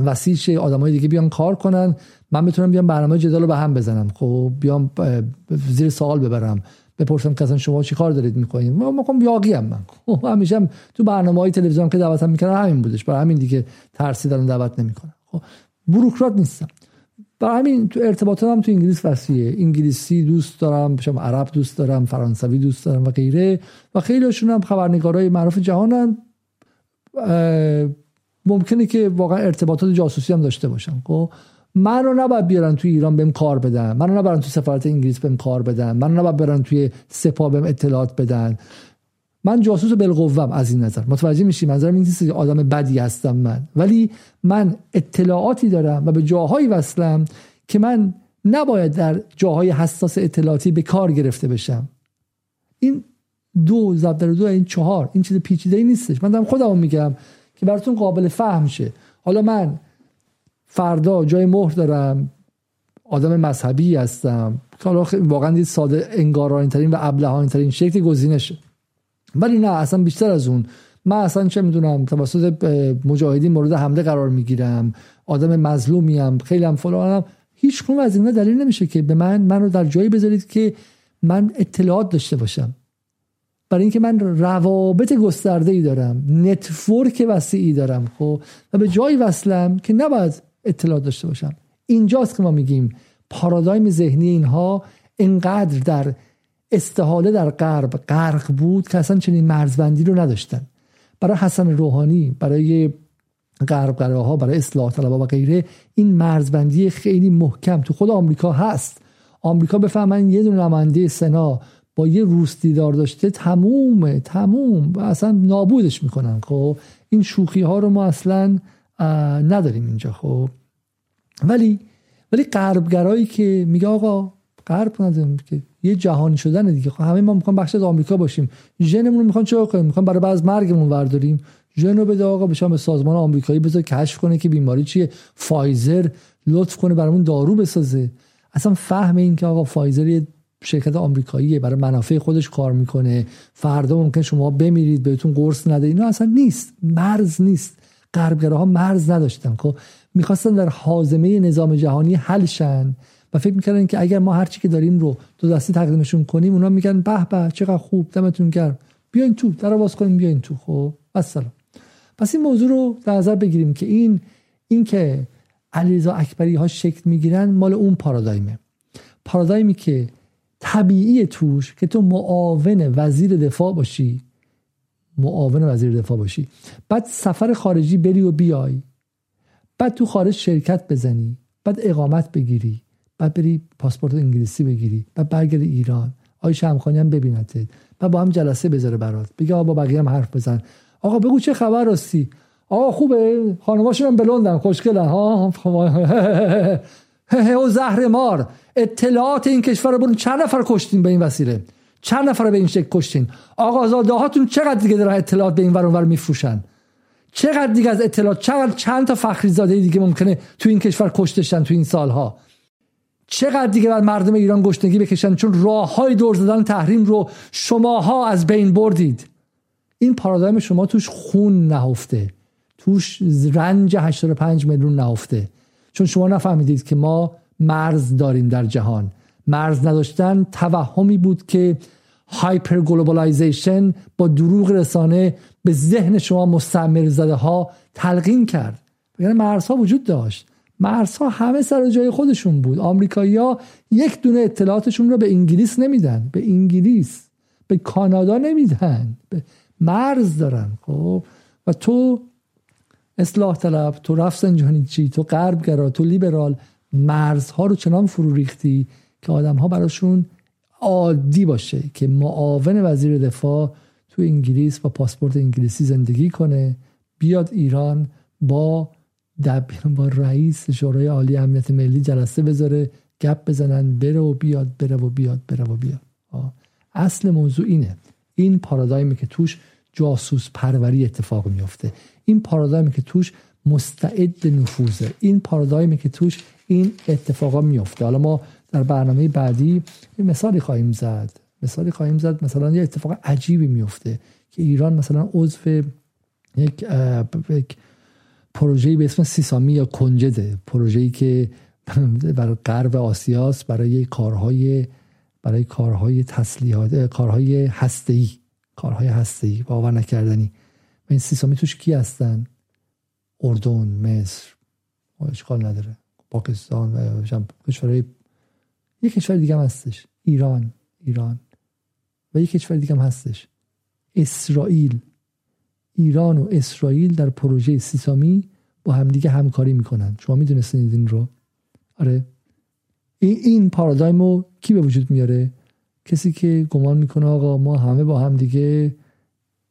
وسیع شه آدمای دیگه بیان کار کنن. من بتونم بیام برنامه جدال رو به هم بزنم. خب بیام زیر سوال ببرم. بپرسم که اصلا شما چی کار دارید می‌کنید؟ ما میگم یاقی هم من. خب همیشه هم تو برنامه های تلویزیون که دعوتم می‌کردن همین بودش. برای همین دیگه ترسیدن دعوت نمی‌کنم خب بروکرات نیستم. برای همین تو ارتباطات هم تو انگلیس وسیعه. انگلیسی دوست دارم شما عرب دوست دارم فرانسوی دوست دارم و غیره. و خیلیشون هم خبرنگارای معروف جهانن. ممکنه که واقعا ارتباطات جاسوسی هم داشته باشم خب من رو نباید بیارن توی ایران بهم کار بدن. من رو نبرن توی سفارت انگلیس بهم کار بدن. من رو نباید برن توی سپاه بهم اطلاعات بدن. من جاسوس بالقوم از این نظر. متوجه میشی؟ منظرم این نیست آدم بدی هستم من. ولی من اطلاعاتی دارم و به جاهایی وصلم که من نباید در جاهای حساس اطلاعاتی به کار گرفته بشم. این دو ضرب در دو این چهار این چیز پیچیده ای نیستش. من دارم خودم میگم که براتون قابل فهم شه. حالا من فردا جای مهر دارم. آدم مذهبی هستم. حالا واقعا دید ساده انگارانی ترین و ابلهانی ترین شکل گزینشه. ولی نه اصلا بیشتر از اون. من اصلا چه می‌دونم توسط مجاهدین مورد حمله قرار می‌گیرم. آدم مظلومیم. خیلی هم فلانم هیچ کنون از اینا دلیل نمیشه که به من منو در جایی بذارید که من اطلاعات داشته باشم. برای اینکه من روابط گسترده ای دارم. نتورک وسیعی دارم خب. و به جایی وصلم که نباید اطلاعات داشته باشم اینجاست که ما میگیم پارادایم ذهنی اینها انقدر در استحاله در غرب غرق بود که اصلا چنین مرزبندی رو نداشتن. برای حسن روحانی برای غرب ها برای اصلاح طلبها و غیره این مرزبندی خیلی محکم تو خود آمریکا هست. آمریکا بفهمن یه دونه نماینده سنا با یه روس دیدار داشته تمومه تموم و اصلا نابودش می‌کنن. خب این شوخی ها رو ما اصلا نداریم اینجا خب. ولی ولی غربگرایی که میگه آقا غرب نداریم که یه جهانی شدن دیگه. خب همه ما می‌خوام بخش از آمریکا باشیم. ژنمون رو می‌خوان چه کنیم؟ می‌خوان برای بعض مرگمون ورداریم. ژن رو بده آقا بشم به سازمان آمریکایی بذار کشف کنه که بیماری چیه. فایزر لطف کنه برامون دارو بسازه. اصلا فهم این که آقا فایزر یه شرکت آمریکاییه برای منافع خودش کار می‌کنه. فردا ممکن شما بمیرید بهتون قرص نده. اینا اصلا نیست. مرز نیست. غربگراها مرز نداشتن. خب می‌خواستن در حازمه نظام جهانی حل شن و فکر می‌کردن که اگر ما هرچی که داریم رو دو دستی تقدیمشون کنیم اونا میگن به به چقدر خوب دمتون گرم. بیاین تو در باز کنیم بیاین تو. خب السلام. پس این موضوع رو در نظر بگیریم که این این که علیرضا اکبری ها شکل می‌گیرن مال اون پارادایمه. پارادایمی که طبیعی توش که تو معاون وزیر دفاع باشی معاون وزیر دفاع باشی. بعد سفر خارجی بری و بیای. بعد تو خارج شرکت بزنی. بعد اقامت بگیری. بعد بری پاسپورت انگلیسی بگیری. بعد برگردی ایران. آی شمخانی هم ببینتت. بعد با هم جلسه بذاره برات. بگه آقا با بقیه هم حرف بزن. آقا بگو چه خبر راستی؟ آقا خوبه. خانماشون هم بلندن خوشگلن. ها؟ زهر مار اطلاعات این کشور رو برون چند نفر کشتین به این وسیله؟ چند نفر به این شکل کشتین؟ آقا زاده هاتون چقدر دیگه دارن اطلاعات به این ور ور میفروشن؟ چقدر دیگه از اطلاعات چقدر چند تا فخری زاده دیگه ممکنه تو این کشور کشتشن تو این سالها؟ چقدر دیگه بر مردم ایران گشنگی بکشن چون راه های دور زدن تحریم رو شماها از بین بردید؟ این پارادایم شما توش خون نهفته. توش رنج 85 میلیون نهفته. چون شما نفهمیدید که ما مرز داریم در جهان. مرز نداشتن توهمی بود که hyper globalization با دروغ رسانه به ذهن شما مستعمر زده ها تلقین کرد. یعنی مرزها وجود داشت. مرزها همه سر جای خودشون بود. آمریکایی ها یک دونه اطلاعاتشون رو به انگلیس نمیدن. به انگلیس. به کانادا نمیدن. به مرز دارن. خب؟ و تو اصلاح طلب تو رفت چی تو غربگرا تو لیبرال مرزها رو چنان فرو ریختی که آدم ها براشون عادی باشه که معاون وزیر دفاع تو انگلیس با پاسپورت انگلیسی زندگی کنه بیاد ایران با دب با رئیس شورای عالی امنیت ملی جلسه بذاره گپ بزنن بره و بیاد بره و بیاد بره و بیاد. اصل موضوع اینه. این پارادایمی که توش جاسوس پروری اتفاق میفته این پارادایمی که توش مستعد نفوذه. این پارادایمی که توش این اتفاقا میفته حالا ما در برنامه بعدی یه مثالی خواهیم زد. مثالی خواهیم زد مثلا یه اتفاق عجیبی میفته که ایران مثلا عضو یک یک پروژه‌ای به اسم سیسامی یا کنجده پروژه‌ای که برای غرب آسیاست برای کارهای برای کارهای تسلیحات کارهای هسته‌ای کارهای هسته‌ای باور نکردنی. و این سیسامی توش کی هستن؟ اردن مصر. اشکال نداره. پاکستان و کشورهای یک کشور دیگه هم هستش. ایران ایران. و یک کشور دیگه هم هستش. اسرائیل. ایران و اسرائیل در پروژه سیسامی با همدیگه همکاری می‌کنن. شما می‌دونستید این رو؟ آره. این, این پارادایم رو کی به وجود میاره؟ کسی که گمان می‌کنه آقا ما همه با هم دیگه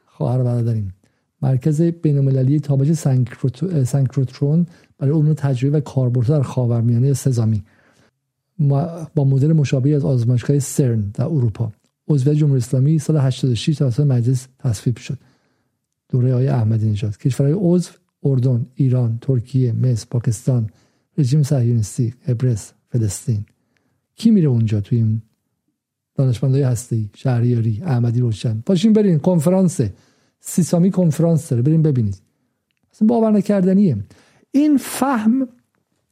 خواهر برادریم. مرکز بینالمللی تابش سنکروترون برای علوم تجربه و کاربرد در خاورمیانه سزامی. با مدل مشابهی از آزمایشگاه سرن در اروپا. عضویت جمهوری اسلامی سال 86 توسط مجلس تصویب شد. دوره های احمدی نژاد. کشورهای عضو اردن ایران ترکیه مصر پاکستان رژیم صهیونیستی ابرس فلسطین. کی میره اونجا توی این دانشمندای هستی شهریاری احمدی روشن. پاشین برین کنفرانس سیسامی کنفرانس داره. برین ببینید. اصلا باور نکردنیه. این فهم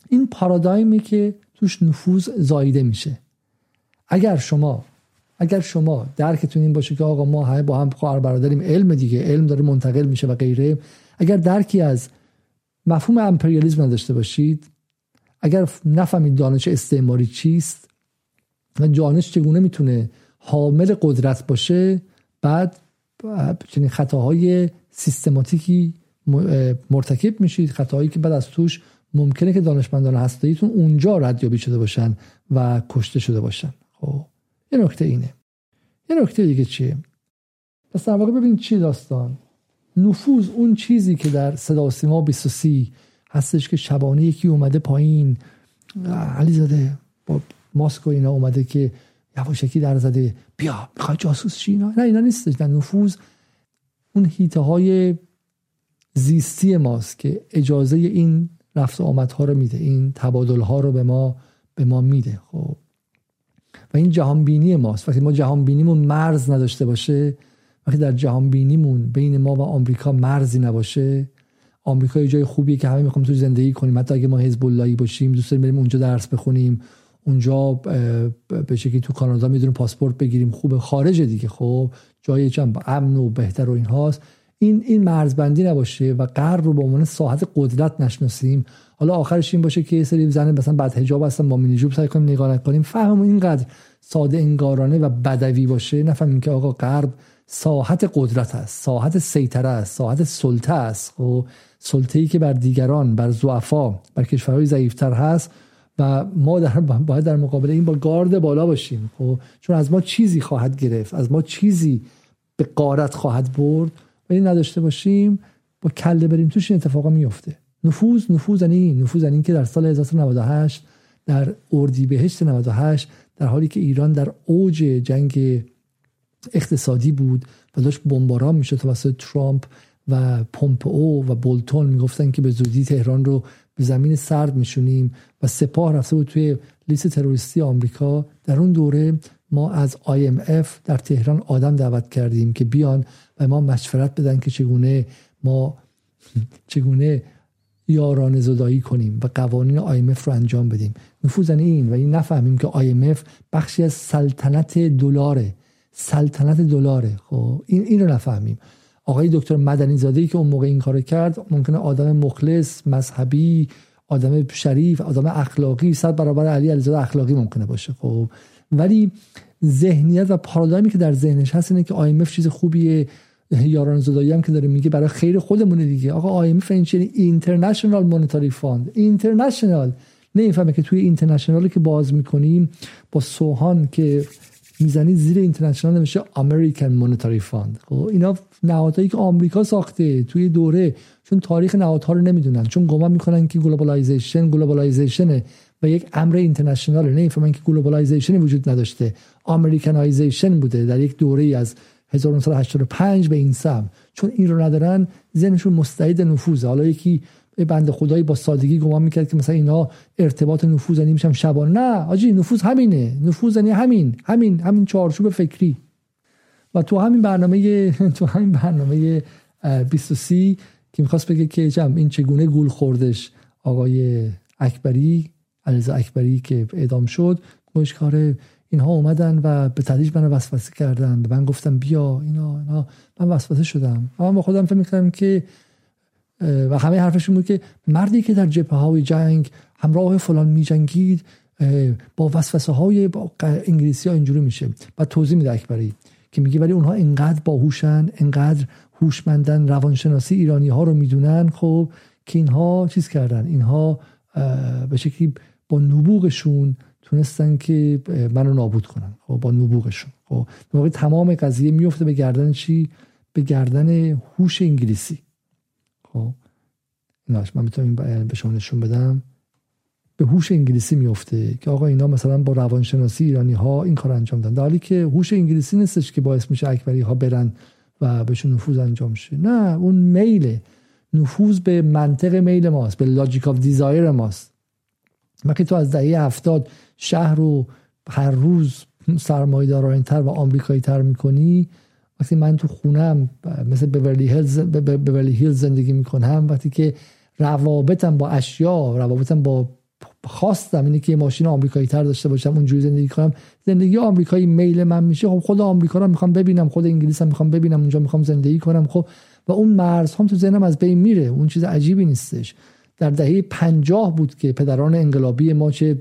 این پارادایمی که توش نفوذ زایده میشه. اگر شما اگر شما درکتون این باشه که آقا ما همه با هم خواهر برادریم علم دیگه علم داره منتقل میشه و غیره اگر درکی از مفهوم امپریالیسم نداشته باشید اگر نفهمید دانش استعماری چیست و دانش چگونه می‌تونه حامل قدرت باشه بعد چنین خطاهای سیستماتیکی مرتکب میشید خطاهایی که بعد از توش ممکنه که دانشمندان هستیتون اونجا ردیابی شده باشن و کشته شده باشن. خب یه نکته اینه. یه نکته دیگه چیه؟ پس در واقع ببین چی داستان؟ نفوذ اون چیزی که در صدا و سیما 23 هستش که شبانه یکی اومده پایین. علی زاده با ماسک و اینا اومده که یواشکی در زده. بیا می‌خوای جاسوس چی اینا نه اینا نیستش. در نفوذ اون هیته های زیستی ماست که اجازه این رفت و آمدها رو میده. این تبادل ها رو به ما به ما میده. خب. و این جهان بینی ماست. وقتی ما جهان بینیمون مرز نداشته باشه وقتی در جهان بینیمون بین ما و آمریکا مرزی نباشه آمریکا یه جای خوبیه که همه می‌خوام تو زندگی کنیم. حتی اگه ما حزب اللهی باشیم دوست داریم اونجا درس بخونیم. اونجا به شکلی تو کانادا می‌دونیم پاسپورت بگیریم. خوبه. خارج دیگه. خب. جای چند امن و بهتر و این هاست این این مرزبندی نباشه و غرب رو به عنوان ساحت قدرت نشناسیم. حالا آخرش این باشه که یه سری زن مثلا بعد حجاب هستن با مینی جوب سعی کنیم نگاه نکنیم. فهم اینقدر ساده انگارانه و بدوی باشه. نفهمیم که آقا غرب ساحت قدرت است ساحت سیطره است ساحت سلطه است و خب، سلطه ای که بر دیگران بر زعفا بر کشورهای ضعیفتر هست و ما در باید در مقابل این با گارد بالا باشیم. خب چون از ما چیزی خواهد گرفت از ما چیزی به قارت خواهد برد. و این نداشته باشیم با کله بریم توش این اتفاقا میفته. نفوذ نفوذ یعنی نفوذ یعنی که در سال 1998 در اردیبهشت 98 در حالی که ایران در اوج جنگ اقتصادی بود و داشت بمباران می‌شد توسط ترامپ و پومپئو و بولتون می‌گفتن که به زودی تهران رو به زمین سرد میشونیم و سپاه رفته بود توی لیست تروریستی آمریکا. در اون دوره ما از IMF در تهران آدم دعوت کردیم که بیان و ما مشورت بدن که چگونه ما چگونه یاران زدایی کنیم و قوانین IMF رو انجام بدیم. نفوذ این و این نفهمیم که IMF بخشی از سلطنت دلاره. سلطنت دلاره. خب این این رو نفهمیم. آقای دکتر مدنی زاده که اون موقع این کارو کرد ممکنه آدم مخلص مذهبی آدم شریف آدم اخلاقی صد برابر علی علیزاده اخلاقی ممکنه باشه. خب ولی ذهنیت و پارادایمی که در ذهنش هست اینه که IMF چیز خوبیه. یارانه زدایی هم که داره میگه برای خیر خودمونه دیگه. آقا IMF این چیه International Monetary Fund international نمی‌فهمه که توی international که باز می‌کنیم با سوهان که می‌زنید زیر international نمیشه American Monetary Fund اینا نهادهایی که آمریکا ساخته توی دوره چون تاریخ نهادها رو نمی‌دونن. چون گمان می‌کنن که globalization globalization و یک امر international نمی‌فهمن که globalization وجود نداشته. Americanization بوده در یک دوره از 1985 به این سمت. چون این رو ندارن ذهنشون مستعد نفوذه. حالا یکی بنده خدایی با سادگی گمان می‌کرد که مثلا اینا ارتباط نفوذ یعنی میشم نه آجی نفوذ همینه. نفوذ یعنی همین همین همین چارچوب فکری. و تو همین برنامه تو همین برنامه 23 که می‌خواست بگه که جمع این چگونه گول خوردش؟ آقای اکبری علیزا اکبری که اعدام شد گوش کار اینها اومدن و به تدریج من وسوسه کردن من گفتم بیا اینا اینا. من وسوسه شدم. اما با خودم فکر می‌کنم که و همه حرفشون بود که مردی که در جبهه های جنگ همراه فلان میجنگید با وسوسه های با انگلیسی ها اینجوری میشه. و توضیح میده اکبری که میگه ولی اونها انقدر باهوشن انقدر هوشمندن روانشناسی ایرانی ها رو می‌دونن خب که اینها چیز کردن. اینها به شکلی با نبوغشون تونستن که منو نابود کنن خب با نبوغشون. خب تمام قضیه میفته به گردن چی؟ به گردن هوش انگلیسی. خب ایناش من می‌تونم به شما نشون بدم. به هوش انگلیسی میفته که آقا اینا مثلا با روانشناسی ایرانی ها این کار انجام دادن. در حالی که هوش انگلیسی نیستش که باعث میشه اکبری ها برن و بهشون نفوذ انجام شه نه اون میله. نفوذ به منطق میل ماست به logic of desire ماست. وقتی تو از دهه هفتاد شهر رو هر روز سرمایه تر و آمریکایی تر می‌کنی وقتی من تو خونم مثل بورلی هیلز, بورلی هیلز زندگی می‌کنم وقتی که روابطم با اشیا روابطم با خواستم اینه که یه ماشین آمریکایی تر داشته باشم اونجوری زندگی کنم زندگی آمریکایی میل من میشه. خب خود آمریکا رو می‌خوام ببینم خود انگلیس هم می‌خوام ببینم اونجا می‌خوام زندگی کنم خب. و اون مرز هم تو ذهنم از بین میره اون چیز عجیبی نیستش. در دهه پنجاه بود که پدران انقلابی ما چه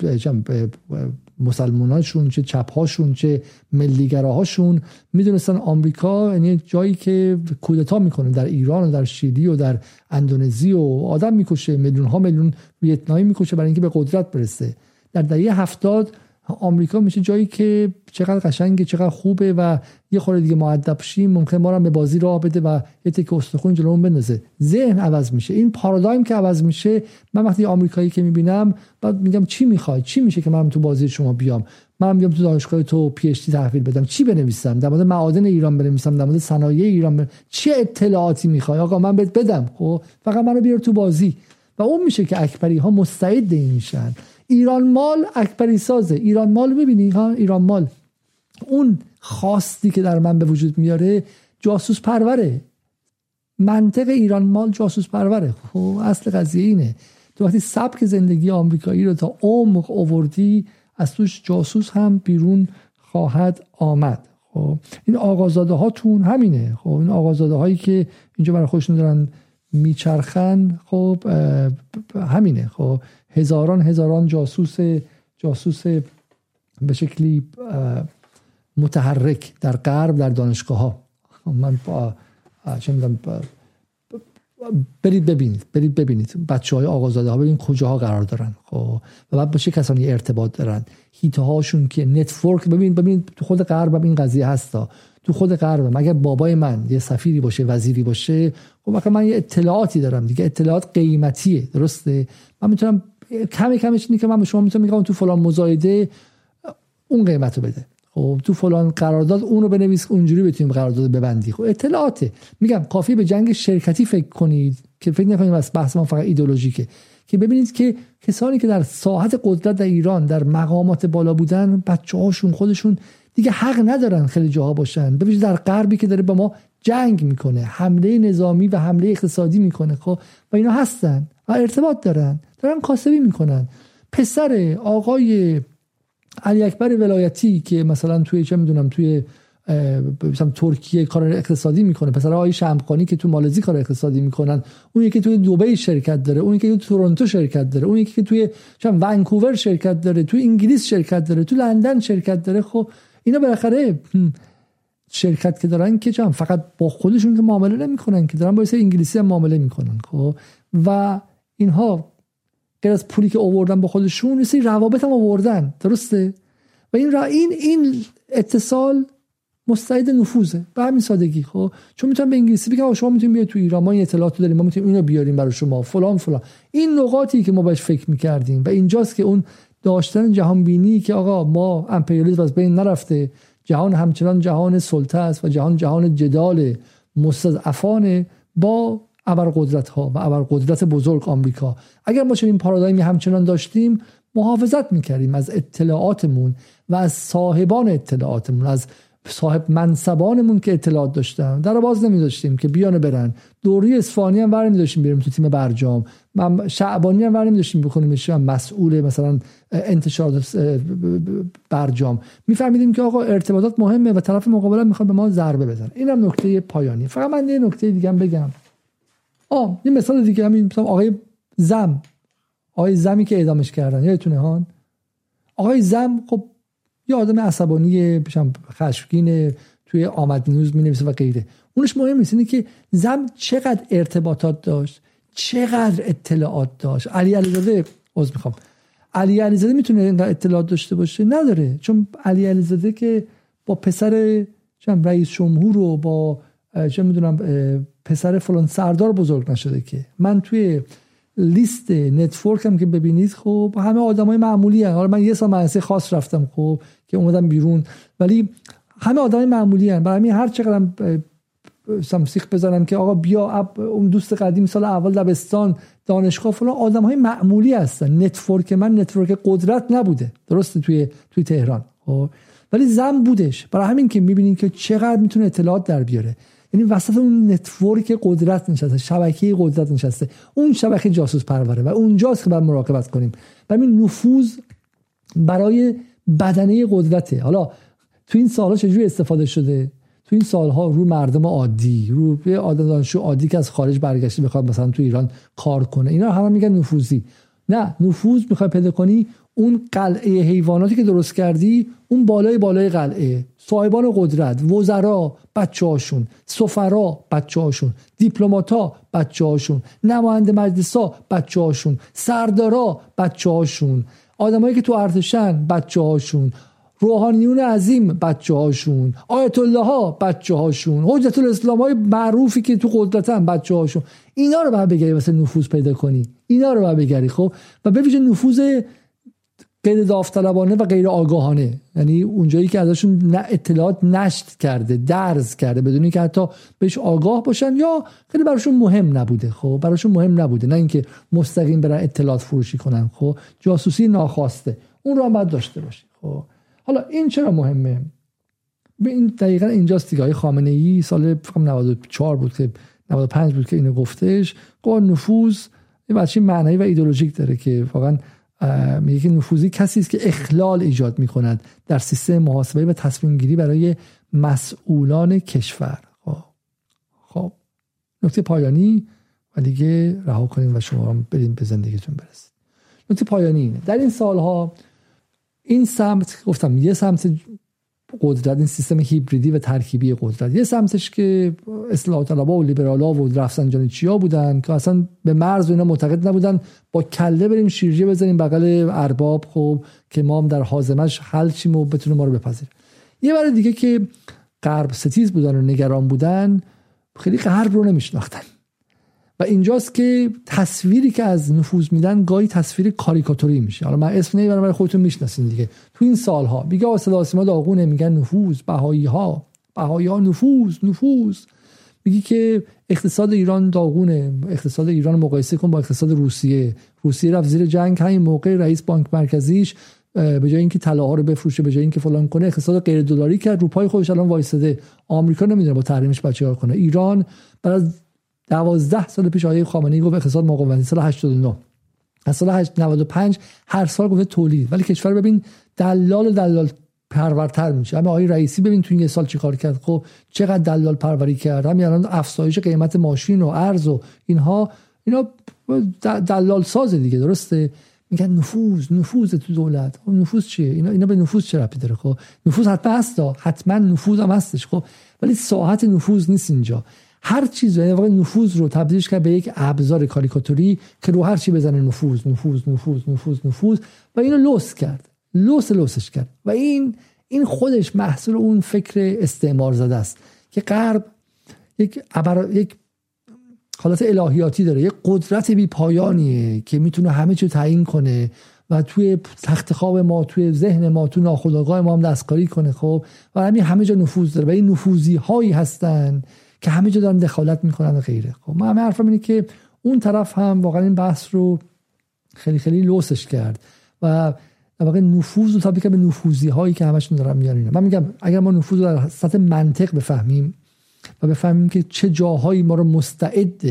مسلماناشون چه چپهاشون چه ملیگراهاشون می‌دونستن آمریکا یعنی جایی که کودتا می‌کنه در ایران و در شیلی و در اندونزی و آدم می‌کشه میلیون ها میلیون ویتنامی می‌کشه برای اینکه به قدرت برسه. در دهه هفتاد آمریکا میشه جایی که چقدر قشنگه چقدر خوبه و یه خورده دیگه معدب شیم ممکن ما به بازی راه بده و یه تک استخون جلومون بندازه. ذهن عوض میشه. این پارادایم که عوض میشه من وقتی آمریکایی که می‌بینم بعد میگم چی می‌خوای؟ چی میشه که من تو بازی شما بیام؟ من میگم تو دانشگاه تو پی اچ تحویل بدم. چی بنویسم؟ در مورد معادن ایران بنویسم در مورد صنایع ایران بنویسم. چه اطلاعاتی می‌خوای؟ آقا من بهت بدم. خب فقط منو بیار تو بازی. و اون میشه که اکبری ها مستعد این میشن. ایران مال اکبری سازه. ایران مال ببینی ها ایران مال. اون خواستی که در من به وجود میاره جاسوس پروره. منطق ایران مال جاسوس پروره. خب اصل قضیه اینه. تو وقتی سبک زندگی آمریکایی رو تا عمق اووردی از توش جاسوس هم بیرون خواهد آمد. خب این آقازاده هاتون همینه. خب این آقازاده هایی که اینجا برای خودشون دارن میچرخن خب همینه خب هزاران هزاران جاسوس جاسوس به شکلی متحرک در غرب در دانشگاه ها من با چه برید ببینید برید ببینید. بچه های آقازاده ها ببینید کجاها قرار دارن خب. و بعد با چه کسانی ارتباط دارن. هیته هاشون که نتورک ببین ببین تو خود غرب این قضیه هستا. تو خود غرب مگر بابای من یه سفیری باشه وزیری باشه خب من یه اطلاعاتی دارم دیگه. اطلاعات قیمتیه درسته؟ من می‌تونم کمی کمش اینه که من به شما می‌تونم میگم تو فلان مزایده اون قیمت رو بده. خب تو فلان قرارداد اون رو بنویس اونجوری بتونیم قرارداد ببندی. خب اطلاعاته. میگم کافی به جنگ شرکتی فکر کنید که فکر نکنید بس بحث ما فقط ایدولوژیکه که ببینید که کسانی که در ساحت قدرت در ایران در مقامات بالا بودن بچه هاشون خودشون دیگه حق ندارن خیلی جاها باشن. ببینید در غربی که داره با ما جنگ می‌کنه حمله نظامی و حمله اقتصادی می‌کنه. خب و اینا هستن و ارتباط دارن دارن کاسبی می‌کنن. پسر آقای علی اکبر ولایتی که مثلا توی چه می‌دونم توی مثلا ترکیه کار اقتصادی می‌کنه پسر آقای شمخانی که تو مالزی کار اقتصادی می‌کنن اون یکی توی دبی شرکت داره اون یکی توی تورنتو شرکت داره اون یکی که توی چم ونکوور شرکت داره توی انگلیس شرکت داره تو لندن شرکت داره خب اینا بالاخره شرکت که دارن که چم فقط با خودشون که معامله نمی‌کنن که دارن با انگلیسی هم معامله می‌کنن خب؟ و اینها غیر از پولی که آوردن با خودشون یه روابط هم آوردن درسته؟ و این را این این اتصال مستعد نفوذه به همین سادگی خب؟ چون می‌تونم به انگلیسی بگم شما می‌تونید بیاید تو ایران ما این اطلاعات داریم ما می‌تونیم اینو بیاریم برای شما فلان فلان. این نقاطی که ما بهش فکر می‌کردیم و اینجاست که اون داشتن جهان بینی که آقا ما امپریالیسم از بین نرفته جهان همچنان جهان سلطه است و جهان جهان جدال مستضعفانه با ابرقدرت ها و ابرقدرت بزرگ آمریکا. اگر ما چنین پارادایمی همچنان داشتیم محافظت می‌کردیم از اطلاعاتمون و از صاحبان اطلاعاتمون از صاحب منصبانمون که اطلاعات داشتن. در باز نمیداشتیم که بیان برن. دوری اصفهانی هم ور داشتیم بریم تو تیم برجام. شعبانی هم ور داشتیم بکنیم مسئول مثلا انتشار برجام. میفهمیدیم که آقا ارتباطات مهمه و طرف مقابل می‌خواد به ما ضربه بزن اینم نکته پایانی. فقط من یه نکته دیگه بگم. آه یه مثال دیگه همین مثلا آقای زم. آقای زمی که اعدامش کردن. یادتونه هان؟ آقای زم خب یه آدم عصبانی خشمگین توی آمد نیوز می نویسه و غیره. اونش مهم نیست اینه که زم چقدر ارتباطات داشت چقدر اطلاعات داشت. علی علیزاده از می‌خوام. علی علیزاده می‌تونه اینقدر اطلاعات داشته باشه؟ نداره. چون علی علیزاده که با پسر رئیس جمهور و با چه می‌دونم پسر فلان سردار بزرگ نشده که. من توی لیست نتورک هم که ببینید خب همه آدمای معمولی هن. حالا من یه سال مدرسه خاص رفتم خب که اومدم بیرون. ولی همه آدمای معمولی هن. برای همین هر چقدر سمسیخ بزنم که آقا بیا اون دوست قدیم سال اول دبستان دانشگاه فلان آدم های معمولی هستن. network من network قدرت نبوده. درسته؟ توی توی تهران. خب ولی زن بودش. برای همین که می‌بینین که چقدر می‌تونه اطلاعات در بیاره. یعنی وسط اون network قدرت نشسته شبکه قدرت نشسته. اون شبکه جاسوس پروره و اونجاست که باید مراقبت کنیم. و این نفوذ برای بدنه قدرته. حالا تو این سالها چجوری استفاده شده؟ تو این سالها رو مردم عادی رو به دانشجو عادی که از خارج برگشته بخواد مثلا تو ایران کار کنه. اینا همه میگن نفوذی. نه نفوذ می‌خوای پیدا کنی اون قلعه حیواناتی که درست کردی اون بالای بالای قلعه. صاحبان قدرت وزرا بچه هاشون سفرا بچه هاشون دیپلماتا بچه هاشون نماینده مجلسا بچه هاشون سردارا بچه آدمایی که تو ارتشن بچه هاشون روحانیون عظیم بچه هاشون آیت الله ها بچه هاشون حجت الاسلام های معروفی که تو قدرتن بچه هاشون اینا رو باید بگری واسه نفوذ پیدا کنی. اینا رو باید بگری خب؟ و ببینید نفوذ غیر داوطلبانه و غیر آگاهانه. یعنی اونجایی که ازشون اطلاعات نشت کرده درز کرده بدونی که حتی بهش آگاه باشن یا خیلی براشون مهم نبوده خب؟ براشون مهم نبوده. نه اینکه مستقیم برن اطلاعات فروشی کنن خب؟ جاسوسی ناخواسته. اون رو هم باید داشته باشی خب؟ حالا این چرا مهمه؟ به این دقیقا اینجاست دیگه. های خامنه ای سال فکر 94 بود که 95 بود که اینو گفتش. قول نفوذ یه بچه معنایی و ایدولوژیک داره که واقعا میگه که نفوذی کسی است که اخلال ایجاد می کند در سیستم محاسبه و تصمیم گیری برای مسئولان کشور. خب. خب. نکته پایانی و دیگه رها کنیم و شما بریم به زندگیتون برسید. نکته پایانی اینه. در این سالها این سمت گفتم یه سمت قدرت این سیستم هیبریدی و ترکیبی قدرت. یه سمتش که اصلاح طلبا و لیبرالا و رفسنجانی چیا بودن که اصلا به مرز و اینا معتقد نبودن با کله بریم شیرجه بزنیم بغل ارباب خب که ما هم در حازمش حل چیم و بتونه ما رو بپذیر. یه بار دیگه که غرب ستیز بودن و نگران بودن خیلی غرب رو نمیشناختن. و اینجاست که تصویری که از نفوذ میدن گاهی تصویر کاریکاتوری میشه. حالا من اسم نمی‌برم برای خودتون می‌شناسین دیگه. تو این سالها میگه صدا سیما داغونه میگن نفوذ بهایی ها بهایی ها نفوذ نفوذ. میگی که اقتصاد ایران داغونه اقتصاد ایران مقایسه کن با اقتصاد روسیه. روسیه رفت زیر جنگ همین موقع رئیس بانک مرکزیش به جای اینکه طلاها رو بفروشه به جای اینکه فلان کنه اقتصاد غیر دلاری کرد. رو پای خودش الان وایساده آمریکا نمی‌دونه با تحریمش بچه‌ها کنه. ایران بعد از دوازده سال پیش آقای خامنه‌ای گفت اقتصاد مقاومتی سال 89 از سال 95 هر سال گفته تولید. ولی کشور ببین دلال و دلال پرورتر میشه. اما آقای رئیسی ببین تو این یه سال چیکار کرد؟ خب چقدر دلال پروری کرد؟ همین الان افزایش قیمت ماشین و ارز و اینها اینا دلال سازه دیگه درسته؟ میگن نفوذ نفوذ تو دولت. خب نفوذ چیه؟ اینا اینا به نفوذ چه ربطی داره؟ خب نفوذ حتما هست حتما نفوذ هم هستش. خب ولی ساحت نفوذ نیست اینجا. هر چیز یعنی واقعا نفوذ رو تبدیلش کرد به یک ابزار کاریکاتوری که رو هر چی بزنه نفوذ نفوذ نفوذ نفوذ نفوذ. و اینو لوس کرد. لوس لوسش کرد. و این این خودش محصول اون فکر استعمار زده است که غرب یک عبر... یک حالت الهیاتی داره. یک قدرت بی پایانیه که می‌تونه همه چی تعیین کنه و توی تخت خواب ما توی ذهن ما تو ناخودآگاه ما هم دستکاری کنه خب؟ و همین همه جا نفوذ داره. و این نفوذی هایی هستن که همه جا دارن دخالت می‌کنن و غیره. خب من همه حرفم اینه که اون طرف هم واقعا این بحث رو خیلی خیلی لوسش کرد و در نفوذ رو تبدیل به نفوذی هایی که همشون دارن میارن من میگم اگر ما نفوذ رو در سطح منطق بفهمیم و بفهمیم که چه جاهایی ما رو مستعد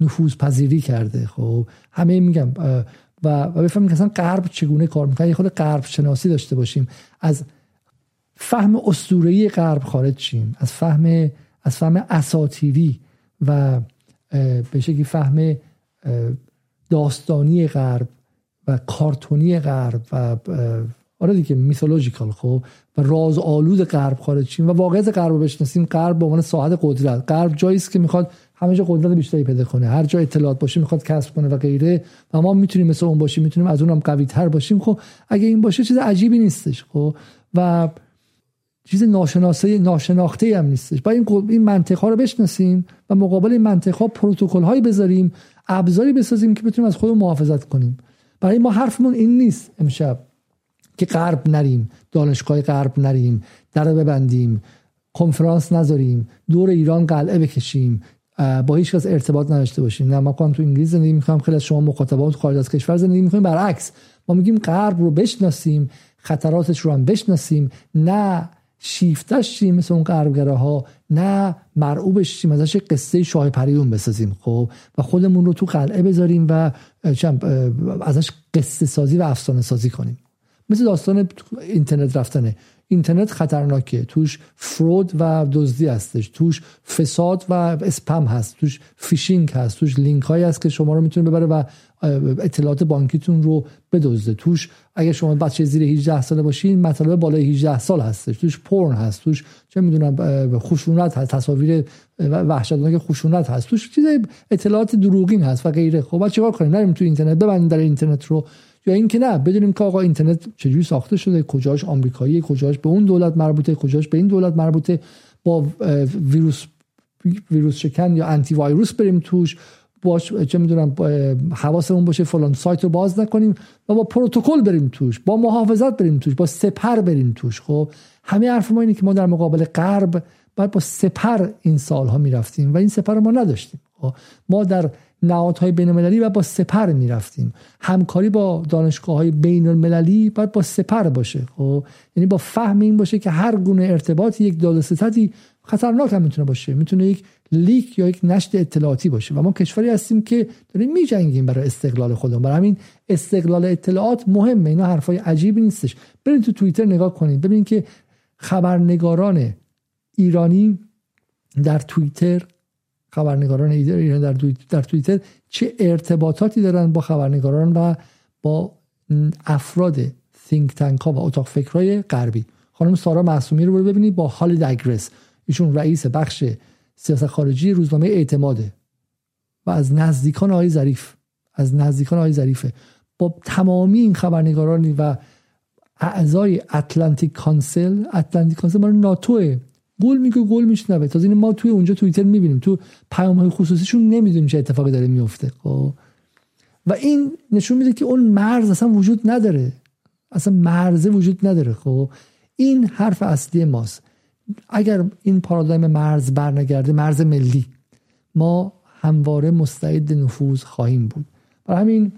نفوذ پذیری کرده خب همه میگم و, و بفهمیم که اصلا غرب چگونه کار می‌کنه. یه خود غرب شناسی داشته باشیم. از فهم اسطوره‌ای غرب خارج شیم. از فهم از فهم اساتیری و به شکلی فهم داستانی غرب و کارتونی غرب و آره دیگه میثولوژیکال خب و راز آلود غرب خارج شیم و واقعیت غرب رو بشناسیم. غرب به عنوان ساحت قدرت غرب جایی است که می‌خواد همه جا قدرت بیشتری پیدا کنه. هر جا اطلاعات باشه می‌خواد کسب کنه و غیره و ما می‌تونیم مثل اون باشیم می‌تونیم از اونم قوی تر باشیم. خب اگه این باشه چیز عجیبی نیستش خب و چیز ناشناسه ناشناخته هم نیستش. باید این این منطق ها رو بشناسیم و مقابل این منطق ها پروتکل هایی بذاریم ابزاری بسازیم که بتونیم از خودمون محافظت کنیم. برای ما حرفمون این نیست امشب که غرب نریم دانشگاه غرب نریم در ببندیم کنفرانس نذاریم دور ایران قلعه بکشیم با هیچ کس ارتباط نداشته باشیم. نه ما تو انگلیس زندگی می‌کنم خیلی از شما مخاطبات خارج از کشور زندگی می‌کنیم. برعکس ما میگیم غرب رو بشناسیم خطراتش رو هم بشناسیم. نه شیفتش شیم مثل اون غربگراها نه مرعوبش شیم ازش قصه شاه پریون بسازیم خب؟ و خودمون رو تو قلعه بذاریم و ازش قصه سازی و افسانه سازی کنیم. مثل داستان اینترنت رفتنه. اینترنت خطرناکه توش fraud و دزدی هستش. توش فساد و اسپم هست. توش فیشینگ هست. توش لینک های هست که شما رو می‌تونه ببره و اطلاعات بانکیتون رو بدزده. توش اگه شما بچه زیر 18 ساله باشین مطالب بالای 18 سال هستش. توش پورن هست. توش چه می‌دونم خشونت هست. تصاویر وحشتناک خشونت هست. توش چیز اطلاعات دروغین هست و غیره. خب چیکار کنیم؟ نریم تو اینترنت ببندیم در اینترنت رو. یا اینکه نه بدونیم که آقا اینترنت چجوری ساخته شده کجاش آمریکایی کجاش به اون دولت مربوطه کجاش به این دولت مربوطه. با ویروس ویروس شکن یا انتی وایروس بریم توش. باش چه می‌دونم حواسمون باشه فلان سایت رو باز نکنیم و با پروتکل بریم توش با محافظت بریم توش با سپر بریم توش. خب همه حرف ما اینه که ما در مقابل غرب باید با سپر این سالها می‌رفتیم و این سپر ما نداشتیم. خب ما در نهادهای بین المللی و با سپر می‌رفتیم. همکاری با دانشگاه های بین المللی باید با سپر باشه. خب یعنی با فهم این باشه که هر گونه ارتباط یک دادستتی خطرناک هم می‌تونه باشه. می‌تونه یک لیک یا یک نشر اطلاعاتی باشه. و ما کشوری هستیم که داریم میجنگیم برای استقلال خودمون. برای همین استقلال اطلاعات مهمه. اینا حرفای عجیبی نیستش. برید تو توییتر نگاه کنید ببینید که خبرنگاران ایرانی در توییتر خبرنگاران ایران در, در توییتر چه ارتباطاتی دارن با خبرنگاران و با افراد think تنک ها و اتاق فکرهای غربی. خانم سارا معصومی رو ببینید با حال دگرس ایشون رئیس بخش سیاست خارجی روزنامه اعتماده و از نزدیکان آقای ظریف از نزدیکان آقای ظریفه. با تمامی این خبرنگارانی و اعضای اتلانتیک کانسل اتلانتیک کانسل مال ناتوه گل میگه گل میشنوه. تازه این ما توی اونجا توییتر می‌بینیم. تو پیام های خصوصیشون نمی‌دونیم چه اتفاقی داره میفته خب. و این نشون میده که اون مرز اصلا وجود نداره. اصلا مرزه وجود نداره. خب. این حرف اصلی ماست. اگر این پارادایم مرز برنگرده مرز ملی ما همواره مستعد نفوذ خواهیم بود. برای همین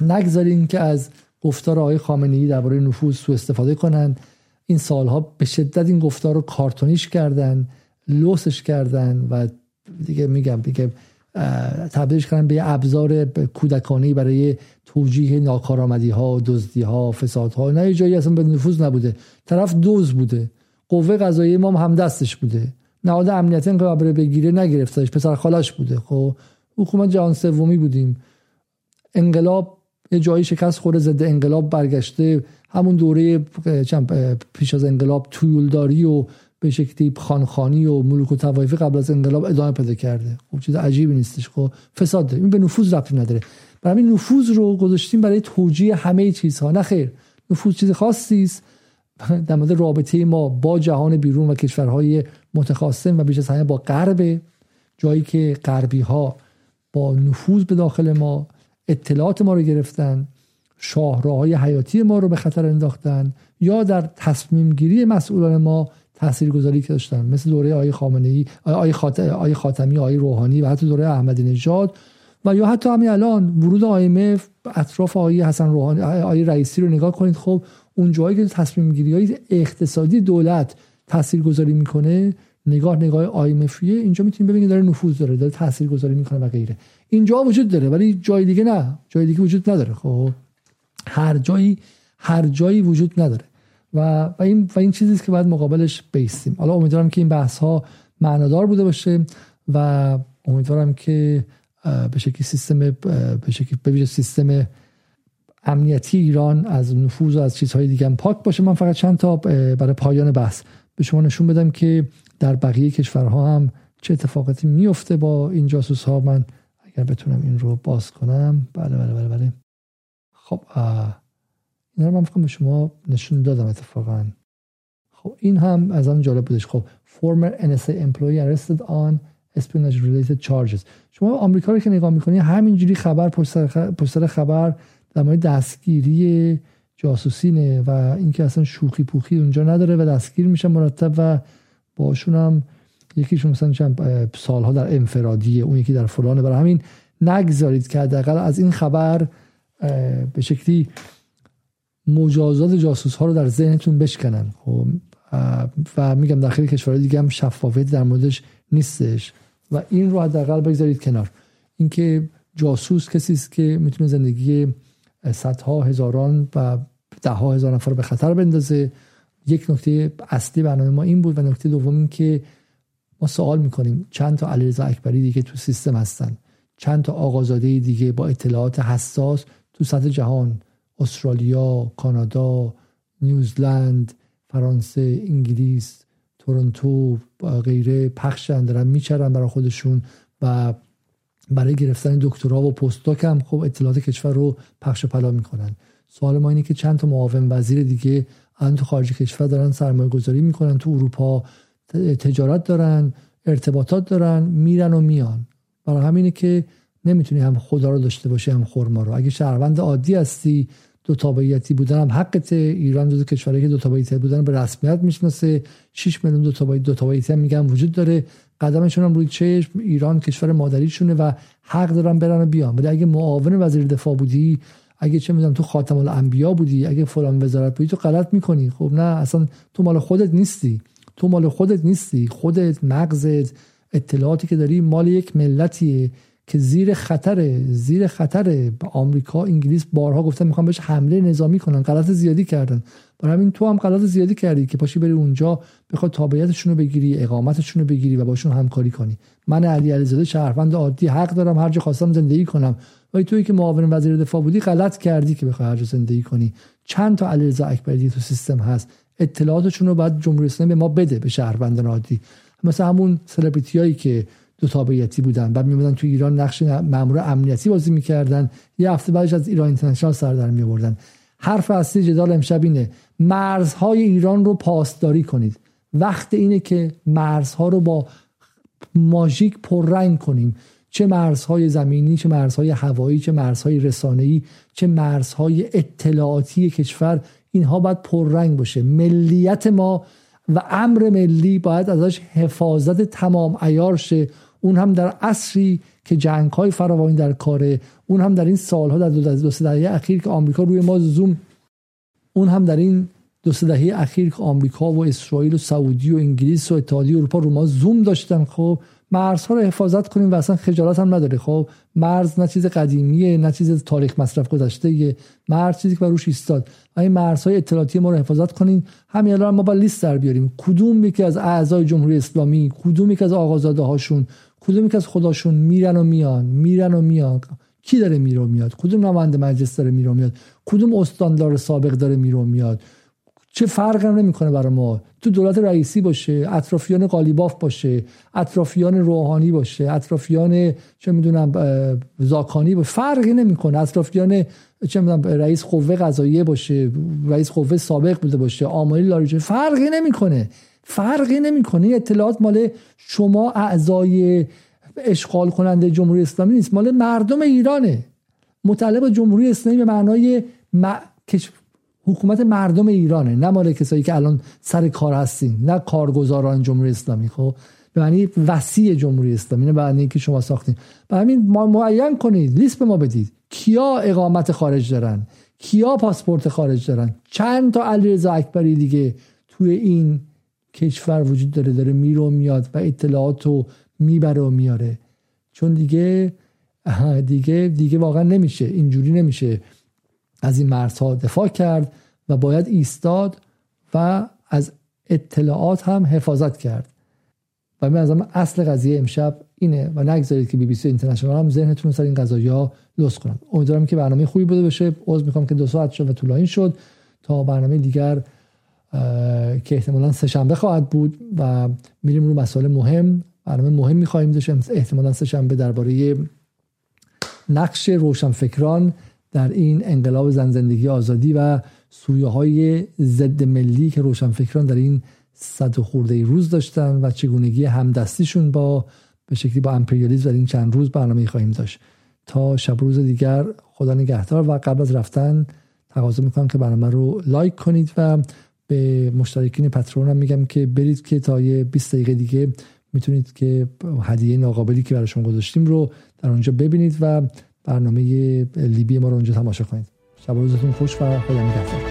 نگذاریم که از گفتار آقای خامنه ای درباره نفوذ سوء استفاده کنند. این سالها به شدت این گفتار رو کارتونیش کردن لوسش کردن و دیگه میگم دیگه تبدیلش کردن به ابزار کودکانی برای توجیه ناکارآمدی ها دزدی ها فساد ها نه جایی اصلا به نفوذ نبوده. طرف دوز بوده. قوه قضایی ما هم دستش بوده. نهاد امنیتی که بره بگیره نگرفتش پسر خالاش بوده. خب حکومت جهان سومی بودیم. انقلاب یه جایی شکست خورده زده انقلاب برگشته. همون دوره پیش از انقلاب تویولداری و به شکلی خانخانی و ملوک و توایفی قبل از انقلاب ادامه پیدا کرده. خب چیز عجیبی نیستش. خب فساد داره. این به نفوذ ربطی نداره. برای نفوذ رو گذاشتیم برای توجیه همه چیزها. نه خیر. نفوذ چیز خاصی است. در مورد رابطه ما با جهان بیرون و کشورهای متخاصم و بیش از همه با غرب جایی که غربی ها با نفوذ به داخل ما اطلاعات ما رو گرفتن شاهراهای حیاتی ما رو به خطر انداختن یا در تصمیم گیری مسئولان ما تاثیرگذاری که داشتن مثل دوره آقای خامنه ای آقای خاتمی آقای روحانی و حتی دوره احمدی نژاد و یا حتی همین الان ورود IMF اطراف آقای حسن روحانی آقای رئیسی رو نگاه کنید خب اون جایی که تصمیم گیری های اقتصادی دولت تاثیرگذاری می‌کنه نگاه نگاه آیمفیه اینجا می‌تونیم ببینید داره نفوذ داره داره تاثیرگذاری می‌کنه و غیره. اینجا وجود داره ولی جای دیگه نه جای دیگه وجود نداره خب. هر جایی هر جایی وجود نداره. و, و این و این چیزی که باید مقابلش بیستیم. حالا امیدوارم که این بحث ها معنادار بوده باشه و امیدوارم که به شکلی سیستم به شکلی سیستم امنیتی ایران از نفوذ و از چیزهای دیگه هم پاک باشه. من فقط چند تا برای پایان بحث به شما نشون بدم که در بقیه کشورها هم چه اتفاقاتی میفته با این جاسوس ها من اگر بتونم این رو باز کنم. بله بله بله بله. خب این رو من فکرم به شما نشون دادم اتفاقا. خب این هم از آن جالب بودش. خب former NSA employee arrested on espionage related charges. شما آمریکا رو که نگاه می‌کنی همینجوری خبر پشت خبر در مورد دستگیری جاسوسینه و اینکه اصلا شوخی پوخی اونجا نداره و دستگیر میشه مرتب و باشون هم یکیشون مثلا چند سالها در انفرادیه اون یکی در فلانه. برای همین نگذارید که حداقل از این خبر به شکلی مجازات جاسوس ها رو در ذهنتون بشکنن. خب و میگم داخل کشور دیگه هم شفافیت در موردش نیستش. و این رو حداقل بگذارید کنار. اینکه جاسوس کسی است که می‌تونه زندگی صدها هزاران و ده ها هزار نفر به خطر بندازه. یک نکته اصلی برنامه ما این بود و نکته دوم این که ما سوال می‌کنیم چند تا علیرضا اکبری دیگه تو سیستم هستن؟ چند تا آقازاده دیگه با اطلاعات حساس تو سطح جهان؟ استرالیا کانادا نیوزلند فرانسه انگلیس تورنتو غیره پخشن دارن میچرن برای خودشون و برای گرفتن دکترا و پستاک هم خب اطلاعات کشور رو پخش پلا می‌کنن. سوال ما اینه که چند تا معاون وزیر دیگه الان تو خارج کشور دارن سرمایه گذاری می‌کنن تو اروپا تجارت دارن ارتباطات دارن میرن و میان. برای همینه که نمی‌تونی هم خدا رو داشته باشی هم خورما رو. اگه شهروند عادی هستی دو تابعیتی بودن هم حقته ایران جزو کشوری که دو تابعیتی بودن به رسمیت می‌شناسه. 6 میلیون دو تابعیتی دو هم میگن وجود داره. قدمشون هم روی چشم. ایران کشور مادریشونه و حق دارن برن و بیان. ولی اگه معاون وزیر دفاع بودی اگه چه می‌دونم تو خاتم الانبیا بودی اگه فلان وزارت بودی تو غلط می‌کنی. خب نه اصلا تو مال خودت نیستی. تو مال خودت نیستی. خودت مغزت اطلاعاتی که داری مال یک ملتیه. که زیر خطر زیر خطر آمریکا انگلیس بارها گفتن می‌خوام بهش حمله نظامی کنن غلط زیادی کردن. برای همین تو هم غلط زیادی کردی که پاشی بری اونجا بخواد تابعیتشون رو بگیری اقامتشون رو بگیری و باشون همکاری کنی. من علی علیزاده شهروند عادی حق دارم هر جا خواستم زندگی کنم. ولی توی که معاون وزیر دفاع بودی غلط کردی که بخوای هر جا زندگی کنی. چند تا علیرضا اکبری تو سیستم هست. اطلاعاتشون رو بعد جمهوری اسلامی به ما بده به شهروندان عادی. مثلا همون سلبریتی که دو تابعیتی بودن. بعد میمدن تو ایران نقش مامور امنیتی بازی می‌کردن. یه هفته بعدش از ایران اینترنشنال سر در میوردن حرف اصلی جدال امشب اینه مرزهای ایران رو پاسداری کنید. وقت اینه که مرزها رو با ماژیک پررنگ کنیم. چه مرزهای زمینی چه مرزهای هوایی چه مرزهای رسانه‌ای چه مرزهای اطلاعاتی کشور اینها باید پررنگ باشه. ملیت ما و امر ملی باید ازش حفاظت تمام ایار شه. اون هم در عصری که جنگ های فراوانی در کاره اون هم در این سالها در دو سه دهه اخیر که آمریکا روی ما زوم اون هم در این دو سه اخیر که آمریکا و اسرائیل و سعودی و انگلیس و اتحادیه اروپا رو ما زوم داشتن خب مرزها رو حفاظت کنیم و اصلا خجالت هم نداره. خب مرز نه چیز قدیمیه نه چیز تاریخ مصرف گذشته مرز چیزی که روش ایستاد. این مرزهای اطلاعاتی ما رو حفاظت کنیم همین الان ما با لیست در بیاریم. کدوم یکی از اعضای جمهوری اسلامی کدوم یکی از آقازاده هاشون کدوم که از خداشون میرن و میان میرن و میان. کی داره میره و میاد؟ کدوم نماینده مجلس داره میره و میاد؟ کدوم استاندار سابق داره میره و میاد؟ چه فرق هم نمی‌کنه برای ما. تو دولت رئیسی باشه اطرافیان قالیباف باشه اطرافیان روحانی باشه اطرافیان چه می‌دونم زاکانی باشه. فرقی نمی‌کنه. اطرافیان چه می‌دونم رئیس قوه قضاییه باشه رئیس قوه سابق بوده باشه آمالی لاریجه فرقی نمی‌کنه. فرقی نمی‌کنه. اطلاعات مال شما اعضای اشغال کننده جمهوری اسلامی نیست. مال مردم ایرانه. مطلب جمهوری اسلامی به معنای حکومت مردم ایرانه. نه مال کسایی که الان سر کار هستین. نه کارگزاران جمهوری اسلامی خب؟ به معنی وسیع جمهوری اسلامی نه معنی که شما ساختین. به همین ما معین کنید. لیست به ما بدید. کیا اقامت خارج دارن؟ کیا پاسپورت خارج دارن؟ چند تا علیرضا اکبری دیگه توی این کشور وجود داره داره میره و میاد و اطلاعات رو می‌بره و میاره. چون دیگه دیگه دیگه واقعا نمیشه اینجوری نمیشه از این مرزها دفاع کرد و باید ایستاد و از اطلاعات هم حفاظت کرد. و من از اصل قضیه امشب اینه و نگذارید که بی بی سی اینترنشنال هم ذهنتون سر این قضایی ها لوس کنم امیدوارم که برنامه خوبی بوده باشه. عذر می‌خوام که دو ساعت شد و طولانی شد. تا برنامه دیگر که احتمالا سهشنبه خواهد بود و میریم رو مسائل مهم. برنامه مهم می‌خواهیم داشت احتمالا سهشنبه درباره نقش روشنفکران در این انقلاب زن زندگی آزادی و سویه های ضد ملی که روشنفکران در این صد و خورده روز داشتن و چگونگی همدستیشون با به شکلی با امپریالیزم در این چند روز برنامه خواهیم داشت. تا شب روز دیگر خدا نگهدار و قبل از رفتن تقاضا می‌کنم که برنامه رو لایک کنید و به مشترکین پترون هم میگم که برید که تا یه 20 دقیقه دیگه می‌تونید که هدیه ناقابلی که براشون گذاشتیم رو در اونجا ببینید و برنامه لیبی ما رو اونجا تماشا کنید. شب روزتون خوش و خدا نگهدار.